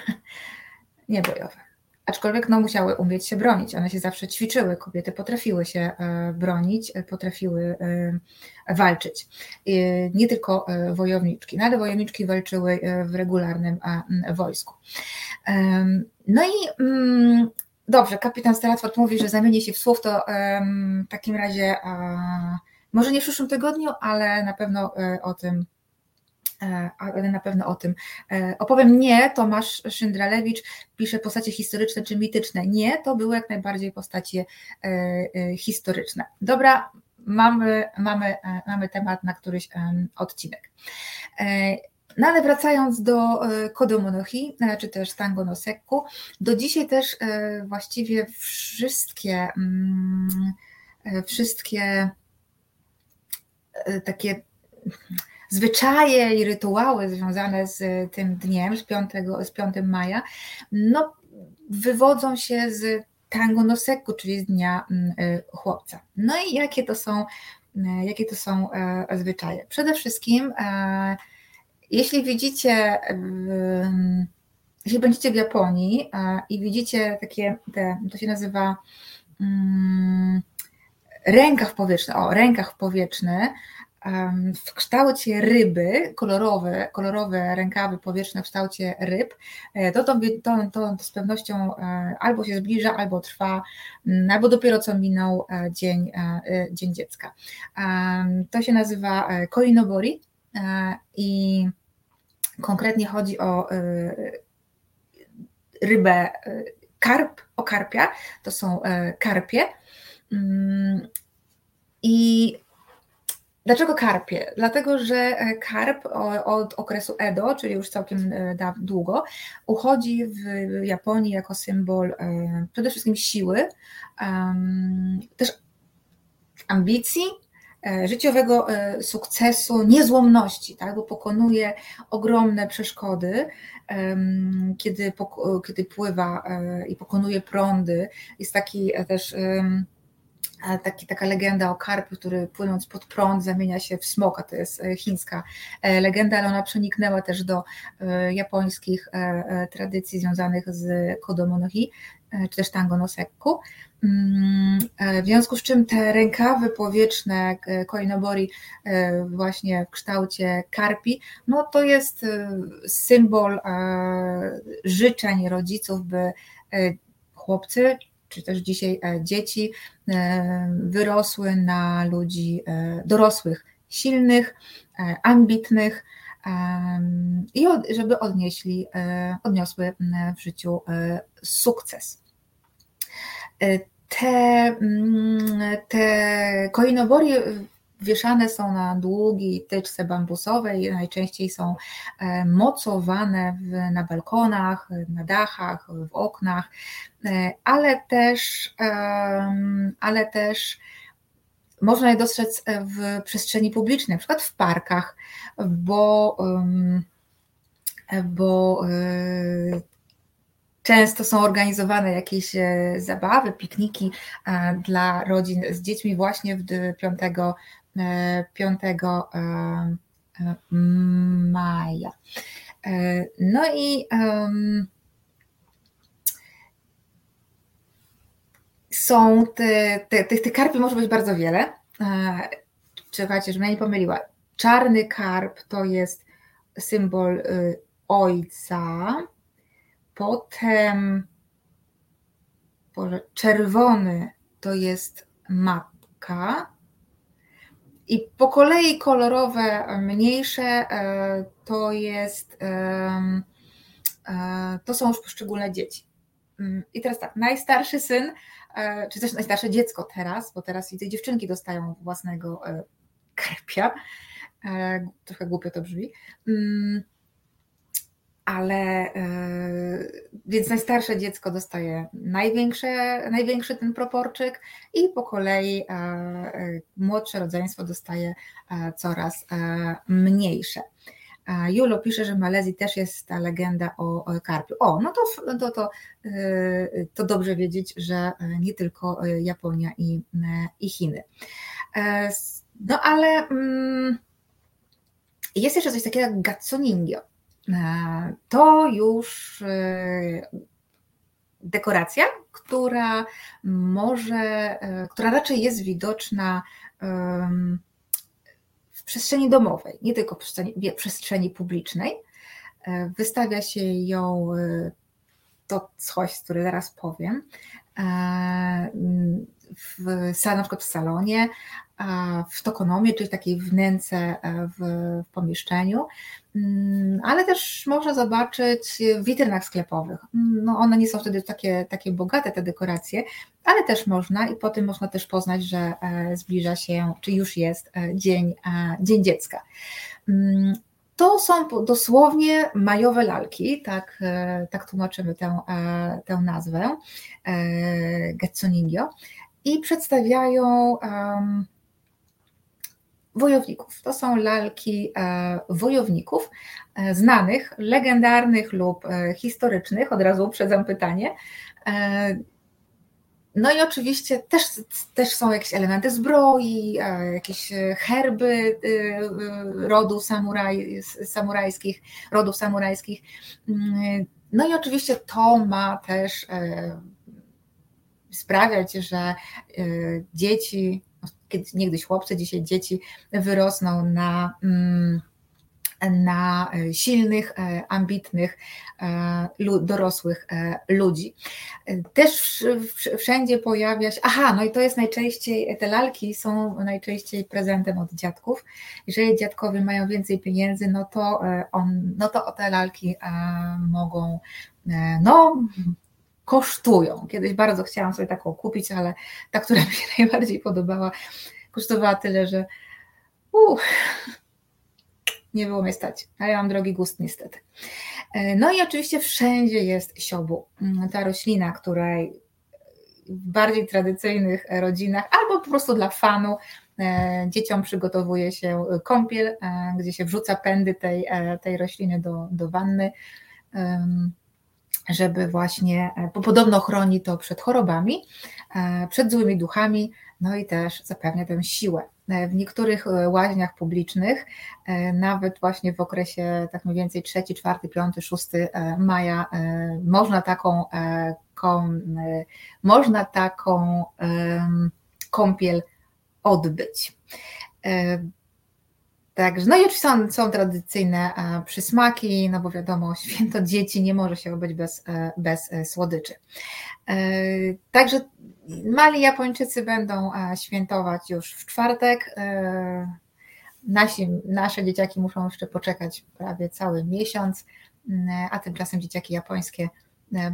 nie bojowe. Aczkolwiek no, musiały umieć się bronić, one się zawsze ćwiczyły, kobiety potrafiły się bronić, potrafiły walczyć. Nie tylko wojowniczki, no ale wojowniczki walczyły w regularnym wojsku. No i mm, Dobrze, kapitan Stratford mówi, że zamieni się w słów, to w takim razie może nie w przyszłym tygodniu, ale na pewno e, o tym e, ale na pewno o tym e, opowiem. Nie, Tomasz Szyndralewicz pisze postacie historyczne czy mityczne. Nie, to były jak najbardziej postacie historyczne. Dobra, mamy, mamy, mamy temat na któryś odcinek. No ale wracając do e, Kodomonohi, e, czy też Tango no Sekku, do dzisiaj też e, właściwie wszystkie, mm, wszystkie takie zwyczaje i rytuały związane z tym dniem, z 5, z 5 maja, no, wywodzą się z Tango no Sekku, czyli z dnia mm, chłopca. No i jakie to są, jakie to są zwyczaje? Przede wszystkim jeśli widzicie, jeśli będziecie w Japonii i widzicie takie, te, to się nazywa um, rękaw powietrzny, o, rękaw powietrzny, w kształcie ryby, kolorowe, kolorowe rękawy powietrzne w kształcie ryb, e, to, to, to, to z pewnością e, albo się zbliża, albo trwa, mm, albo dopiero co minął e, dzień, dzień dziecka. To się nazywa koinobori i Konkretnie chodzi o y, rybę y, karp, o karpia, to są y, karpie. Mm, I Dlaczego karpie? Dlatego, że karp od okresu Edo, czyli już całkiem długo, uchodzi w Japonii jako symbol przede wszystkim siły, też ambicji, E, życiowego e, sukcesu, niezłomności, tak? bo pokonuje ogromne przeszkody, kiedy, kiedy pływa e, i pokonuje prądy. Jest taki też taki, taka legenda o karpiu, który płynąc pod prąd zamienia się w smoka, to jest chińska legenda, ale ona przeniknęła też do japońskich tradycji związanych z Kodomonohi, czy też Tango no Sekku. Mm, e, w związku z czym te rękawy powietrzne e, koinobori e, właśnie w kształcie karpi, no to jest symbol życzeń rodziców, by chłopcy, czy też dzisiaj dzieci wyrosły na ludzi dorosłych, silnych, ambitnych i żeby odnieśli, odniosły w życiu sukces. Te, te koinobori wieszane są na długiej tyczce bambusowej, najczęściej są e, mocowane w, na balkonach, na dachach, w oknach, e, ale też, ale też można je dostrzec w przestrzeni publicznej, na przykład w parkach, bo, bo e, Często są organizowane jakieś zabawy, pikniki dla rodzin z dziećmi właśnie w 5, 5 maja. No i są te, te, tych, tych może być bardzo wiele. Czekajcie, żebym ja nie pomyliła. Czarny karp to jest symbol y, ojca, potem Boże, czerwony to jest matka i po kolei kolorowe, mniejsze e, to jest e, to są już poszczególne dzieci. Mm, I teraz tak, najstarszy syn, e, czy też najstarsze dziecko teraz, bo teraz widzę, dziewczynki dostają własnego karpia. Trochę głupio to brzmi. Ale więc najstarsze dziecko dostaje największe, największy ten proporczyk i po kolei młodsze rodzeństwo dostaje coraz mniejsze. Julo pisze, że w Malezji też jest ta legenda o, karpiu. O, no to, to, to, to dobrze wiedzieć, że nie tylko Japonia i, i Chiny. No ale mm, jest jeszcze coś takiego jak Gatsoningyo. To już dekoracja, która może, która raczej jest widoczna w przestrzeni domowej, nie tylko w przestrzeni, w przestrzeni publicznej. Wystawia się ją to coś, który zaraz powiem, w, na przykład w salonie, w tokonomie, czyli takiej wnęce w, pomieszczeniu, ale też można zobaczyć w witrynach sklepowych. No one nie są wtedy takie, takie bogate, te dekoracje, ale też można i po tym można też poznać, że e, zbliża się, czy już jest e, Dzień, e, dzień Dziecka. Mm, to są dosłownie majowe lalki, tak, tak tłumaczymy tę, tę nazwę, Getsoningyo, i przedstawiają um, wojowników. To są lalki e, wojowników, e, znanych, legendarnych lub e, historycznych, od razu uprzedzam pytanie. No i oczywiście też, też są jakieś elementy zbroi, jakieś herby rodów samuraj, samurajskich, rodów samurajskich. Mm, no i oczywiście to ma też sprawiać, że dzieci niegdyś chłopcy, dzisiaj dzieci wyrosną na mm, na e, silnych, e, ambitnych, e, dorosłych ludzi. Też wszędzie pojawia się, aha, no i to jest najczęściej, te lalki są najczęściej prezentem od dziadków. Jeżeli dziadkowie mają więcej pieniędzy, no to, on, no to te lalki mogą, no kosztują. Kiedyś bardzo chciałam sobie taką kupić, ale ta, która mi się najbardziej podobała, kosztowała tyle, że uh, nie było mnie stać, a ja mam drogi gust niestety. E, no i oczywiście wszędzie jest siobu, mm, ta roślina, której w bardziej tradycyjnych rodzinach albo po prostu dla fanu e, dzieciom przygotowuje się kąpiel, e, gdzie się wrzuca pędy tej, tej rośliny do, do wanny żeby właśnie, e, bo podobno chroni to przed chorobami, e, przed złymi duchami, no i też zapewnia tę siłę. E, w niektórych łaźniach publicznych, nawet właśnie w okresie tak mniej więcej 3, 4, 5, 6 maja, można taką, można taką kąpiel odbyć. Także, no i oczywiście są, są tradycyjne e, przysmaki, no bo wiadomo, święto dzieci nie może się obyć bez, e, bez e, słodyczy. Także mali Japończycy będą świętować już w czwartek. Nasi, nasze dzieciaki muszą jeszcze poczekać prawie cały miesiąc, a tymczasem dzieciaki japońskie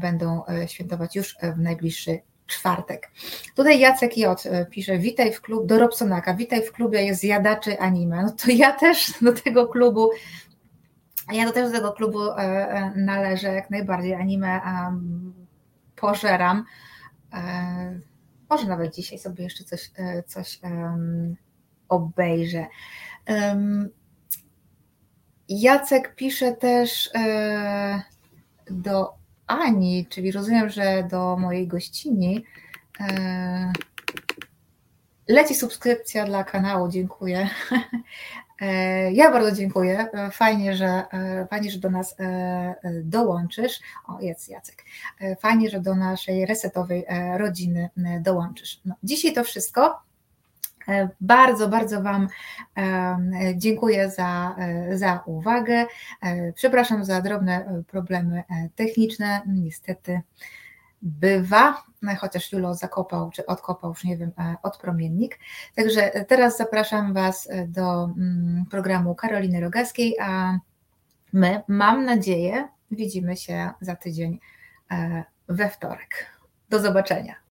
będą świętować już w najbliższy czwartek. Tutaj Jacek J. E, pisze, witaj w klub, do Robsonaka, witaj w klubie jest zjadaczy anime. No to ja też do tego klubu, ja też do tego klubu e, e, należę jak najbardziej, anime pożeram. Może nawet dzisiaj sobie jeszcze coś, coś obejrzę. Jacek pisze też do Ani, czyli rozumiem, że do mojej gościni leci subskrypcja dla kanału, dziękuję. Ja bardzo dziękuję. Fajnie, że, fajnie, że do nas dołączysz. O, jest Jacek. Fajnie, że do naszej resetowej rodziny dołączysz. No, dzisiaj to wszystko. Bardzo, bardzo Wam dziękuję za, za uwagę. Przepraszam za drobne problemy techniczne. Niestety bywa, chociaż Julo zakopał czy odkopał, już nie wiem, odpromiennik. Także teraz zapraszam Was do mm, programu Karoliny Rogaskiej, a my, mam nadzieję, widzimy się za tydzień we wtorek. Do zobaczenia.